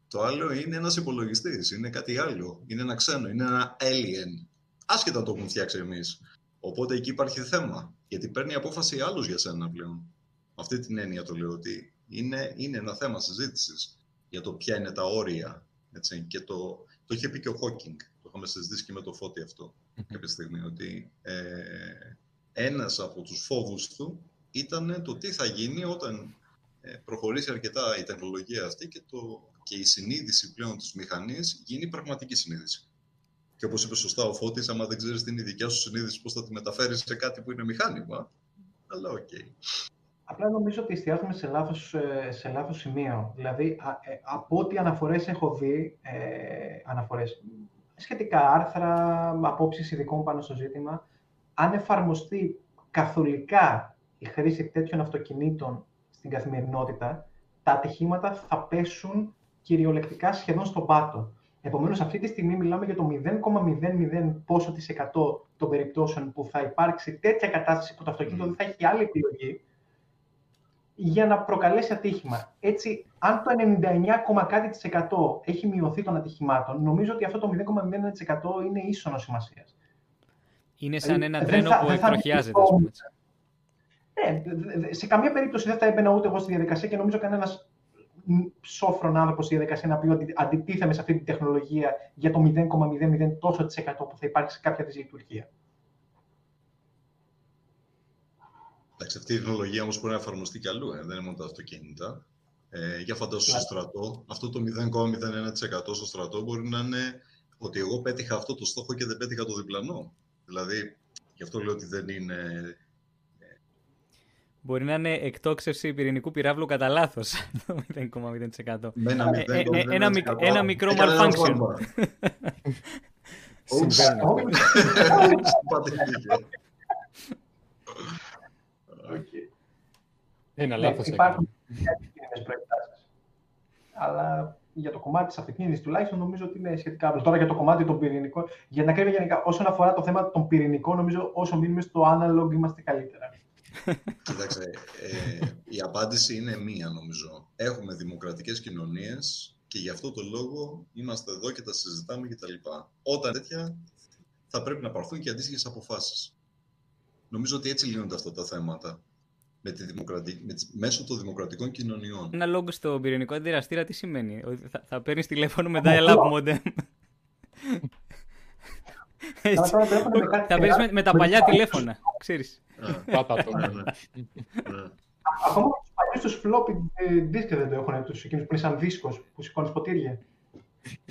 S3: Το άλλο είναι ένας υπολογιστής, είναι κάτι άλλο. Είναι ένα ξένο, είναι ένα alien. Άσχετα το έχουμε φτιάξει εμείς. Οπότε εκεί υπάρχει θέμα. Γιατί παίρνει απόφαση άλλος για σένα πλέον. Αυτή την έννοια το λέω ότι είναι, είναι ένα θέμα συζήτησης για το ποια είναι τα όρια. Έτσι. Και το, το είχε πει και ο Χόκινγκ, το είχαμε συζητήσει και με το Φώτη αυτό κάποια στιγμή, ότι ε, ένας από τους φόβους του ήταν το τι θα γίνει όταν ε, προχωρήσει αρκετά η τεχνολογία αυτή και, το, και η συνείδηση πλέον της μηχανής γίνει πραγματική συνείδηση. Και όπως είπε σωστά ο Φώτης, άμα δεν ξέρεις την η δικιά σου συνείδηση, πώς θα τη μεταφέρεις σε κάτι που είναι μηχάνημα. Αλλά OK. Okay.
S2: Απλά νομίζω ότι εστιάζουμε σε λάθος, ε, σε λάθος σημείο. Δηλαδή, ε, από ό,τι αναφορές έχω δει, ε, αναφορές, σχετικά άρθρα, απόψεις ειδικών πάνω στο ζήτημα, αν εφαρμοστεί καθολικά η χρήση τέτοιων αυτοκινήτων στην καθημερινότητα, τα ατυχήματα θα πέσουν κυριολεκτικά σχεδόν στον πάτο. Επομένως, αυτή τη στιγμή μιλάμε για το 0,00 πόσο της εκατό των περιπτώσεων που θα υπάρξει τέτοια κατάσταση που το αυτοκίνητο δεν θα έχει άλλη επιλογή για να προκαλέσει ατύχημα. Έτσι, αν το 99, κάτι της εκατό έχει μειωθεί των ατυχημάτων, νομίζω ότι αυτό το 0,01% είναι ίσονος σημασίας.
S1: Είναι σαν ένα τρένο που εκτροχιάζεται,
S2: Ναι, σε καμία περίπτωση δεν θα έμπαινα ούτε εγώ στη διαδικασία και νομίζω κανένας σόφρον άνθρωπος στη διαδικασία να πει ότι αντιτίθεμαι σε αυτή τη τεχνολογία για το 0,00 τόσο της εκατό που θα υπάρχει σε κάποια της λειτουργία.
S3: Εντάξει, αυτή η τεχνολογία όμως μπορεί να εφαρμοστεί κι αλλού, ε. δεν είναι μόνο τα αυτοκίνητα. Ε, για φαντάσου στο στρατό, αυτό το 0,01% στο στρατό μπορεί να είναι ότι εγώ πέτυχα αυτό το στόχο και δεν πέτυχα το διπλανό. Δηλαδή, γι' αυτό λέω ότι δεν είναι
S1: Μπορεί να είναι εκτόξευση πυρηνικού πυράβλου κατά λάθος. Το 0,0%. Ένα μικρό malfunction.
S4: Ένα λάθος
S2: Υπάρχουν Αλλά για το κομμάτι της αυτοκίνητη τουλάχιστον νομίζω ότι είναι σχετικά απλό. Τώρα για το κομμάτι των πυρηνικών, για να κρύβει γενικά, όσον αφορά το θέμα των πυρηνικών, νομίζω όσο μείνουμε στο analog είμαστε καλύτερα.
S3: Κοίταξε, ε, η απάντηση είναι μία νομίζω. Έχουμε δημοκρατικές κοινωνίες και γι' αυτό το λόγο είμαστε εδώ και τα συζητάμε και τα λοιπά. Όταν τέτοια θα πρέπει να πάρθουν και αντίστοιχες αποφάσεις. Νομίζω ότι έτσι λύνονται αυτά τα θέματα. Με τη δημοκρατι... με μέσω των δημοκρατικών κοινωνιών.
S1: Ένα λόγο στο πυρηνικό αντιδραστήρα τι σημαίνει; Θα, θα παίρνεις τηλέφωνο με dial-up modem. Θα παίρνεις με, με τα παλιά τηλέφωνα, ξέρεις.
S4: Πάτα το. Ναι, ναι.
S2: Ακόμα τους παλιούς τους floppy disk δεν το έχουν τους εκείνους που είναι σαν δίσκο που σηκώνεις ποτήρια.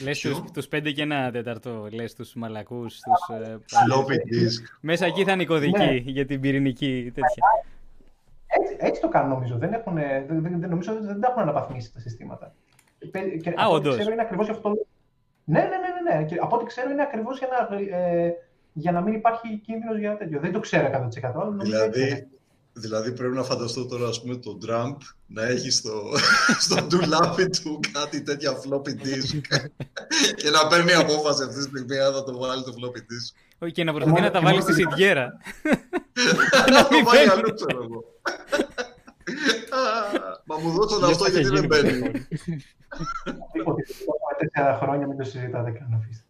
S1: Λες τους πέντε και ένα τέταρτο, λες τους μαλακούς. Τους,
S3: ε, floppy disk.
S1: Μέσα εκεί θα είναι η κωδική ναι. για την πυρηνική τέτοια.
S2: Έτσι, έτσι το κάνουν νομίζω. Δεν έχουν, δεν, δεν, νομίζω ότι δεν τα έχουν αναπαθμίσει τα συστήματα.
S1: Και, Α, όντως.
S2: Ξέρω είναι ακριβώς αυτό. Ναι, ναι, ναι, ναι, ναι. Και από ό,τι ξέρω είναι ακριβώς για να ε, για να μην υπάρχει κίνδυνος για τέτοιο. Δεν το ξέρω 100%.
S3: Δηλαδή, δηλαδή πρέπει να φανταστώ τώρα ας πούμε, τον Τραμπ να έχει στο, στο ντουλάπι του κάτι τέτοια floppy disk και να παίρνει απόφαση αυτή τη στιγμή αν θα το βάλει το floppy disk.
S1: Όχι, και να προσπαθεί να τα βάλει στη σιντιέρα.
S3: Να το βάλει αλλού, ξέρω εγώ. Μα μου δώσαν αυτό γιατί δεν μπαίνει.
S2: Τίποτε. Τέσσερα χρόνια μην το συζητάτε καν, αφήστε.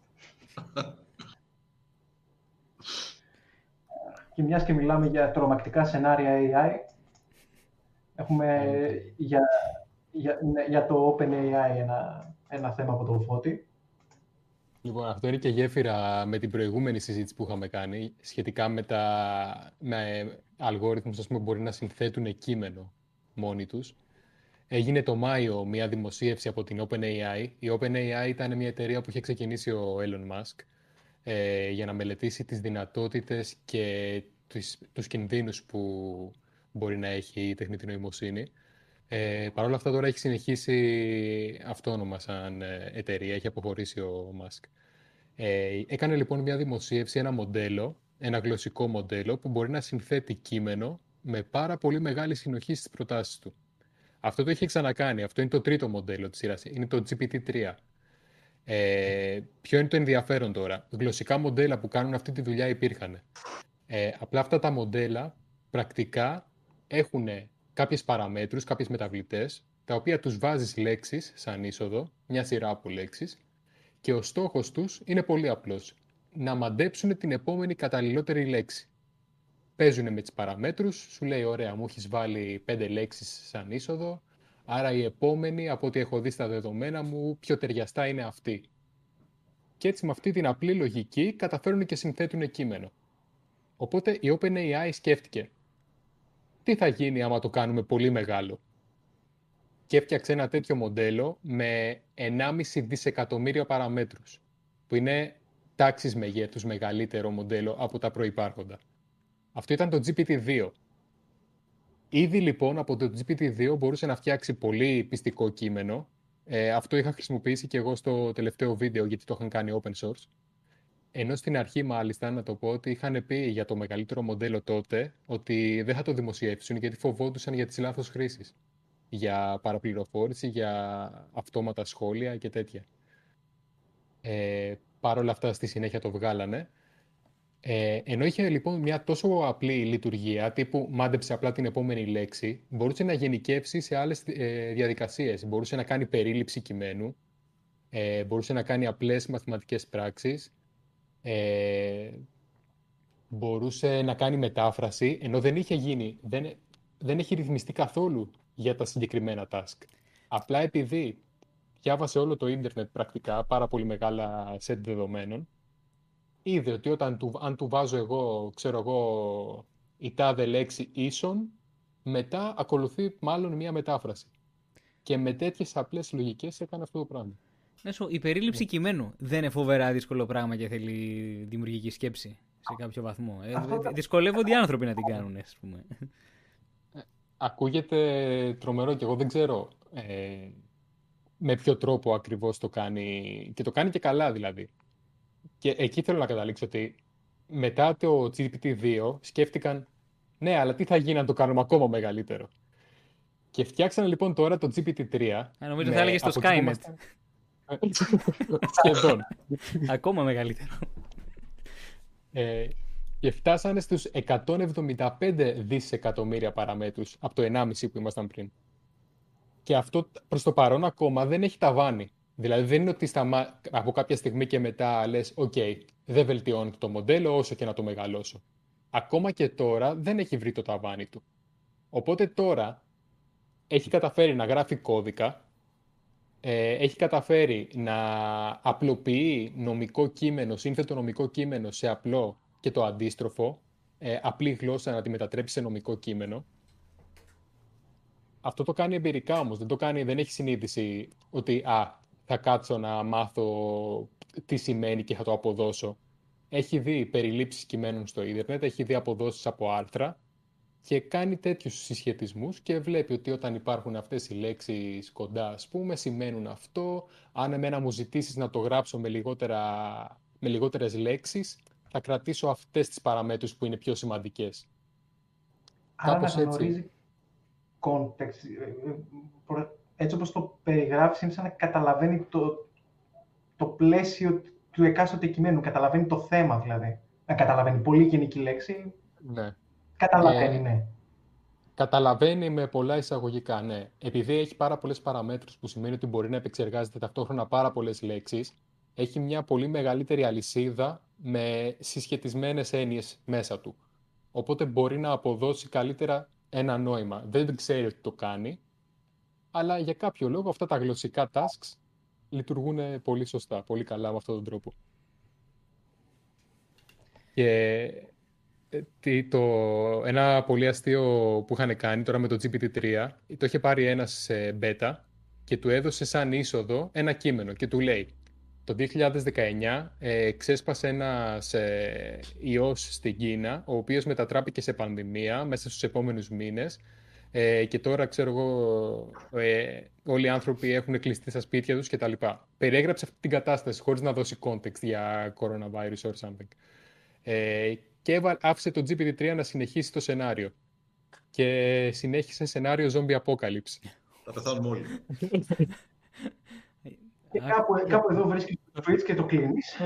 S2: Και μιας και μιλάμε για τρομακτικά σενάρια AI, έχουμε για, για, ναι, για το OpenAI ένα, ένα θέμα από το Φώτη.
S4: Λοιπόν, αυτό είναι και γέφυρα με την προηγούμενη συζήτηση που είχαμε κάνει σχετικά με, τα, με αλγόριθμους που μπορεί να συνθέτουν κείμενο μόνοι τους. Έγινε το Μάιο μια δημοσίευση από την OpenAI. Η OpenAI ήταν μια εταιρεία που είχε ξεκινήσει ο Elon Musk ε, για να μελετήσει τις δυνατότητες και τους, τους κινδύνους που μπορεί να έχει η τεχνητή νοημοσύνη. Ε, Παρ' όλα αυτά τώρα έχει συνεχίσει αυτόνομα σαν ε, εταιρεία, έχει αποχωρήσει ο Μάσκ. Ε, έκανε λοιπόν μια δημοσίευση, ένα μοντέλο, ένα γλωσσικό μοντέλο που μπορεί να συνθέτει κείμενο με πάρα πολύ μεγάλη συνοχή στις προτάσεις του. Αυτό το έχει ξανακάνει. Αυτό είναι το τρίτο μοντέλο της σειράς. Είναι το GPT-3. Ε, ποιο είναι το ενδιαφέρον τώρα; Γλωσσικά μοντέλα που κάνουν αυτή τη δουλειά υπήρχαν. Ε, απλά αυτά τα μοντέλα πρακτικά έχουν κάποιες παραμέτρους, κάποιες μεταβλητές, τα οποία τους βάζεις λέξεις σαν είσοδο, μια σειρά από λέξεις, και ο στόχος τους είναι πολύ απλός. Να μαντέψουν την επόμενη καταλληλότερη λέξη. Παίζουν με τις παραμέτρους, σου λέει ωραία μου έχεις βάλει πέντε λέξεις σαν είσοδο, Άρα η επόμενη, από ό,τι έχω δει στα δεδομένα μου, πιο ταιριαστά είναι αυτή. Και έτσι με αυτή την απλή λογική καταφέρουν και συνθέτουν κείμενο. Οπότε η OpenAI σκέφτηκε τι θα γίνει άμα το κάνουμε πολύ μεγάλο; Και έφτιαξε ένα τέτοιο μοντέλο με 1,5 δισεκατομμύρια παραμέτρους, που είναι τάξεις μεγέθους μεγαλύτερο μοντέλο από τα προϋπάρχοντα. Αυτό ήταν το GPT-2. Ήδη λοιπόν από το GPT-2 μπορούσε να φτιάξει πολύ πιστικό κείμενο. Ε, αυτό είχα χρησιμοποιήσει και εγώ στο τελευταίο βίντεο γιατί το είχαν κάνει open source. Ενώ στην αρχή μάλιστα να το πω ότι είχαν πει για το μεγαλύτερο μοντέλο τότε ότι δεν θα το δημοσιεύσουν γιατί φοβόντουσαν για τις λάθος χρήσεις. Για παραπληροφόρηση, για αυτόματα σχόλια και τέτοια. Ε, Παρ' όλα αυτά στη συνέχεια το βγάλανε. Ε, ενώ είχε λοιπόν μια τόσο απλή λειτουργία, τύπου μάντεψε απλά την επόμενη λέξη, μπορούσε να γενικεύσει σε άλλες ε, διαδικασίες. Μπορούσε να κάνει περίληψη κειμένου, ε, μπορούσε να κάνει απλές μαθηματικές πράξεις, ε, μπορούσε να κάνει μετάφραση, ενώ δεν είχε γίνει, δεν, δεν έχει ρυθμιστεί καθόλου για τα συγκεκριμένα task. Απλά επειδή διάβασε όλο το ίντερνετ πρακτικά, πάρα πολύ μεγάλα σετ δεδομένων, είδε ότι όταν του, αν του βάζω εγώ, ξέρω εγώ, η τάδε λέξη ίσον, μετά ακολουθεί μάλλον μία μετάφραση. Και με τέτοιες απλές λογικές έκανε αυτό το πράγμα.
S1: Μέσω, η περίληψη
S2: Ναι.
S1: κειμένου δεν είναι φοβερά δύσκολο πράγμα και θέλει δημιουργική σκέψη σε κάποιο βαθμό. Ε,
S2: Αυτό τα-
S1: δυσκολεύονται οι άνθρωποι να την κάνουν, ας πούμε.
S4: Ακούγεται τρομερό και εγώ δεν ξέρω ε, με ποιο τρόπο ακριβώς το κάνει και το κάνει και καλά δηλαδή. Και εκεί θέλω να καταλήξω ότι μετά το GPT-2 σκέφτηκαν ναι, αλλά τι θα γίνει αν το κάνουμε ακόμα μεγαλύτερο. Και φτιάξανε λοιπόν τώρα το GPT-3.
S1: Α, νομίζω
S4: με-
S1: θα έλεγες το
S4: από εκεί που
S1: Skynet.
S4: Ήμασταν- Σχεδόν.
S1: Ακόμα μεγαλύτερο.
S4: Ε, και φτάσανε στους 175 δισεκατομμύρια παραμέτρους από το 1,5 που ήμασταν πριν. Και αυτό προς το παρόν ακόμα δεν έχει ταβάνι. Δηλαδή δεν είναι ότι σταμα... από κάποια στιγμή και μετά λες «ΟΚ, δεν βελτιώνει το μοντέλο όσο και να το μεγαλώσω». Ακόμα και τώρα δεν έχει βρει το ταβάνι του. Οπότε τώρα έχει καταφέρει να γράφει κώδικα, ε, έχει καταφέρει να απλοποιεί νομικό κείμενο, σύνθετο νομικό κείμενο σε απλό και το αντίστροφο, ε, απλή γλώσσα να τη μετατρέψει σε νομικό κείμενο. Αυτό το κάνει εμπειρικά όμως, δεν το κάνει, δεν έχει συνείδηση ότι α, θα κάτσω να μάθω τι σημαίνει και θα το αποδώσω. Έχει δει περιλήψεις κειμένων στο ίντερνετ, έχει δει αποδόσεις από άρθρα και κάνει τέτοιους συσχετισμούς και βλέπει ότι όταν υπάρχουν αυτές οι λέξεις κοντά, ας πούμε, σημαίνουν αυτό. Αν εμένα μου ζητήσεις να το γράψω με, λιγότερα, με λιγότερες λέξεις, θα κρατήσω αυτές τις παραμέτρους που είναι πιο σημαντικές.
S2: Άρα να
S4: Κάπως έτσι.
S2: γνωρίζει context. ε, ε, προ- Έτσι όπως το περιγράφεις, είναι σαν να καταλαβαίνει το, το πλαίσιο του εκάστοτε κειμένου. Καταλαβαίνει το θέμα, δηλαδή. Να καταλαβαίνει πολύ γενική λέξη.
S4: Ναι.
S2: Καταλαβαίνει,
S4: Ε,
S2: ναι.
S4: Καταλαβαίνει με πολλά εισαγωγικά, ναι. Επειδή έχει πάρα πολλές παραμέτρους που σημαίνει ότι μπορεί να επεξεργάζεται ταυτόχρονα πάρα πολλές λέξεις, έχει μια πολύ μεγαλύτερη αλυσίδα με συσχετισμένες έννοιες μέσα του. Οπότε μπορεί να αποδώσει καλύτερα ένα νόημα. Δεν ξέρει ότι το κάνει, αλλά για κάποιο λόγο αυτά τα γλωσσικά tasks λειτουργούν πολύ σωστά, πολύ καλά με αυτόν τον τρόπο. Και ε, τι- το, ένα πολύ αστείο που είχαν κάνει τώρα με το GPT-3, το είχε πάρει ένας σε beta και του έδωσε σαν είσοδο ένα κείμενο και του λέει το 2019 ε, ξέσπασε ένας ε, ιός στην Κίνα, ο οποίος μετατράπηκε σε πανδημία μέσα στους επόμενους μήνες ε, και τώρα, ξέρω εγώ, ε, όλοι οι άνθρωποι έχουν κλειστεί στα σπίτια τους κτλ. Περιέγραψε αυτή την κατάσταση χωρίς να δώσει context για coronavirus or something. Ε, και έβα- άφησε το GPT-3 να συνεχίσει το σενάριο. Και συνέχισε σενάριο zombie apocalypse.
S3: Θα πεθάνουμε όλοι.
S2: Και κάπου, κάπου εδώ βρίσκεις το switch και το κλείνεις.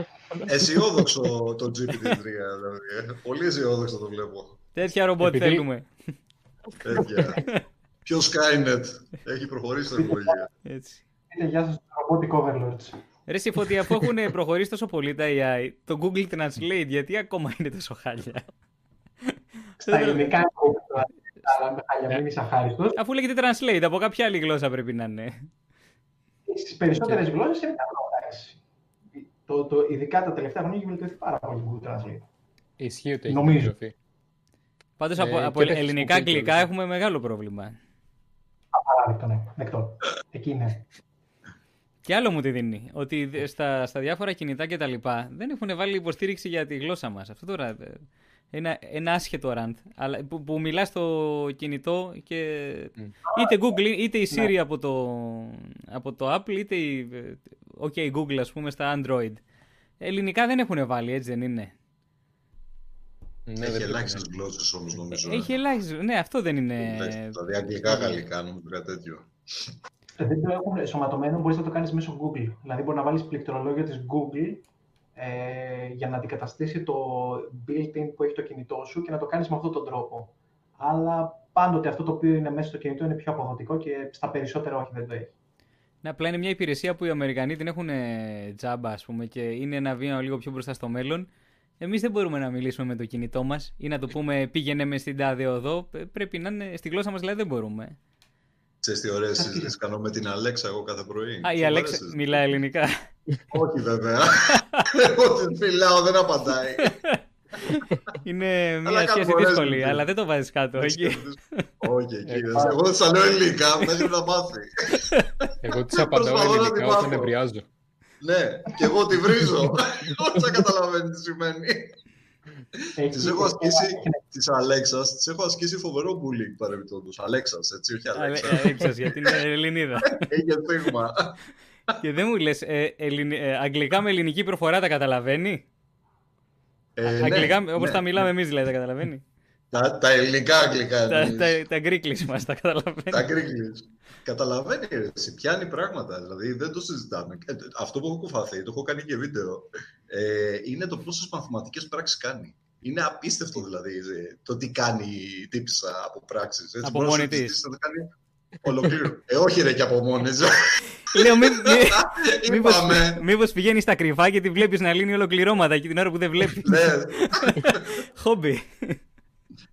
S3: Αισιόδοξο το GPT-3, δηλαδή. ε. Πολύ αισιόδοξο το βλέπω.
S1: Τέτοια ρομπότ
S4: Επειδή-
S1: θέλουμε.
S3: Τέτοια. Ποιος Skynet έχει προχωρήσει η τεχνολογία.
S1: Έτσι.
S2: Πείτε γεια σας, Robotic Overlords.
S1: Ρε Σιφώτη, αφού έχουν προχωρήσει τόσο πολύ τα AI, το Google Translate, γιατί ακόμα είναι τόσο χάλια;
S2: Στα ελληνικά είναι κόμπλο, αλλά με χάλια μην είσαι αχάριστος.
S1: Αφού λέγεται Translate, από κάποια άλλη γλώσσα πρέπει να είναι.
S2: Στις περισσότερες γλώσσες είναι καλό. εντάξει. Το, το, ειδικά τα τελευταία χρόνια έχει βελτιωθεί πάρα πολύ το Google Translate.
S4: Ισχύει ότι έχει
S2: Νομίζω.
S4: βελτιωθεί.
S1: Πάντως
S4: Ε,
S1: από,
S4: και
S1: από
S4: δεν
S1: ελληνικά
S4: χρησιμοποιείται
S1: αγγλικά
S4: όλες.
S1: έχουμε μεγάλο πρόβλημα.
S2: Απαράδεκτο, ναι. Δεκτό. Εκεί ναι.
S1: Και άλλο μου τη δίνει, ότι δε- στα, στα διάφορα κινητά και τα λοιπά δεν έχουν βάλει υποστήριξη για τη γλώσσα μας. Αυτό τώρα ε, ένα, ένα άσχετο rant, αλλά που, που μιλάς στο κινητό και
S4: Μμ.
S1: είτε Google είτε η Siri από, το, από το Apple είτε η ε, OK Google ας πούμε στα Android. Ελληνικά δεν έχουν βάλει, έτσι δεν είναι;
S4: Ναι,
S3: Έχει
S4: δεν πρέπει
S3: ελάχιστε
S4: να-
S3: γλώσσες όμως νομίζω. ε.
S1: Έχει ελάχιστο. Ναι, αυτό δεν είναι.
S3: Δηλαδή αγγλικά, γαλλικά, νομίζω κάτι τέτοιο.
S2: Δεν το έχουν σωματωμένο, μπορείς να το κάνεις μέσω Google. Δηλαδή μπορείς να βάλεις πληκτρολόγιο της Google ε, για να αντικαταστήσει το built-in που έχει το κινητό σου και να το κάνεις με αυτόν τον τρόπο. Αλλά πάντοτε αυτό το οποίο είναι μέσα στο κινητό είναι πιο αποδοτικό και στα περισσότερα όχι δεν το έχει.
S1: Ναι, απλά είναι μια υπηρεσία που οι Αμερικανοί την έχουν ε, τζάμπα, ας πούμε, και είναι ένα βήμα λίγο πιο μπροστά στο μέλλον. Εμείς δεν μπορούμε να μιλήσουμε με το κινητό μας ή να το πούμε πήγαινε με στην τάδε οδό. Π- Πρέπει να είναι στη γλώσσα μας, δηλαδή δεν μπορούμε.
S3: Ξέρεις τι ωραίες συζητήσεις κάνω με την Αλέξα εγώ κάθε πρωί.
S1: Α, η Αλέξα μιλάει ελληνικά.
S3: Όχι βέβαια. Εγώ την μιλάω, δεν απαντάει.
S1: Είναι μια σχέση δύσκολη, αλλά δεν το βάζεις κάτω.
S3: Όχι, εκεί. Εγώ δεν σα λέω ελληνικά, μέχρι να μάθει.
S4: Εγώ τη απαντάω ελληνικά όταν εμπριάζω.
S3: Ναι, και εγώ τη βρίζω. Όχι καταλαβαίνει τι σημαίνει. Τη έχω ασκήσει της Αλέξας, τη έχω ασκήσει φοβερό bullying παρεμπιπτόντως. Αλέξας, έτσι, όχι Αλέξα.
S1: Αλέξα, γιατί είναι Ελληνίδα.
S3: Έχει στίγμα.
S1: Και δεν μου λες, ε, ε, αγγλικά με ελληνική προφορά τα καταλαβαίνει; Ε, ναι, αγγλικά, ναι, όπως τα μιλάμε ναι. εμείς δηλαδή, τα καταλαβαίνει;
S3: Τα, τα ελληνικά αγγλικά.
S1: Τα, τα, τα γκρίκλεις μας τα καταλαβαίνει.
S3: τα γκρίκλεις. Καταλαβαίνει, εσύ, πιάνει πράγματα, δηλαδή δεν το συζητάμε. Ε, αυτό που έχω κουφαθεί, το έχω κάνει και βίντεο, ε, είναι το πόσες μαθηματικές πράξεις κάνει. Είναι απίστευτο δηλαδή το τι κάνει η τύψα από πράξεις.
S1: Έτσι, από μόνη της.
S3: Να κάνει ολοκλήρω. ε, όχι ρε και από μόνη
S1: Λέω, μη, μήπως, μήπως πηγαίνεις στα κρυφά και τη βλέπεις να λύνει ολοκληρώματα και την ώρα που δεν βλέπεις.
S3: Ναι.
S1: Χόμπι.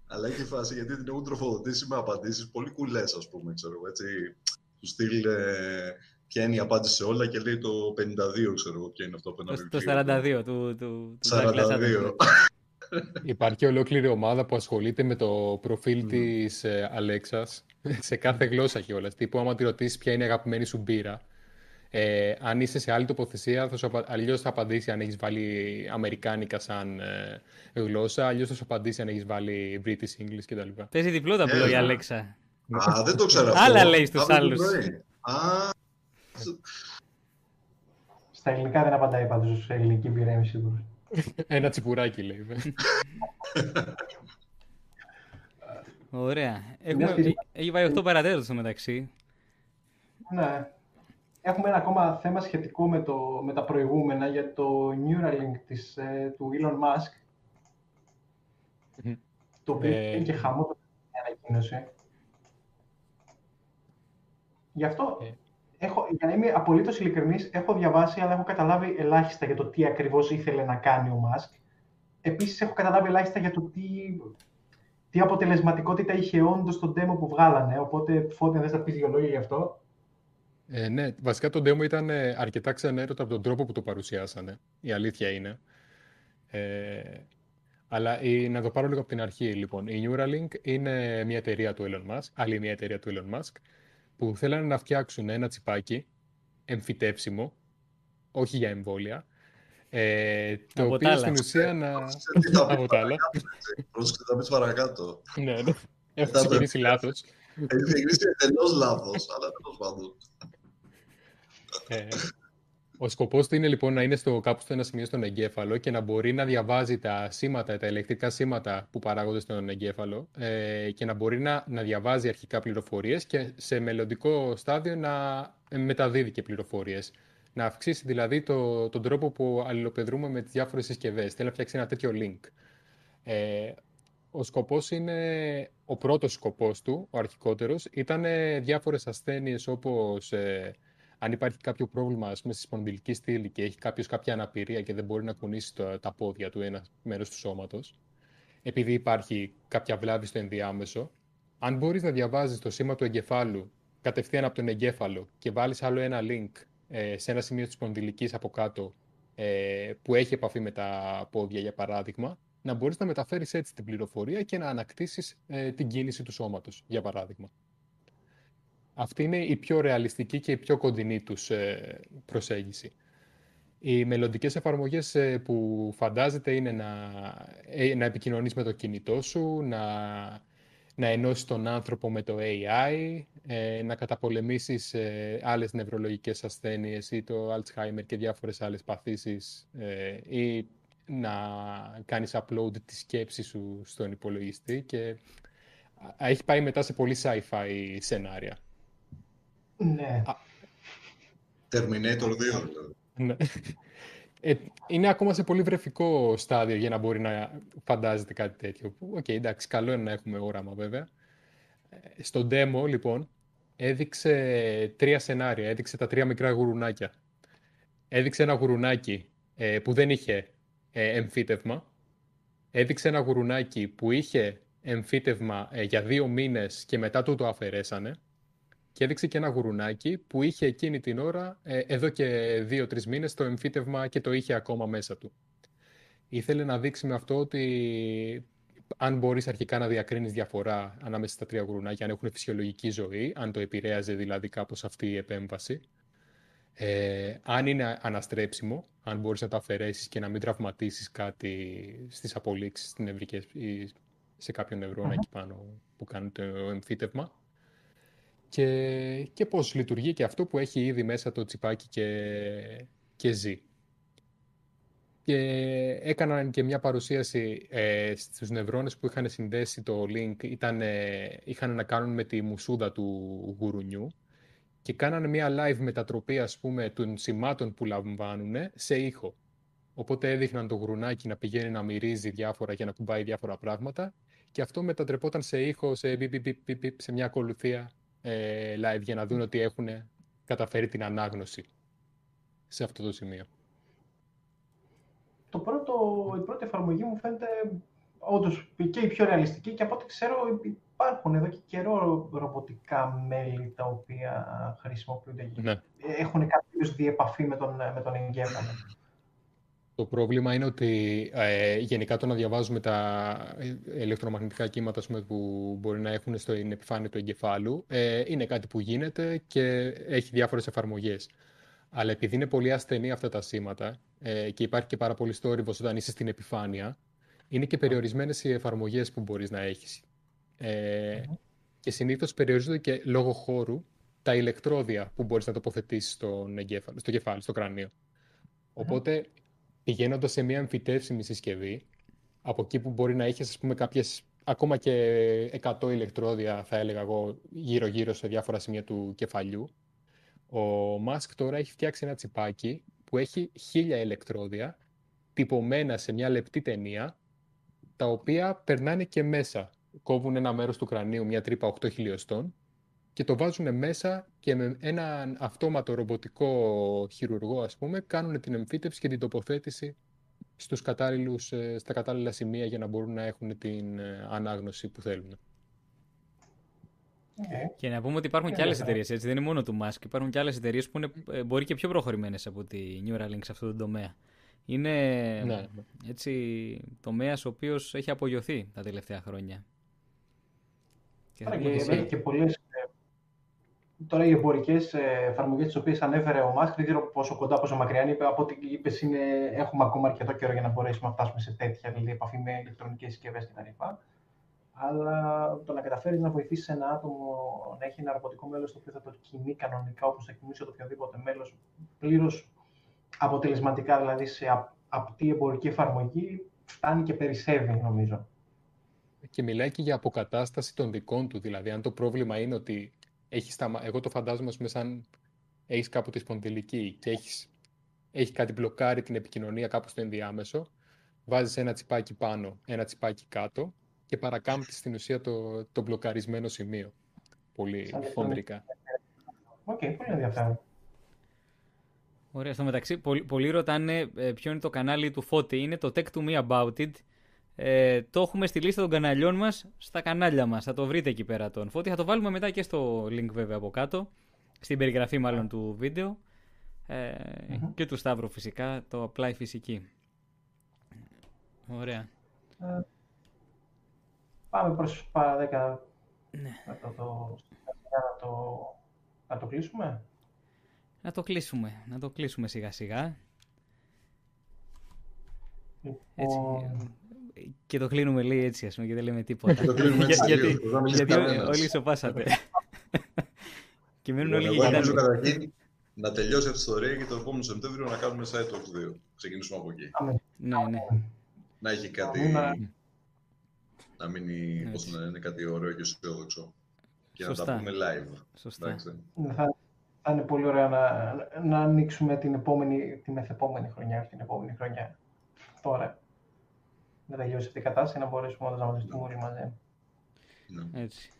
S3: Αλλά έχει φάση γιατί την έχουν τροφοδοτήσει με απαντήσεις πολύ κουλές, ας πούμε, ξέρω, έτσι. Του στυλ ε, ποια είναι η απάντηση σε όλα και λέει το 52, ξέρω εγώ, ποια είναι αυτό που
S1: Το 42 του, του, του
S3: 42.
S4: Υπάρχει ολόκληρη ομάδα που ασχολείται με το προφίλ mm. της ε, Αλέξας σε κάθε γλώσσα κιόλας. Τύπου, άμα τη ρωτήσεις ποια είναι η αγαπημένη σου μπύρα, ε, αν είσαι σε άλλη τοποθεσία, θα σου, αλλιώς θα απαντήσει αν έχεις βάλει Αμερικάνικα σαν ε, γλώσσα, αλλιώς θα σου απαντήσει αν έχεις βάλει British English κτλ.
S1: Παίζει διπλό τα πλοία, η Αλέξα.
S3: Α, δεν το ξέρω αυτό.
S1: Άλλα λέει στους άλλους.
S2: Στα ελληνικά δεν απαντάει πάντως σε ελληνική μπύρα, είμαι σίγουρος.
S4: Ένα τσιπουράκι λέει.
S1: Ωραία. Έχουμε... Έχει πάει 8 παρατέταρτο στο μεταξύ.
S2: Ναι. Έχουμε ένα ακόμα θέμα σχετικό με, το, με τα προηγούμενα για το Neuralink της, ε, του Elon Musk. Το οποίο ε... και χαμό το ανακοίνωση. Γι' αυτό, ε. Έχω, για να είμαι απολύτως ειλικρινής, έχω διαβάσει, αλλά έχω καταλάβει ελάχιστα για το τι ακριβώς ήθελε να κάνει ο Musk. Επίσης, έχω καταλάβει ελάχιστα για το τι τι αποτελεσματικότητα είχε όντως το demo που βγάλανε. Οπότε, Φώτη, δεν θα πεις δύο λόγια γι' αυτό.
S4: Ε, ναι, βασικά το demo ήταν ε, αρκετά ξενέρωτο από τον τρόπο που το παρουσιάσανε. Η αλήθεια είναι. Ε, αλλά η, να το πάρω λίγο από την αρχή, λοιπόν. Η Neuralink είναι μια εταιρεία του Elon Musk, άλλη μια εταιρεία του Elon Musk, που θέλανε να φτιάξουν ένα τσιπάκι εμφυτεύσιμο, όχι για εμβόλια, ε, το
S1: από
S4: οποίο στην ουσία να...
S3: από τα άλλα. Πρόσεχε να πεις παρακάτω.
S4: ναι, ναι. Έχω ξεκινήσει λάθος.
S3: Έχει ξεκινήσει εντελώς λάθος, αλλά τέλος πάντων.
S4: Ε, ο σκοπός του είναι λοιπόν να είναι στο, κάπου στο ένα σημείο στον εγκέφαλο και να μπορεί να διαβάζει τα σήματα, τα ηλεκτρικά σήματα που παράγονται στον εγκέφαλο ε, και να μπορεί να, να διαβάζει αρχικά πληροφορίες και σε μελλοντικό στάδιο να μεταδίδει και πληροφορίες να αυξήσει δηλαδή το, τον τρόπο που αλληλοπεδρούμε με τις διάφορες συσκευές. Θέλει να φτιάξει ένα τέτοιο link. Ε, ο σκοπός είναι, ο πρώτος σκοπός του, ο αρχικότερος, ήταν διάφορες ασθένειες όπως ε, αν υπάρχει κάποιο πρόβλημα ας πούμε, στη σπονδυλική στήλη και έχει κάποιος κάποια αναπηρία και δεν μπορεί να κουνήσει το, τα πόδια του ένα μέρος του σώματος, επειδή υπάρχει κάποια βλάβη στο ενδιάμεσο, αν μπορείς να διαβάζεις το σήμα του εγκεφάλου κατευθείαν από τον εγκέφαλο και βάλεις άλλο ένα link ε, σε ένα σημείο της σπονδυλικής από κάτω ε, που έχει επαφή με τα πόδια, για παράδειγμα, να μπορείς να μεταφέρεις έτσι την πληροφορία και να ανακτήσεις ε, την κίνηση του σώματος, για παράδειγμα. Αυτή είναι η πιο ρεαλιστική και η πιο κοντινή τους προσέγγιση. Οι μελλοντικές εφαρμογές που φαντάζεται είναι να, να επικοινωνείς με το κινητό σου, να να ενώσεις τον άνθρωπο με το AI, ε, να καταπολεμήσεις ε, άλλες νευρολογικές ασθένειες ή το Alzheimer και διάφορες άλλες παθήσεις ε, ή να κάνεις upload τη σκέψη σου στον υπολογιστή και έχει πάει μετά σε πολύ sci-fi σενάρια.
S2: Ναι.
S3: Terminator 2 δηλαδή.
S4: Ναι. Ε, είναι ακόμα σε πολύ βρεφικό στάδιο για να μπορεί να φαντάζεται κάτι τέτοιο. OK, okay, εντάξει, καλό είναι να έχουμε όραμα βέβαια. Ε, στο demo, λοιπόν, έδειξε τρία σενάρια. Έδειξε τα τρία μικρά γουρουνάκια. Έδειξε ένα γουρουνάκι ε, που δεν είχε ε, εμφύτευμα. Έδειξε ένα γουρουνάκι που είχε εμφύτευμα για δύο μήνες και μετά του το αφαιρέσανε. Και έδειξε και ένα γουρουνάκι που είχε εκείνη την ώρα, ε, εδώ και δύο-τρεις μήνες, το εμφύτευμα και το είχε ακόμα μέσα του. Ήθελε να δείξει με αυτό ότι αν μπορείς αρχικά να διακρίνεις διαφορά ανάμεσα στα τρία γουρουνάκια, αν έχουν φυσιολογική ζωή, αν το επηρέαζε δηλαδή κάπως αυτή η επέμβαση, ε, αν είναι αναστρέψιμο, αν μπορείς να το αφαιρέσεις και να μην τραυματίσεις κάτι στις απολύξεις στην νευρικές, ή σε κάποιο νευρώνα εκεί πάνω που κάνει το εμφύτευμα. Και, και πώς λειτουργεί και αυτό που έχει ήδη μέσα το τσιπάκι και, και ζει. Και έκαναν και μια παρουσίαση ε, στους νευρώνες που είχαν συνδέσει το link, ήταν, είχαν να κάνουν με τη μουσούδα του γουρουνιού και κάνανε μια live μετατροπή ας πούμε των σημάτων που λαμβάνουν σε ήχο. Οπότε έδειχναν το γουρουνάκι να πηγαίνει να μυρίζει διάφορα και να κουμπάει διάφορα πράγματα και αυτό μετατρεπόταν σε ήχο, σε, σε μια ακολουθία ε, live για να δουν ότι έχουν καταφέρει την ανάγνωση σε αυτό το σημείο.
S2: Το πρώτο, η πρώτη εφαρμογή μου φαίνεται όντως και η πιο ρεαλιστική και από ό,τι ξέρω υπάρχουν εδώ και καιρό ρομποτικά μέλη τα οποία χρησιμοποιούνται. Ναι. Έχουν κάποιος διεπαφή με τον, με τον εγκέφαλο.
S4: Το πρόβλημα είναι ότι ε, γενικά το να διαβάζουμε τα ηλεκτρομαγνητικά κύματα πούμε, που μπορεί να έχουν στην επιφάνεια του εγκεφάλου ε, είναι κάτι που γίνεται και έχει διάφορες εφαρμογές. Αλλά επειδή είναι πολύ ασθενή αυτά τα σήματα ε, και υπάρχει και πάρα πολύ στόρυβος όταν είσαι στην επιφάνεια, είναι και περιορισμένες οι εφαρμογές που μπορείς να έχεις. Ε, και συνήθως περιορίζονται και λόγω χώρου τα ηλεκτρόδια που μπορείς να τοποθετήσεις στον εγκέφαλο, στο κεφάλι, στο κρανίο. Οπότε πηγαίνοντας σε μια εμφυτεύσιμη συσκευή, από εκεί που μπορεί να έχεις ας πούμε κάποιες ακόμα και 100 ηλεκτρόδια θα έλεγα εγώ γύρω-γύρω σε διάφορα σημεία του κεφαλιού ο Μάσκ τώρα έχει φτιάξει ένα τσιπάκι που έχει χίλια ηλεκτρόδια τυπωμένα σε μια λεπτή ταινία τα οποία περνάνε και μέσα. Κόβουν ένα μέρος του κρανίου, μια τρύπα 8 χιλιοστών και το βάζουν μέσα και με ένα αυτόματο ρομποτικό χειρουργό, ας πούμε, κάνουν την εμφύτευση και την τοποθέτηση στους κατάλληλους, ε, στα κατάλληλα σημεία για να μπορούν να έχουν την ε, ανάγνωση που θέλουν.
S1: Και να πούμε ότι υπάρχουν και άλλες εταιρείες, έτσι. Δεν είναι μόνο του Musk. Υπάρχουν και άλλες εταιρείες που είναι ε, μπορεί και πιο προχωρημένες από τη Neuralink σε αυτό το τομέα. Είναι ναι. έτσι τομέας ο οποίος έχει απογειωθεί τα τελευταία χρόνια.
S2: Και, και, και πολλές Τώρα οι εμπορικές ε, εφαρμογές τις οποίες ανέφερε ο Μάσκ, δεν ξέρω πόσο κοντά, πόσο μακριά είναι. Από ό,τι είπες, έχουμε ακόμα αρκετό καιρό για να μπορέσουμε να φτάσουμε σε τέτοια δηλαδή, επαφή με ηλεκτρονικές συσκευές κτλ. Αλλά το να καταφέρεις να βοηθήσεις ένα άτομο να έχει ένα ρομποτικό μέλος το οποίο θα το κινεί κανονικά όπως θα κινήσει το οποιοδήποτε μέλος, πλήρως αποτελεσματικά, δηλαδή σε απτή εμπορική εφαρμογή, φτάνει και περισσεύει, νομίζω.
S4: Και μιλάει και για αποκατάσταση των δικών του. Δηλαδή, αν το πρόβλημα είναι ότι έχεις τα, εγώ το φαντάζομαι πούμε, σαν έχεις κάπου τη σπονδυλική και έχεις, έχει κάτι μπλοκάρει την επικοινωνία κάπου στο ενδιάμεσο, βάζεις ένα τσιπάκι πάνω, ένα τσιπάκι κάτω και παρακάμπτεις στην ουσία το, το μπλοκαρισμένο σημείο. Πολύ χοντρικά.
S2: OK, okay, πολύ ενδιαφέρον.
S1: Ωραία, στο μεταξύ, πολλοί, πολλοί ρωτάνε ε, ποιο είναι το κανάλι του Φώτη. Είναι το Tech to Me About It. Ε, το έχουμε στη λίστα των καναλιών μας στα κανάλια μας. Θα το βρείτε εκεί πέρα τον Φώτη. Θα το βάλουμε μετά και στο link βέβαια από κάτω. Στην περιγραφή μάλλον του βίντεο. Ε, Και του Σταύρου φυσικά. Το απλά φυσική. Ωραία. Ε,
S2: πάμε προς παρά 10 ναι. να, το, το, να, το, να το κλείσουμε;
S1: Να το κλείσουμε. Να το κλείσουμε σιγά σιγά.
S2: Λοιπόν, Έτσι
S1: και το κλείνουμε λέει έτσι, ας πούμε, και δεν λέμε τίποτα.
S3: Και το κλείνουμε έτσι,
S1: γιατί, γιατί όλοι σοπάσατε. και μένουν όλοι
S3: Εγώ νομίζω καταρχήν να τελειώσει αυτή η ιστορία και το επόμενο Σεπτέμβριο να κάνουμε site talks 2. Ξεκινήσουμε από εκεί.
S1: Ναι, ναι.
S3: Να έχει κάτι... Να μείνει, πώς να είναι, κάτι ωραίο και αισιόδοξο. Και να τα πούμε live.
S1: Σωστά.
S2: Θα, θα είναι πολύ ωραία να, να ανοίξουμε την επόμενη, την μεθεπόμενη χρονιά, την επόμενη χρονιά. Τώρα να τελειώσει αυτή η κατάσταση να μπορέσουμε όντως να μαζευτούμε όλοι μαζί.
S1: Ναι. Έτσι.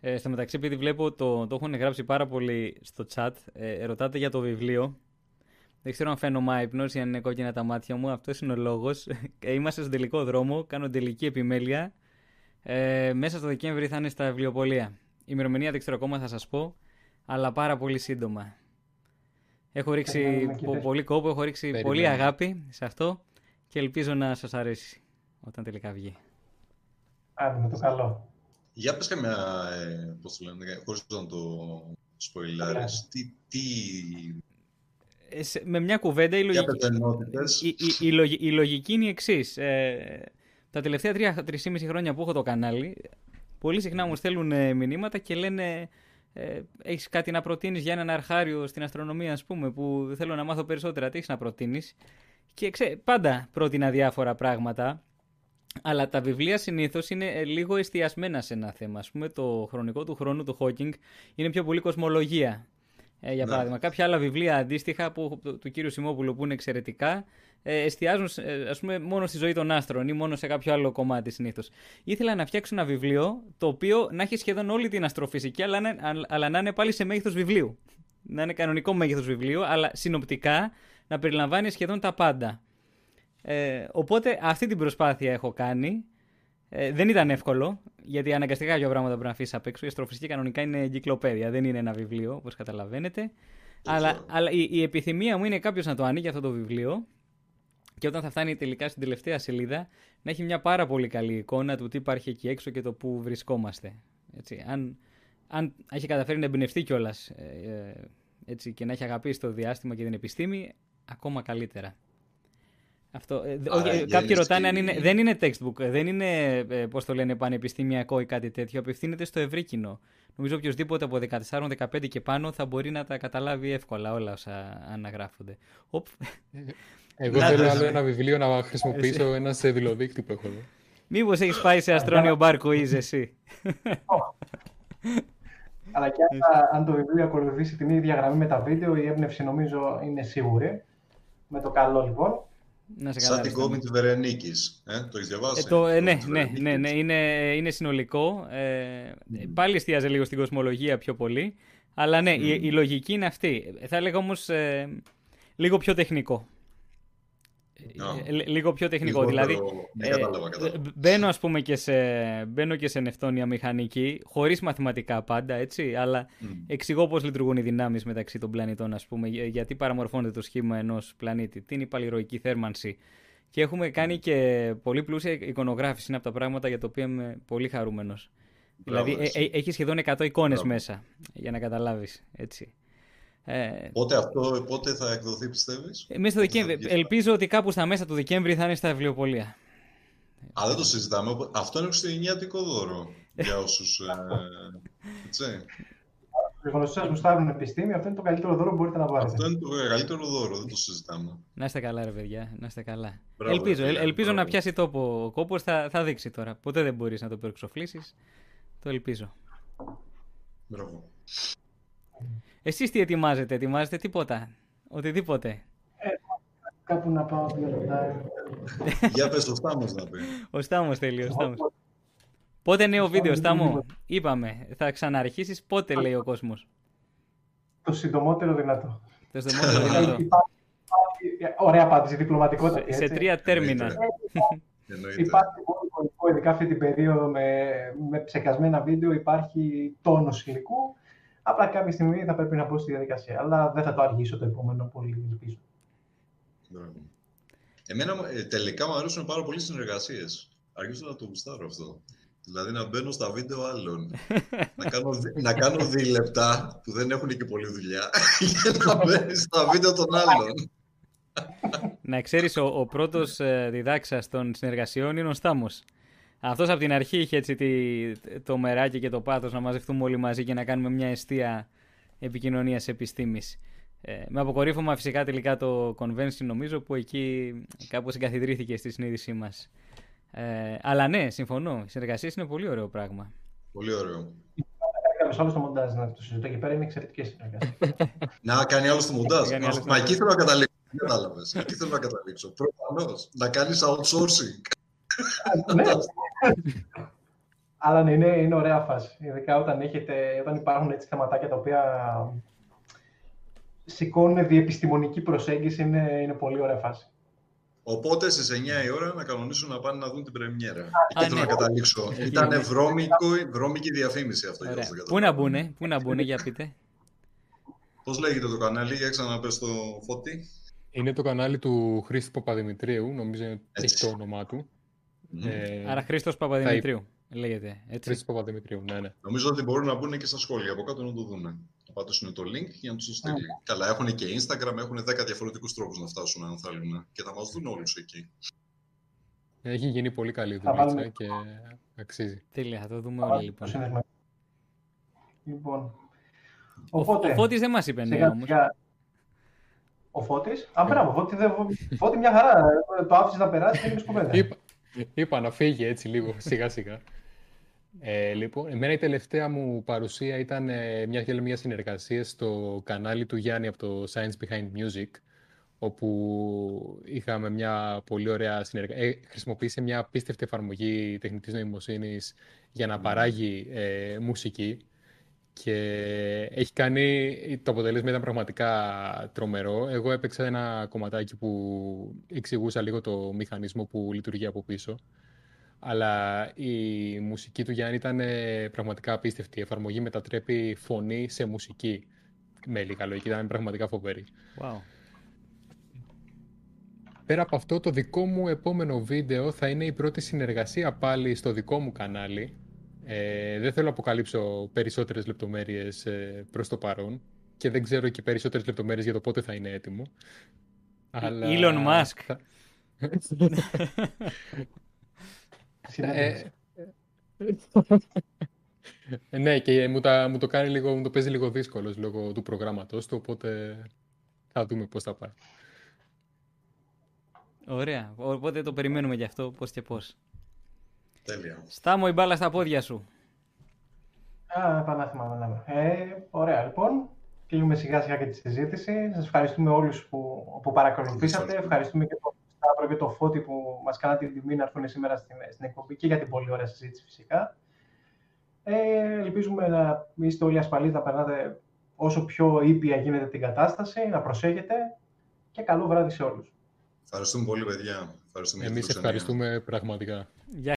S1: Ε, στο μεταξύ, επειδή βλέπω το, το έχουν γράψει πάρα πολύ στο chat, ε, ρωτάτε για το βιβλίο. Δεν ξέρω αν φαίνω άϊπνος ή αν είναι κόκκινα τα μάτια μου. Αυτός είναι ο λόγος. Ε, είμαστε στον τελικό δρόμο. Κάνω τελική επιμέλεια. Ε, μέσα στο Δεκέμβρη θα είναι στα βιβλιοπολία. Η ημερομηνία δεν ξέρω ακόμα, θα σας πω. αλλά πάρα πολύ σύντομα. Έχω ρίξει
S2: Περιμένουμε και
S1: πο-
S2: τέτοιο.
S1: πολύ κόπο, έχω ρίξει πολύ
S4: Περιμένουμε.
S1: αγάπη σε αυτό και ελπίζω να σας αρέσει όταν τελικά βγει.
S2: Άντε με το καλό.
S3: Για πες καμιά, ε, πώς το λένε, χωρίς να το σποιλάρεις, τι, τι,
S1: Ε, σε- με μια κουβέντα η
S3: για
S1: λογική,
S3: πες ενότητες.
S1: η, η, η, λογι- η λογική είναι η εξής. τα τελευταία τρία, τρεις χρόνια που έχω το κανάλι, πολύ συχνά μου στέλνουν ε, μηνύματα και λένε ε, έχεις κάτι να προτείνεις για έναν αρχάριο στην αστρονομία, ας πούμε, που θέλω να μάθω περισσότερα. Τι έχεις να προτείνεις; Και ξέ, πάντα πρότεινα διάφορα πράγματα, αλλά τα βιβλία συνήθως είναι ε, λίγο εστιασμένα σε ένα θέμα. Ας πούμε, το χρονικό του χρόνου του Hawking είναι πιο πολύ κοσμολογία. Ε, για
S3: Ναι.
S1: παράδειγμα, κάποια άλλα βιβλία αντίστοιχα που, του, του κύριου Σιμόπουλου που είναι εξαιρετικά ε, εστιάζουν ε, ας πούμε, μόνο στη ζωή των άστρων ή μόνο σε κάποιο άλλο κομμάτι συνήθως. Ήθελα να φτιάξω ένα βιβλίο το οποίο να έχει σχεδόν όλη την αστροφυσική, αλλά, να- αλλά, αλλά να είναι πάλι σε μέγεθος βιβλίου. Να είναι κανονικό μέγεθος βιβλίου, αλλά συνοπτικά να περιλαμβάνει σχεδόν τα πάντα. Ε, οπότε αυτή την προσπάθεια έχω κάνει. Ε, δεν ήταν εύκολο, γιατί αναγκαστικά κάποια πράγματα πρέπει να αφήσεις απ' έξω. Η αστροφυσική κανονικά είναι εγκυκλοπαίδεια, δεν είναι ένα βιβλίο, όπως καταλαβαίνετε. Αλλά, αλλά η, η επιθυμία μου είναι κάποιος να το ανοίγει αυτό το βιβλίο και όταν θα φτάνει τελικά στην τελευταία σελίδα να έχει μια πάρα πολύ καλή εικόνα του τι υπάρχει εκεί έξω και το που βρισκόμαστε. Έτσι, αν, αν έχει καταφέρει να εμπνευστεί κιόλας έτσι, και να έχει αγαπήσει το διάστημα και την επιστήμη, ακόμα καλύτερα. Αυτό. ε, δε-
S3: Άρα,
S1: όχι, ε,
S3: η
S1: κάποιοι
S3: γέννηση-
S1: ρωτάνε αν είναι. Δεν είναι textbook, ε, δεν είναι, ε, πώς το λένε, πανεπιστημιακό ή κάτι τέτοιο. Απευθύνεται στο ευρύ κοινό. Νομίζω οποιοδήποτε από 14-15 και πάνω θα μπορεί να τα καταλάβει εύκολα όλα όσα αναγράφονται. Οπ,
S4: Εγώ
S3: Να,
S4: θέλω
S3: ναι,
S4: άλλο
S3: ναι.
S4: ένα βιβλίο να χρησιμοποιήσω ένα σε δηλοδείκτη που έχω εδώ.
S1: μήπως έχεις πάει σε αστρόνιο μπάρκο είσαι εσύ;
S2: Αλλά και αν, αν το βιβλίο ακολουθήσει την ίδια γραμμή με τα βίντεο, η έμπνευση νομίζω είναι σίγουρη. Με το καλό λοιπόν.
S1: Να σε
S3: Σαν
S1: καλά.
S3: την
S1: Ρεστάμι.
S3: κόμη της Βερενίκης. Ε, το έχεις διαβάσει.
S1: Ε, το, ε, ναι,
S3: της
S1: ναι, ναι,
S3: Βερενίκης.
S1: ναι, είναι, είναι συνολικό. Ε, Πάλι εστίαζε λίγο στην κοσμολογία πιο πολύ. Αλλά ναι, η, η λογική είναι αυτή. Θα έλεγα όμως ε, λίγο πιο τεχνικό.
S3: Α.
S1: Ε, λι- λίγο πιο τεχνικό.
S3: Λιγότερο-
S1: Δηλαδή,
S3: Ναι,
S1: ε,
S3: κατάλαβα, κατάλαβα.
S1: μπ- μπαίνω ας πούμε και σε, μπαίνω και σε νευτόνια μηχανική, χωρίς μαθηματικά πάντα, έτσι, αλλά
S3: Μμ.
S1: εξηγώ πώς λειτουργούν οι δυνάμεις μεταξύ των πλανητών, ας πούμε, για- γιατί παραμορφώνεται το σχήμα ενός πλανήτη, τι είναι η παλιροϊκή θέρμανση. Και έχουμε κάνει και πολύ πλούσια εικονογράφηση, είναι από τα πράγματα για τα οποία είμαι πολύ χαρούμενος.
S3: Μπράβο,
S1: δηλαδή,
S3: εσύ.
S1: ε, ε, έχει σχεδόν 100 εικόνες
S3: Μπράβο.
S1: μέσα, για να καταλάβεις, έτσι. Ε,
S3: Πότε αυτό, πότε θα εκδοθεί πιστεύεις;
S1: μέσα στο
S3: Πότε θα
S1: Δεκέμβρη.
S3: βγει;
S1: Ελπίζω ότι κάπου στα μέσα του Δεκέμβρη θα είναι στα βιβλιοπολία.
S3: Α, δεν το συζητάμε. Οπό- Αυτό είναι χριστουγεννιάτικο δώρο για όσους... ε, έτσι.
S2: Οι γνωστέ σας γουστάρουν επιστήμη, αυτό είναι το καλύτερο δώρο που μπορείτε να πάρετε.
S3: Αυτό είναι το μεγαλύτερο δώρο, δεν το συζητάμε.
S1: Να είστε καλά, ρε παιδιά. Να είστε καλά.
S3: Μπράβο,
S1: ελπίζω
S3: ρε φίλε,
S1: ελ- ελπίζω να
S3: μπράβο.
S1: πιάσει τόπο ο κόπος. Θα, θα δείξει τώρα. Ποτέ δεν μπορείς να το περξοφλήσει. Το ελπίζω.
S3: Μπράβο.
S1: Εσείς τι ετοιμάζετε, ετοιμάζετε τίποτα; Οτιδήποτε.
S2: Κάπου να πάω δύο λεπτά.
S3: Για πες το Στάμος να πει.
S1: Ο Στάμος θέλει, ο Στάμος. Πότε νέο βίντεο,
S2: Στάμος,
S1: Στάμο.
S2: τίποτα.
S1: Είπαμε. Θα ξαναρχίσεις. Πότε λέει ο κόσμος;
S2: Το συντομότερο δυνατό.
S1: Το στομότερο
S2: Ε,
S1: δυνατό.
S2: υπάρχει- υπάρχει- Ωραία απάντηση, διπλωματικότητα.
S1: Σε τρία τέρμινα.
S3: Εννοείται.
S2: Υπάρχει πολύ υλικό, ειδικά αυτή την περίοδο με, με ψεκασμένα βίντεο, υπάρχει τόνος υλικού. Απλά κάποια στιγμή θα πρέπει να μπω στη διαδικασία. Αλλά δεν θα το αργήσω το επόμενο πολύ, ελπίζω.
S3: Μπράβο. Εμένα ε, τελικά μου αρέσουν πάρα πολύ οι συνεργασίες. Αρχίζω να το γουστάρω αυτό. Δηλαδή να μπαίνω στα βίντεο άλλων. να, κάνω, δι- να κάνω δίλεπτα που δεν έχουν και πολλή δουλειά για να μπαίνεις στα βίντεο των άλλων.
S1: Να ξέρεις, ο, ο πρώτος ε, διδάξας των συνεργασιών είναι ο Στάμος. Αυτός από την αρχή είχε έτσι τη- το μεράκι και το πάθος να μαζευτούμε όλοι μαζί και να κάνουμε μια αιστεία επικοινωνίας επιστήμης. Ε, με αποκορύφωμα φυσικά τελικά το convention νομίζω που εκεί κάπως εγκαθιδρύθηκε στη συνείδησή μας. Ε, αλλά ναι, συμφωνώ. Οι συνεργασίες είναι πολύ ωραίο πράγμα.
S3: Πολύ ωραίο.
S2: Κάποιος άλλος στο μοντάζ να το συζητώ εκεί πέρα είναι εξαιρετικές συνεργασίες.
S3: Να κάνει άλλος το μοντάζ.
S1: κάνει
S3: Μα,
S1: άλλο το
S3: μα εκεί
S1: μοντάζ.
S3: θέλω να καταλήξω. Δεν κατάλαβε. Εκεί θέλω να καταλήξω. Προφανώς. Να κάνεις outsourcing.
S2: Ναι. Αλλά ναι, είναι, είναι ωραία φάση. Ειδικά όταν, έχετε, όταν υπάρχουν έτσι θεματάκια τα οποία σηκώνουν διεπιστημονική προσέγγιση, είναι, είναι πολύ ωραία φάση.
S3: Οπότε στις 9 η ώρα να κανονίσουν να πάνε να δουν την πρεμιέρα. Εκεί θέλω
S1: ναι.
S3: να καταλήξω.
S1: Εκεί
S3: Ήταν
S1: είναι.
S3: βρώμικο, βρώμικη διαφήμιση αυτό. για
S1: Ωραία.
S3: όσο δεν
S1: Πού να
S3: καταλάβω.
S1: μπουνε, πού να μπουνε, για πείτε.
S3: Πώς λέγεται το κανάλι, για ξαναπες το φώτι.
S4: Είναι το κανάλι του Χρήστη Παπαδημητρίου, νομίζω έχει
S3: Έτσι.
S4: το όνομά του.
S3: Μμμ.
S4: Ε,
S1: Άρα Χρήστος Παπαδημητρίου λέγεται, έτσι.
S4: Χρήστης Παπαδημητρίου, ναι, ναι.
S3: Νομίζω ότι μπορούν να μπουν και στα σχόλια από κάτω να το δούνε. Να πατήσουν το link για να του το στείλει. Καλά, έχουν και Instagram, έχουν 10 διαφορετικούς τρόπους να φτάσουν αν θέλουν. Και θα μας δουν όλους εκεί.
S4: Έχει γίνει πολύ καλή
S2: Θα
S4: δουλειά
S2: βάλουμε-
S4: και αξίζει.
S1: Τέλεια, θα το δούμε
S2: Θα
S1: όλα
S2: βάλουμε
S1: λοιπόν.
S2: το συνδεσμένο. Λοιπόν,
S1: Ο,
S2: οπότε,
S1: ο Φώτης δεν μας είπε ναι
S2: σιγά
S1: όμως.
S2: σιγά- Ο Φώτης; Α, μπράβο, Φώτη, δεν... Φώτη μια χαρά. ε, Το άφησες να περάσει και έγινε κουβέντα.
S4: Είπα, είπα να φύγει έτσι λίγο, σιγά σιγά. Ε, λοιπόν, εμένα η τελευταία μου παρουσία ήταν ε, μια, και μια συνεργασία στο κανάλι του Γιάννη από το Science Behind Music, όπου είχαμε μια πολύ ωραία συνεργασία. Ε, χρησιμοποίησε μια απίστευτη εφαρμογή τεχνητής νοημοσύνης για να παράγει ε, μουσική και έχει κάνει, το αποτέλεσμα ήταν πραγματικά τρομερό. Εγώ έπαιξα ένα κομματάκι που εξηγούσα λίγο το μηχανισμό που λειτουργεί από πίσω. Αλλά η μουσική του Γιάννη ήταν ε, πραγματικά απίστευτη. Η εφαρμογή μετατρέπει φωνή σε μουσική. Με λίγα λογική, ήταν πραγματικά φοβερή.
S1: Wow.
S4: Πέρα από αυτό, το δικό μου επόμενο βίντεο θα είναι η πρώτη συνεργασία πάλι στο δικό μου κανάλι. Ε, δεν θέλω να αποκαλύψω περισσότερες λεπτομέρειες ε, προς το παρόν και δεν ξέρω και περισσότερες λεπτομέρειες για το πότε θα είναι έτοιμο. Αλλά...
S1: Elon Musk.
S4: θα-
S2: Συνέντευξη.
S4: Ε, ναι, και μου, τα, μου το κάνει λίγο, μου το παίζει λίγο δύσκολος λόγω του προγράμματος του, οπότε θα δούμε πώς θα πάει.
S1: Ωραία. Οπότε το περιμένουμε γι' αυτό πώς και πώς.
S3: Τέλεια.
S1: Στάμω η μπάλα στα πόδια σου.
S2: Α, επανάθυμα λέμε. Ε, ωραία, λοιπόν. Κλείνουμε σιγά σιγά και τη συζήτηση. Σας ευχαριστούμε όλους που, που παρακολουθήσατε.
S3: Ευχαριστώ.
S2: Ευχαριστούμε και τον Σταύρο και τον Φώτη που μας κάνατε την τιμή να έρθουν σήμερα στην, στην εκπομπή και για την πολύ ωραία συζήτηση φυσικά. Ε, ελπίζουμε να είστε όλοι ασφαλείς, να περνάτε όσο πιο ήπια γίνεται την κατάσταση, να προσέχετε και καλό βράδυ σε όλους.
S3: Ευχαριστούμε πολύ, παιδιά. Ευχαριστούμε για τη
S4: Εμείς
S3: φιλοξενία.
S4: ευχαριστούμε πραγματικά.
S1: Γεια